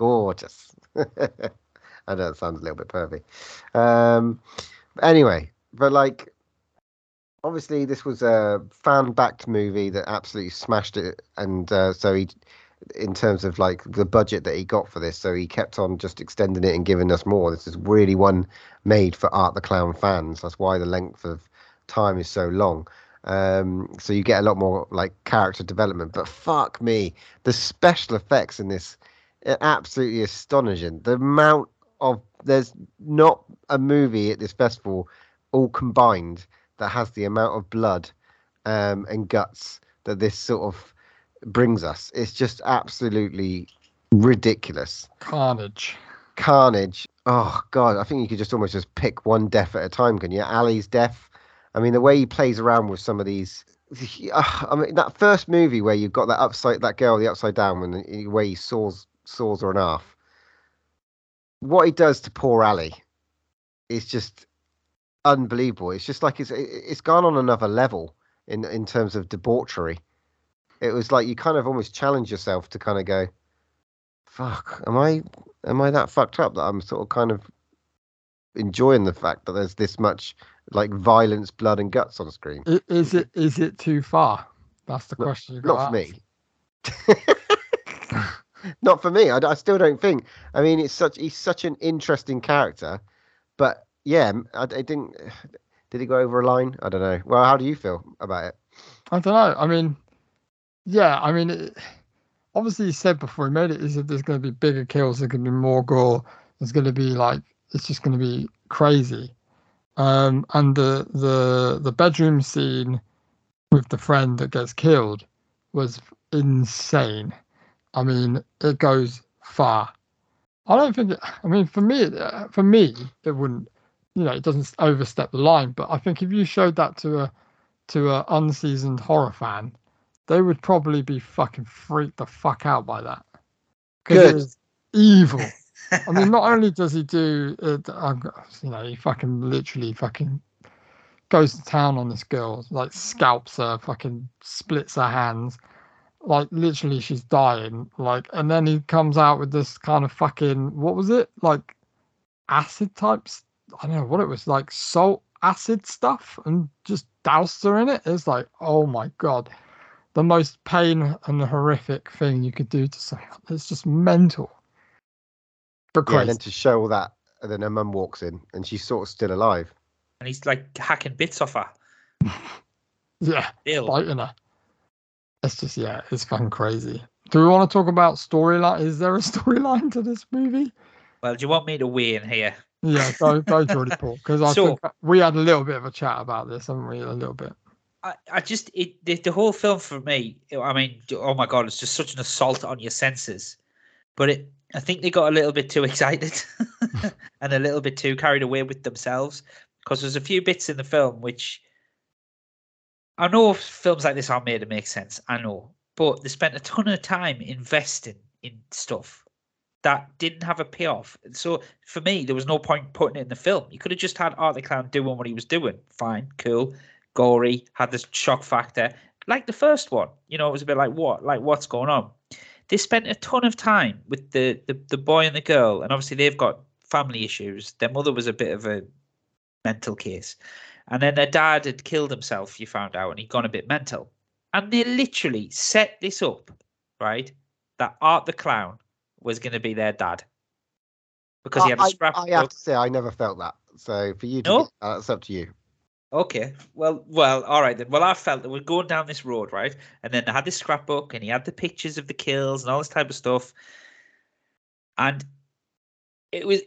[SPEAKER 2] gorgeous. [LAUGHS] I know it sounds a little bit pervy. Um, anyway, but like obviously this was a fan backed movie that absolutely smashed it and uh, so he in terms of like the budget that he got for this so he kept on just extending it and giving us more this is really one made for art the clown fans that's why the length of time is so long um so you get a lot more like character development but fuck me the special effects in this absolutely astonishing the amount of there's not a movie at this festival all combined that has the amount of blood um, and guts that this sort of brings us. It's just absolutely ridiculous.
[SPEAKER 1] Carnage.
[SPEAKER 2] Carnage. Oh god, I think you could just almost just pick one death at a time, can you? Ali's death. I mean, the way he plays around with some of these. I mean, that first movie where you've got that upside, that girl, the upside down, when the way he saws saws her in half. What he does to poor Ali is just unbelievable. It's just like it's it's gone on another level in in terms of debauchery. It was like you kind of almost challenge yourself to kind of go, "Fuck, am I am I that fucked up that I'm sort of kind of enjoying the fact that there's this much like violence, blood, and guts on screen?"
[SPEAKER 1] Is it is it too far? That's the
[SPEAKER 2] Not-
[SPEAKER 1] question you
[SPEAKER 2] Not
[SPEAKER 1] got.
[SPEAKER 2] for me. [LAUGHS] Not for me. I, I still don't think. I mean, it's such he's such an interesting character, but yeah, I didn't. [SIGHS] Did he go over a line? I don't know. Well, how do you feel about it?
[SPEAKER 1] I don't know. I mean, yeah. I mean, it, obviously he said before he made it, he said there's going to be bigger kills. There's going to be more gore. There's going to be like it's just going to be crazy. Um, and the the the bedroom scene with the friend that gets killed was insane. I mean, it goes far. I don't think. It, I mean, for me, uh, for me, it wouldn't. You know, it doesn't overstep the line. But I think if you showed that to a to a unseasoned horror fan, they would probably be fucking freaked the fuck out by that.
[SPEAKER 2] Good.
[SPEAKER 1] was- evil. I mean, not [LAUGHS] only does he do, uh, you know, he fucking literally fucking goes to town on this girl, like scalps her, fucking splits her hands, like literally she's dying, like, and then he comes out with this kind of fucking what was it, like acid types? I don't know what it was, like salt acid stuff, and just doused her in it. It's like, oh my god, the most pain and horrific thing you could do to someone. It's just mental. But
[SPEAKER 2] Yeah, and then to show all that, and then her mum walks in, and she's sort of still alive.
[SPEAKER 3] And he's like hacking bits off her. [LAUGHS]
[SPEAKER 1] yeah.
[SPEAKER 3] Ill.
[SPEAKER 1] biting her. It's just yeah, it's fucking crazy. Do we want to talk about storyline? Is there a [LAUGHS] storyline to this movie?
[SPEAKER 3] Well, do you want me to weigh in here?
[SPEAKER 1] Yeah, go go Geordie Paul because I [LAUGHS]
[SPEAKER 3] So-
[SPEAKER 1] think we had a little bit of a chat about this, haven't we? A little bit.
[SPEAKER 3] I, I just it the, the whole film for me. I mean, oh my god, it's just such an assault on your senses. But it, I think they got a little bit too [LAUGHS] excited and a little bit too carried away with themselves because there's a few bits in the film which I know films like this are made to make sense. I know, but they spent a ton of time investing in stuff that didn't have a payoff. So for me, there was no point putting it in the film. You could have just had Art the Clown doing what he was doing. Fine, cool gory, had this shock factor, like the first one. You know, it was a bit like what, like what's going on. They spent a ton of time with the the, the boy and the girl, and obviously they've got family issues. Their mother was a bit of a mental case, and then their dad had killed himself. You found out, and he'd gone a bit mental. And they literally set this up, right? That Art the Clown was going to be their dad because he had a
[SPEAKER 2] I,
[SPEAKER 3] scrap.
[SPEAKER 2] I have to say, I never felt that. So for you to,
[SPEAKER 3] No?
[SPEAKER 2] get- uh, it's up to you.
[SPEAKER 3] Okay. Well, well, all right then. Well, I felt that we're going down this road, right? And then I had this scrapbook, and he had the pictures of the kills and all this type of stuff, and it was.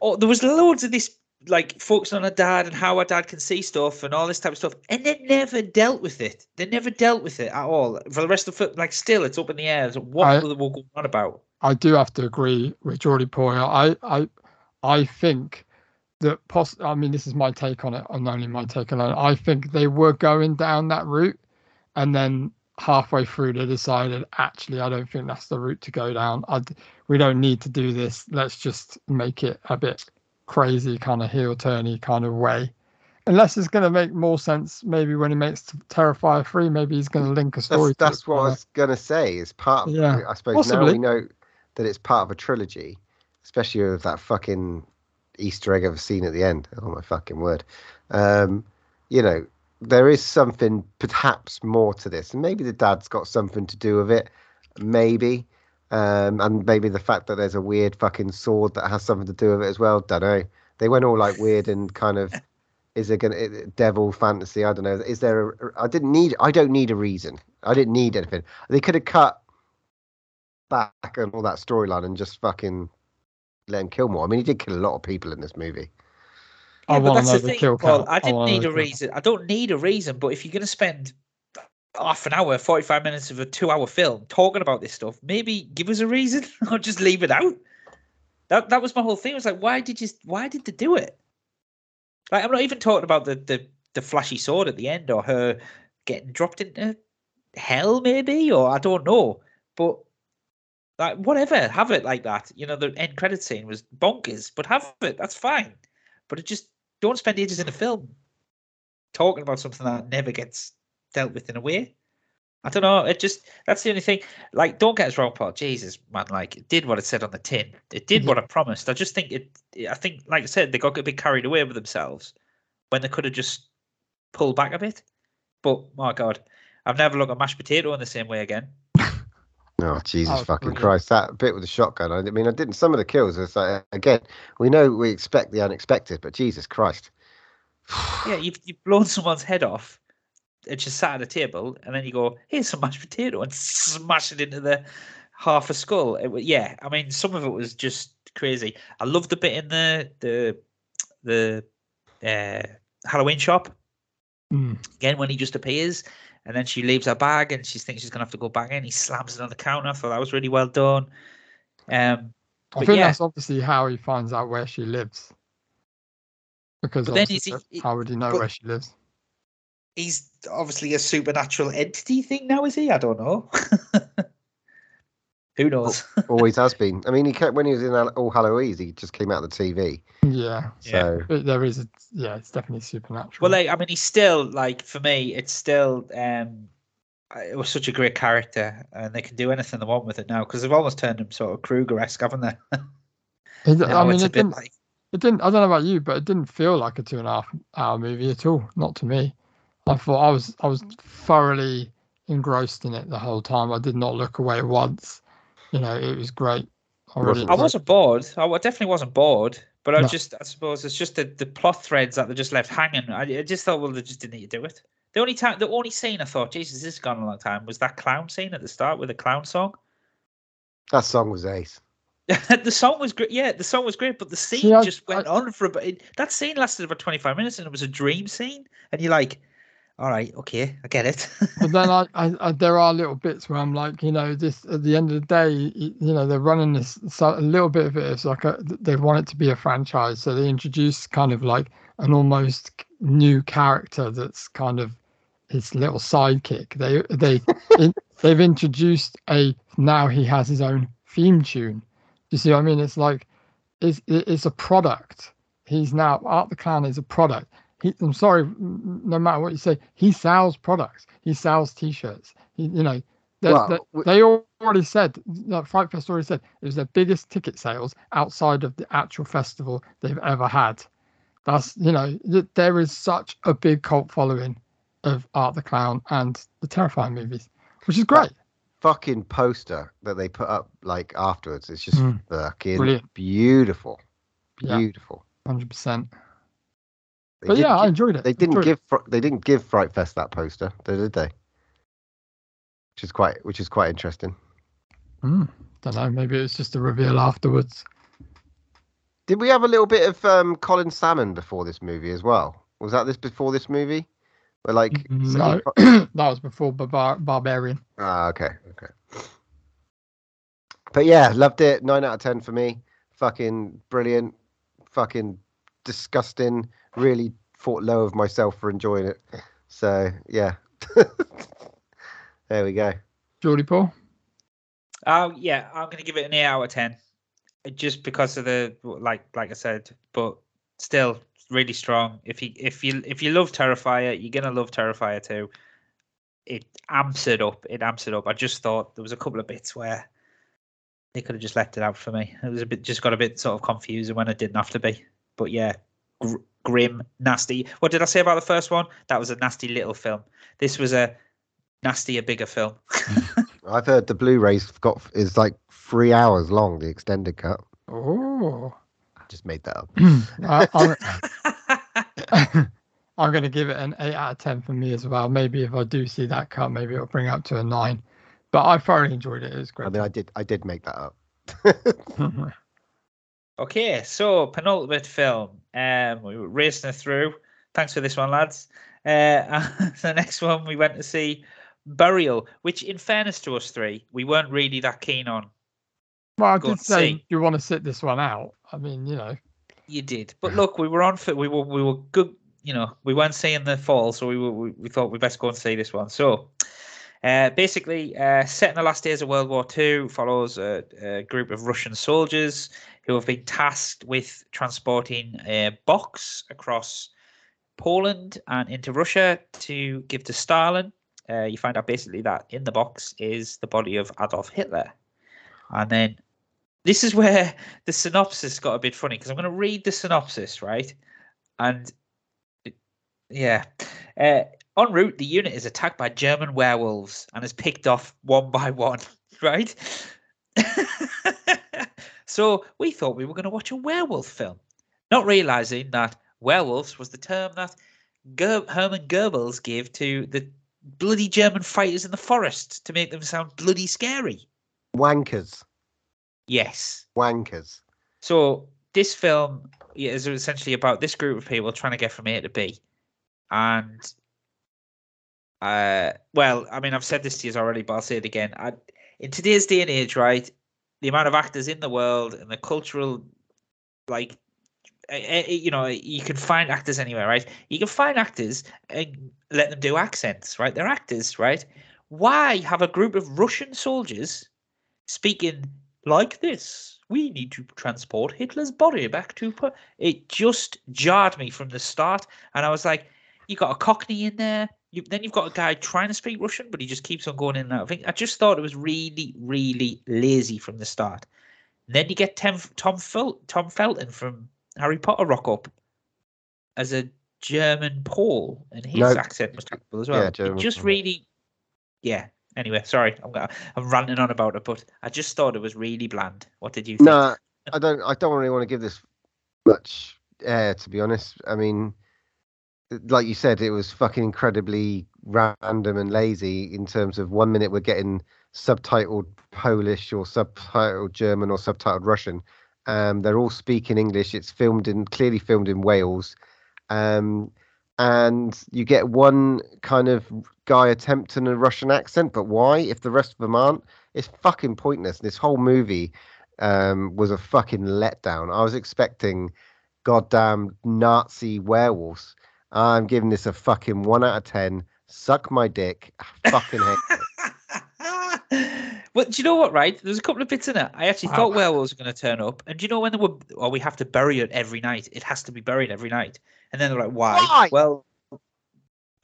[SPEAKER 3] Oh, there was loads of this, like focusing on her dad and how her dad can see stuff and all this type of stuff, and they never dealt with it. They never dealt with it at all for the rest of the. Like, still, it's up in the air. So what
[SPEAKER 1] I-
[SPEAKER 3] they going on about?
[SPEAKER 1] I do have to agree with Geordie Poyer. I I I think that poss- I mean this is my take on it, and only my take alone. I think they were going down that route, and then halfway through they decided actually I don't think that's the route to go down. I we don't need to do this. Let's just make it a bit crazy, kind of heel turny kind of way. Unless it's going to make more sense, maybe when he makes Terrifier three, maybe he's going to link a story.
[SPEAKER 2] That's,
[SPEAKER 1] to
[SPEAKER 2] that's what I was gonna say. Is part. Of,
[SPEAKER 1] Yeah,
[SPEAKER 2] I suppose now we know that it's part of a trilogy, especially with that fucking Easter egg of a scene at the end. Oh my fucking word! Um, you know, there is something perhaps more to this, and maybe the dad's got something to do with it. Maybe. Um, and maybe the fact that there's a weird fucking sword that has something to do with it as well. Don't know. They went all like weird and kind of. [LAUGHS] Is it gonna eh, devil fantasy? I don't know. Is there? A, I didn't need. I don't need a reason. I didn't need anything. They could have cut back and all that storyline and just fucking let him kill more. I mean, he did kill a lot of people in this movie.
[SPEAKER 1] I
[SPEAKER 3] Yeah, but
[SPEAKER 1] want to
[SPEAKER 3] that's the
[SPEAKER 1] the
[SPEAKER 3] thing,
[SPEAKER 1] kill
[SPEAKER 3] Paul. I didn't
[SPEAKER 1] wanna
[SPEAKER 3] need
[SPEAKER 1] the
[SPEAKER 3] a
[SPEAKER 1] kill
[SPEAKER 3] reason. I don't need a reason, but if you're going to spend half an hour, 45 minutes of a two hour film talking about this stuff, maybe give us a reason [LAUGHS] or just leave it out. That that was my whole thing. It was like, why did you why did they do it? Like I'm not even talking about the the, the flashy sword at the end or her getting dropped into hell, maybe, or I don't know. But like whatever, have it like that. You know, the end credit scene was bonkers, but have it, that's fine. But it just don't spend ages in a film talking about something that never gets dealt with in a way. I don't know. It just that's the only thing. Like, don't get us wrong, Paul. Jesus, man, like it did what it said on the tin. It did what it promised. I just think it. I think, like I said, they got a bit carried away with themselves when they could have just pulled back a bit. But my God, I've never looked at mashed potato in the same way again. [LAUGHS]
[SPEAKER 2] Oh Jesus
[SPEAKER 1] Oh,
[SPEAKER 2] fucking
[SPEAKER 1] brilliant.
[SPEAKER 2] Christ! That bit with the shotgun. I mean, I didn't. Some of the kills. It's like again, we know we expect the unexpected, but Jesus Christ! [SIGHS]
[SPEAKER 3] Yeah, you've you've blown someone's head off. It's just sat at a table, and then you go, "Here's some mashed potato," and smash it into the half a skull. It, yeah, I mean, some of it was just crazy. I love the bit in the the the uh, Halloween shop
[SPEAKER 1] Mm.
[SPEAKER 3] again when he just appears, and then she leaves her bag, and she thinks she's gonna have to go back in. He slams it on the counter. I thought that was really well done. Um,
[SPEAKER 1] I think
[SPEAKER 3] yeah.
[SPEAKER 1] that's obviously how he finds out where she lives. Because
[SPEAKER 3] then he-
[SPEAKER 1] how would he know
[SPEAKER 3] but-
[SPEAKER 1] where she lives?
[SPEAKER 3] He's obviously a supernatural entity thing now, is he? I don't know. [LAUGHS] Who knows?
[SPEAKER 2] Always has been. I mean, he kept, when he was in All All Halloweens, he just came out of the TV.
[SPEAKER 1] Yeah,
[SPEAKER 2] So
[SPEAKER 1] but there is a yeah, it's definitely supernatural.
[SPEAKER 3] well, like, I mean, he's still like for me, it's still um, it was such a great character, and they can do anything they want with it now because they've almost turned him sort of Krueger-esque, haven't they? [LAUGHS]
[SPEAKER 1] It- [LAUGHS]
[SPEAKER 3] Now
[SPEAKER 1] I mean,
[SPEAKER 3] it's a
[SPEAKER 1] it
[SPEAKER 3] bit
[SPEAKER 1] didn't.
[SPEAKER 3] like
[SPEAKER 1] It didn't. I don't know about you, but it didn't feel like a two and a half hour movie at all. Not to me. I thought I was I was thoroughly engrossed in it the whole time. I did not look away once. You know, it was great. I really
[SPEAKER 2] Wasn't-
[SPEAKER 3] I wasn't bored. I definitely wasn't bored. But I
[SPEAKER 1] No.
[SPEAKER 3] just, I suppose, it's just the, the plot threads that they just left hanging. I, I just thought, well, they just didn't need to do it. The only time, the only scene I thought, Jesus, this has gone a long time, was that clown scene at the start with the clown song.
[SPEAKER 2] that song was ace. [LAUGHS]
[SPEAKER 3] the song was great. Yeah, the song was great, but the scene
[SPEAKER 1] See, I-
[SPEAKER 3] just went on for about. It, that scene lasted about twenty five minutes, and it was a dream scene. And you're like, all right, okay, I get it. [LAUGHS]
[SPEAKER 1] but then I, I, I there are little bits where I'm like, you know, this at the end of the day, y- you know, they're running this so a little bit of it is like a, they want it to be a franchise, so they introduce kind of like an almost new character that's kind of his little sidekick. They they [LAUGHS] in, they've introduced a now he has his own theme tune. Do you see what I mean? It's like it's it's a product. He's now Art the Clown is a product. He, I'm sorry, no matter what you say, he sells products. He sells T-shirts. He, you know, they,
[SPEAKER 2] Well,
[SPEAKER 1] they, already said, that Fright Fest already said, it was their biggest ticket sales outside of the actual festival they've ever had. That's you know, th- there is such a big cult following of Art the Clown and the Terrifier movies, which is great.
[SPEAKER 2] Fucking poster that they put up like afterwards. It's just
[SPEAKER 1] Mm.
[SPEAKER 2] fucking
[SPEAKER 1] Brilliant.
[SPEAKER 2] beautiful, beautiful.
[SPEAKER 1] Hundred percent.
[SPEAKER 2] They
[SPEAKER 1] But yeah, I enjoyed it.
[SPEAKER 2] they didn't
[SPEAKER 1] Enjoyed
[SPEAKER 2] give Fr- they didn't give Fright Fest that poster, did they? Which is quite which is quite interesting.
[SPEAKER 1] Mm, don't know. Maybe it was just a reveal afterwards.
[SPEAKER 2] Did we have a little bit of um, Colin Salmon before this movie as well? Was that this before this movie? Where like so
[SPEAKER 1] No, [CLEARS THROAT] that was before Barbar- Barbarian.
[SPEAKER 2] Ah, okay, okay. But yeah, loved it. Nine out of ten for me. Fucking brilliant. Fucking disgusting. Really thought low of myself for enjoying it. So yeah. [LAUGHS] there we go.
[SPEAKER 1] Geordie Paul.
[SPEAKER 3] Oh yeah, I'm gonna give it an eight out of ten, just because of the like like I said, but still really strong. If you if you if you love Terrifier, you're gonna love Terrifier two. It amps it up. It amps it up. I just thought there was a couple of bits where they could have just left it out for me. It was a bit just got a bit sort of confusing when it didn't have to be. But yeah, gr- grim, nasty. What did I say about the first one? That was a nasty little film. This was a nastier, bigger film. [LAUGHS]
[SPEAKER 2] I've heard the Blu-rays got is like three hours long, the extended cut.
[SPEAKER 1] Oh,
[SPEAKER 2] I just made that up. [CLEARS THROAT]
[SPEAKER 1] I, [LAUGHS] [LAUGHS] I'm, I'm going to give it an eight out of ten for me as well. Maybe if I do see that cut, maybe it'll bring it up to a nine. But I thoroughly enjoyed it. It was
[SPEAKER 2] I
[SPEAKER 1] great.
[SPEAKER 2] mean, I did I did make that up.
[SPEAKER 3] Okay, so penultimate film. Um, we were racing through. Thanks for this one, lads. Uh, [LAUGHS] the next one we went to see Burial, which, in fairness to us three, we weren't really that keen on.
[SPEAKER 1] well, I did say
[SPEAKER 3] see.
[SPEAKER 1] you want to sit this one out. I mean, you know,
[SPEAKER 3] You did, but look, we were on for we were we were good. You know, we weren't seeing the fall, so we were we, we thought we best go and see this one. So, uh, basically, uh, set in the last days of World War II, follows a, a group of Russian soldiers who have been tasked with transporting a box across Poland and into Russia to give to Stalin. Uh, you find out basically that in the box is the body of Adolf Hitler, and then this is where the synopsis got a bit funny because I'm going to read the synopsis, right? And it- yeah, uh, en route, the unit is attacked by German werewolves and is picked off one by one, [LAUGHS] right? [LAUGHS] so we thought we were going to watch a werewolf film, not realizing that werewolves was the term that Ger- Hermann Goebbels gave to the bloody German fighters in the forest to make them sound bloody scary.
[SPEAKER 2] Wankers,
[SPEAKER 3] Yes.
[SPEAKER 2] wankers.
[SPEAKER 3] So this film is essentially about this group of people trying to get from A to B, and uh, well, I mean, I've said this to you already, but I'll say it again. I, in today's day and age, right, the amount of actors in the world and the cultural, like, you know, you can find actors anywhere, right? You can find actors and let them do accents, right? They're actors, right? Why have a group of Russian soldiers speaking like this. We need to transport Hitler's body back to. Po-" It just jarred me from the start, and I was like, "You got a Cockney in there." You, then you've got a guy trying to speak Russian, but he just keeps on going in and out. I think I just thought it was really, really lazy from the start. And then you get Tom Tom, Fel- Tom Felton from Harry Potter rock up as a German Paul, and his
[SPEAKER 2] No.
[SPEAKER 3] accent was terrible as well.
[SPEAKER 2] Yeah,
[SPEAKER 3] it
[SPEAKER 2] German
[SPEAKER 3] just really, yeah. Anyway, sorry, I'm gonna, I'm ranting on about it, but I just thought it was really bland. What did you think?
[SPEAKER 2] No, I don't. I don't really want to give this much air, to be honest. I mean, like you said, it was fucking incredibly random and lazy in terms of one minute we're getting subtitled Polish or subtitled German or subtitled Russian. Um, they're all speaking English. It's filmed in clearly filmed in Wales, um, and you get one kind of guy attempting a Russian accent. But why? If the rest of them aren't, it's fucking pointless. This whole movie um, was a fucking letdown. I was expecting goddamn Nazi werewolves. I'm giving this a fucking one out of ten. Suck my dick. I fucking hate it. [LAUGHS]
[SPEAKER 3] well, do you know what? Right, there's a couple of bits in it. I actually
[SPEAKER 1] Wow.
[SPEAKER 3] thought ah. werewolves were going to turn up, and do you know when they were? Oh, we have to bury it every night. It has to be buried every night. And then they're like, why?
[SPEAKER 2] Why?
[SPEAKER 3] Well,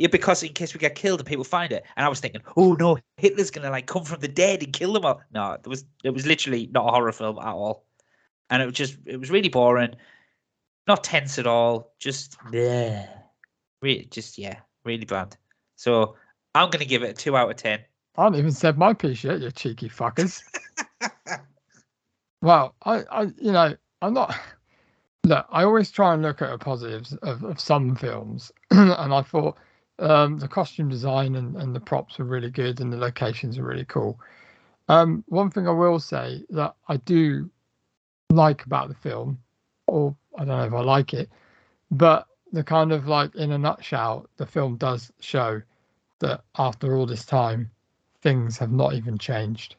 [SPEAKER 3] yeah, because in case we get killed and people find it. And I was thinking, oh no, Hitler's going to like come from the dead and kill them all. No, it was it was literally not a horror film at all, and it was just it was really boring, not tense at all. Just yeah, really, just yeah, really bland. So I'm going to give it a two out of ten.
[SPEAKER 1] I haven't even said my piece yet, you cheeky fuckers. [LAUGHS] well, I, I, you know, I'm not. Look, I always try and look at the positives of, of some films, [CLEARS THROAT] and I thought um, the costume design and, and the props were really good, and the locations are really cool. Um, one thing I will say that I do like about the film, or I don't know if I like it, but the kind of like in a nutshell, the film does show that after all this time, things have not even changed,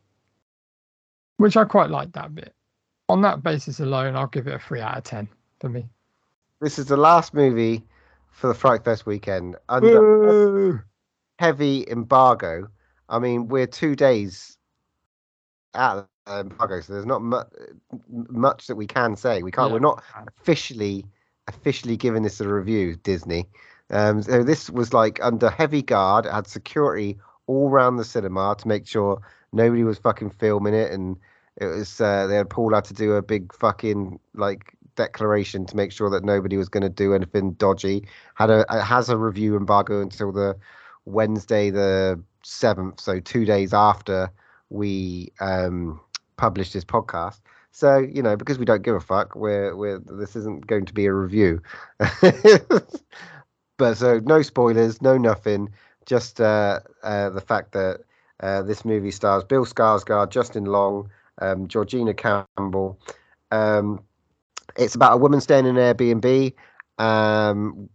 [SPEAKER 1] which I quite like that bit. On that basis alone, I'll give it a three out of ten for me.
[SPEAKER 2] This is the last movie for the Fright Fest weekend under heavy embargo. I mean, we're two days out of embargo, so there's not much much that we can say. We can't.
[SPEAKER 1] Yeah.
[SPEAKER 2] We're not officially officially giving this a review. Disney. Um, so this was like under heavy guard. It had security all around the cinema to make sure nobody was fucking filming it, and it was uh, they had Paul had to do a big fucking like declaration to make sure that nobody was going to do anything dodgy. Had a has a review embargo until the Wednesday the seventh, so two days after we um, published this podcast. So you know, because we don't give a fuck, we're we're this isn't going to be a review. [LAUGHS] but so no spoilers, no nothing. Just uh, uh, the fact that uh, this movie stars Bill Skarsgård, Justin Long, um, Georgina Campbell. Um, it's about a woman staying in an Airbnb um,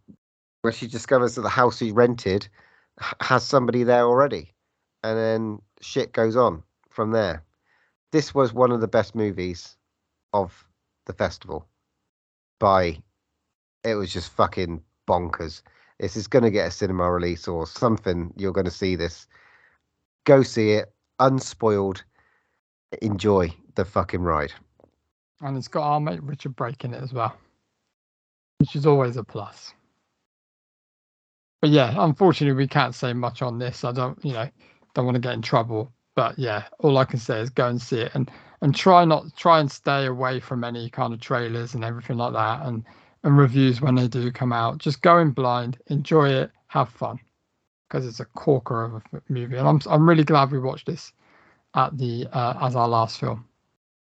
[SPEAKER 2] where she discovers that the house she rented has somebody there already, and then shit goes on from there. This was one of the best movies of the festival. By it was just fucking bonkers. This is going to get a cinema release or something. You're going to see this. Go see it, unspoiled. Enjoy the fucking ride.
[SPEAKER 1] And it's got our mate Richard Brake in it as well, which is always a plus. But yeah, unfortunately, we can't say much on this. I don't, you know, don't want to get in trouble. But yeah, all I can say is go and see it and and try not try and stay away from any kind of trailers and everything like that and and reviews when they do come out. Just go in blind, enjoy it, have fun, because it's a corker of a movie. And I'm I'm really glad we watched this at the uh, as our last film.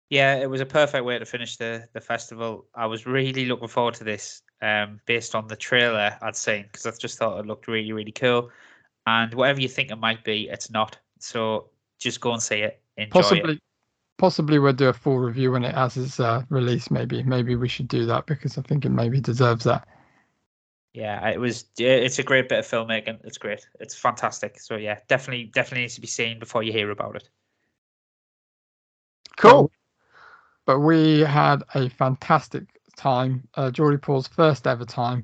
[SPEAKER 3] Yeah, it was a perfect way to finish the the festival. I was really looking forward to this, um, based on the trailer I'd seen because I just thought it looked really really cool. And whatever you think it might be, it's not. So just go and see it. Enjoy
[SPEAKER 1] possibly
[SPEAKER 3] it.
[SPEAKER 1] possibly we'll do a full review when it has its uh, release maybe maybe we should do that because i think it maybe deserves that
[SPEAKER 3] Yeah, it was. It's a great bit of filmmaking. It's great. It's fantastic. So yeah, definitely definitely needs to be seen before you hear about it.
[SPEAKER 2] Cool.
[SPEAKER 1] but we had a fantastic time uh geordie paul's first ever time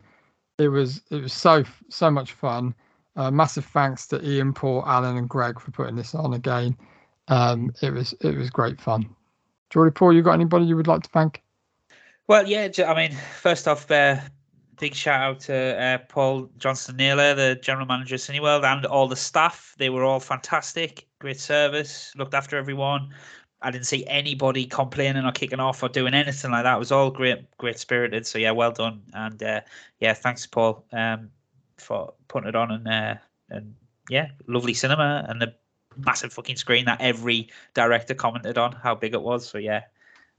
[SPEAKER 1] it was it was so so much fun uh, massive thanks to ian paul alan and greg for putting this on again Um, it was it was great fun. Geordie Paul, you got anybody you would like to thank?
[SPEAKER 3] Well, yeah, I mean, first off, uh, big shout out to uh, Paul Johnston Naylor, the general manager of Cineworld, and all the staff. They were all fantastic, great service, looked after everyone. I didn't see anybody complaining or kicking off or doing anything like that. It was all great, great spirited. So yeah, well done, and uh, yeah, thanks Paul um, for putting it on and uh, and yeah, lovely cinema and the massive fucking screen that every director commented on how big it was. So yeah,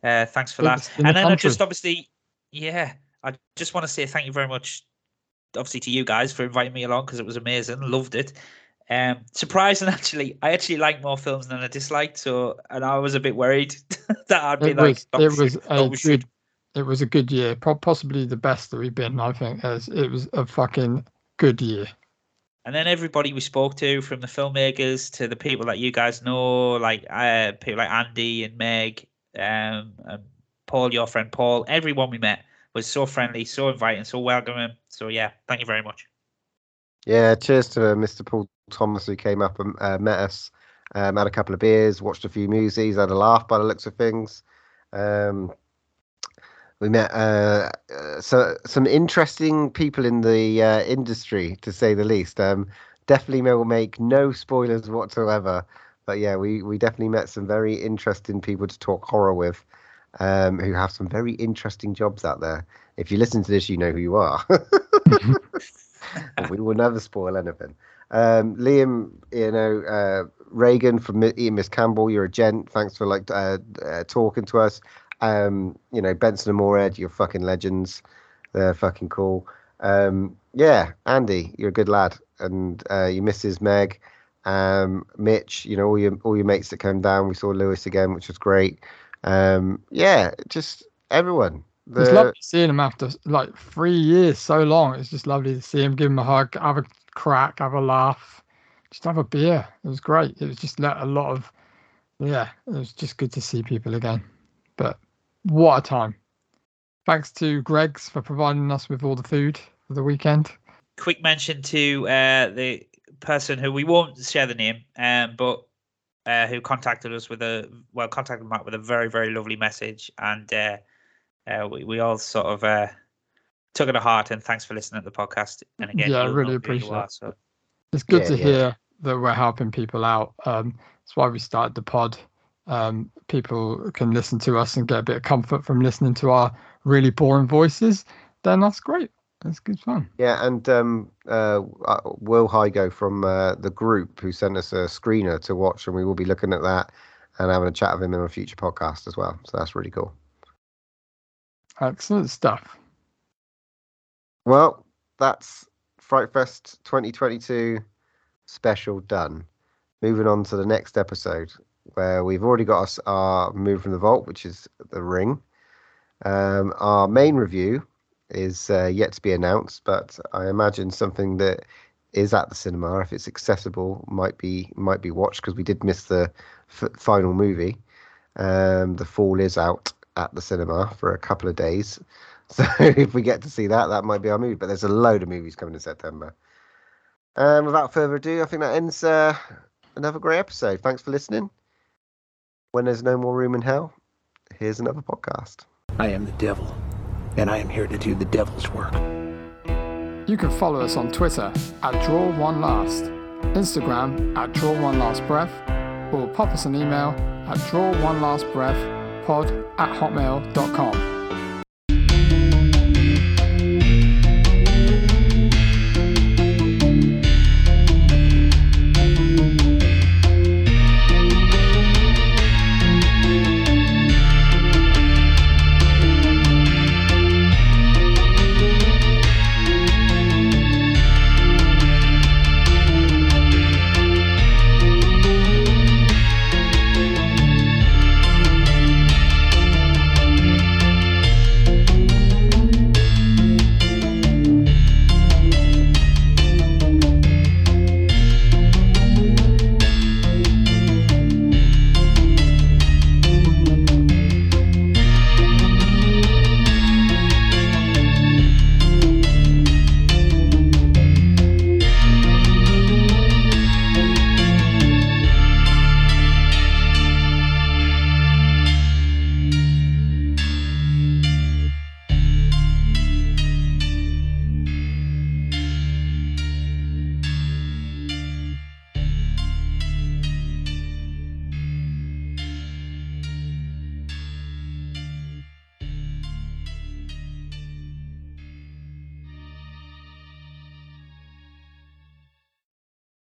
[SPEAKER 3] uh, thanks for that. And then I just obviously, yeah, I just want to say thank you very much, obviously to you guys for inviting me along because it was amazing. Loved it. Um, surprising [LAUGHS] actually, I actually like more films than I disliked. So, and I was a bit worried [LAUGHS] that I'd be
[SPEAKER 1] It
[SPEAKER 3] like,
[SPEAKER 1] was
[SPEAKER 3] "Oh,
[SPEAKER 1] it was
[SPEAKER 3] oh,
[SPEAKER 1] a
[SPEAKER 3] shit."
[SPEAKER 1] good it was a good year, possibly the best that we've been. I think as it was a fucking good year.
[SPEAKER 3] And then everybody we spoke to, from the filmmakers to the people that you guys know, like uh, people like Andy and Meg, um, and Paul, your friend Paul, everyone we met was so friendly, so inviting, so welcoming. So yeah, thank you very much.
[SPEAKER 2] Yeah, cheers to uh, Mr. Paul Thomas who came up and uh, met us, um, had a couple of beers, watched a few movies, had a laugh by the looks of things. Um, we met uh, uh, so some interesting people in the uh, industry, to say the least. Um, definitely will make no spoilers whatsoever, but yeah, we we definitely met some very interesting people to talk horror with, um, who have some very interesting jobs out there. If you listen to this, you know who you are. [LAUGHS] We will never spoil anything. Um, Liam, you know, uh, Regan from Miss Campbell, you're a gent. Thanks for like uh, uh, talking to us. Um, you know, Benson and Moorhead, you're fucking legends. They're fucking cool. Um, yeah, Andy, you're a good lad, and uh, your missus Meg, um, Mitch, you know, all your all your mates that came down. We saw Lewis again, which was great. Um, yeah, just everyone.
[SPEAKER 1] It's lovely seeing him after like three years, so long. It's just lovely to see him, give him a hug, have a crack, have a laugh, just have a beer. It was great. It was just let a lot of, yeah, it was just good to see people again. But what a time. Thanks to Greggs for providing us with all the food for the weekend.
[SPEAKER 3] Quick mention to uh, the person who we won't share the name, um, but uh, who contacted us with a well, contacted Mark with a very very lovely message, and uh, uh, we we all sort of uh, took it to heart. And thanks for listening to the podcast. And again,
[SPEAKER 1] Yeah, I really appreciate
[SPEAKER 3] are,
[SPEAKER 1] it.
[SPEAKER 3] so
[SPEAKER 1] It's good
[SPEAKER 2] Yeah,
[SPEAKER 1] to
[SPEAKER 2] yeah.
[SPEAKER 1] hear that we're helping people out. Um, that's why we started the pod. Um, people can listen to us and get a bit of comfort from listening to our really boring voices. Then that's great. That's good fun.
[SPEAKER 2] Yeah, and um, uh, uh, Will Hygo from uh, the group who sent us a screener to watch, and we will be looking at that and having a chat with him in a future podcast as well. So that's really cool.
[SPEAKER 1] Excellent stuff.
[SPEAKER 2] Well, that's Fright Fest 2022 special done. Moving on to the next episode, where we've already got us our move from the vault, which is the ring. Um, our main review is uh, yet to be announced, but I imagine something that is at the cinema, if it's accessible, might be might be watched because we did miss the f- final movie. Um, the Fall is out at the cinema for a couple of days, [LAUGHS] so if we get to see that, that might be our movie. But there's a load of movies coming in September. Um, without further ado, I think that ends uh, another great episode. Thanks for listening. When there's no more room in hell, here's another podcast.
[SPEAKER 4] I am the devil, and I am here to do the devil's work.
[SPEAKER 1] You can follow us on Twitter at Draw One Last, Instagram at Draw One Last Breath, or pop us an email at Draw One Last Breath pod at hotmail.com.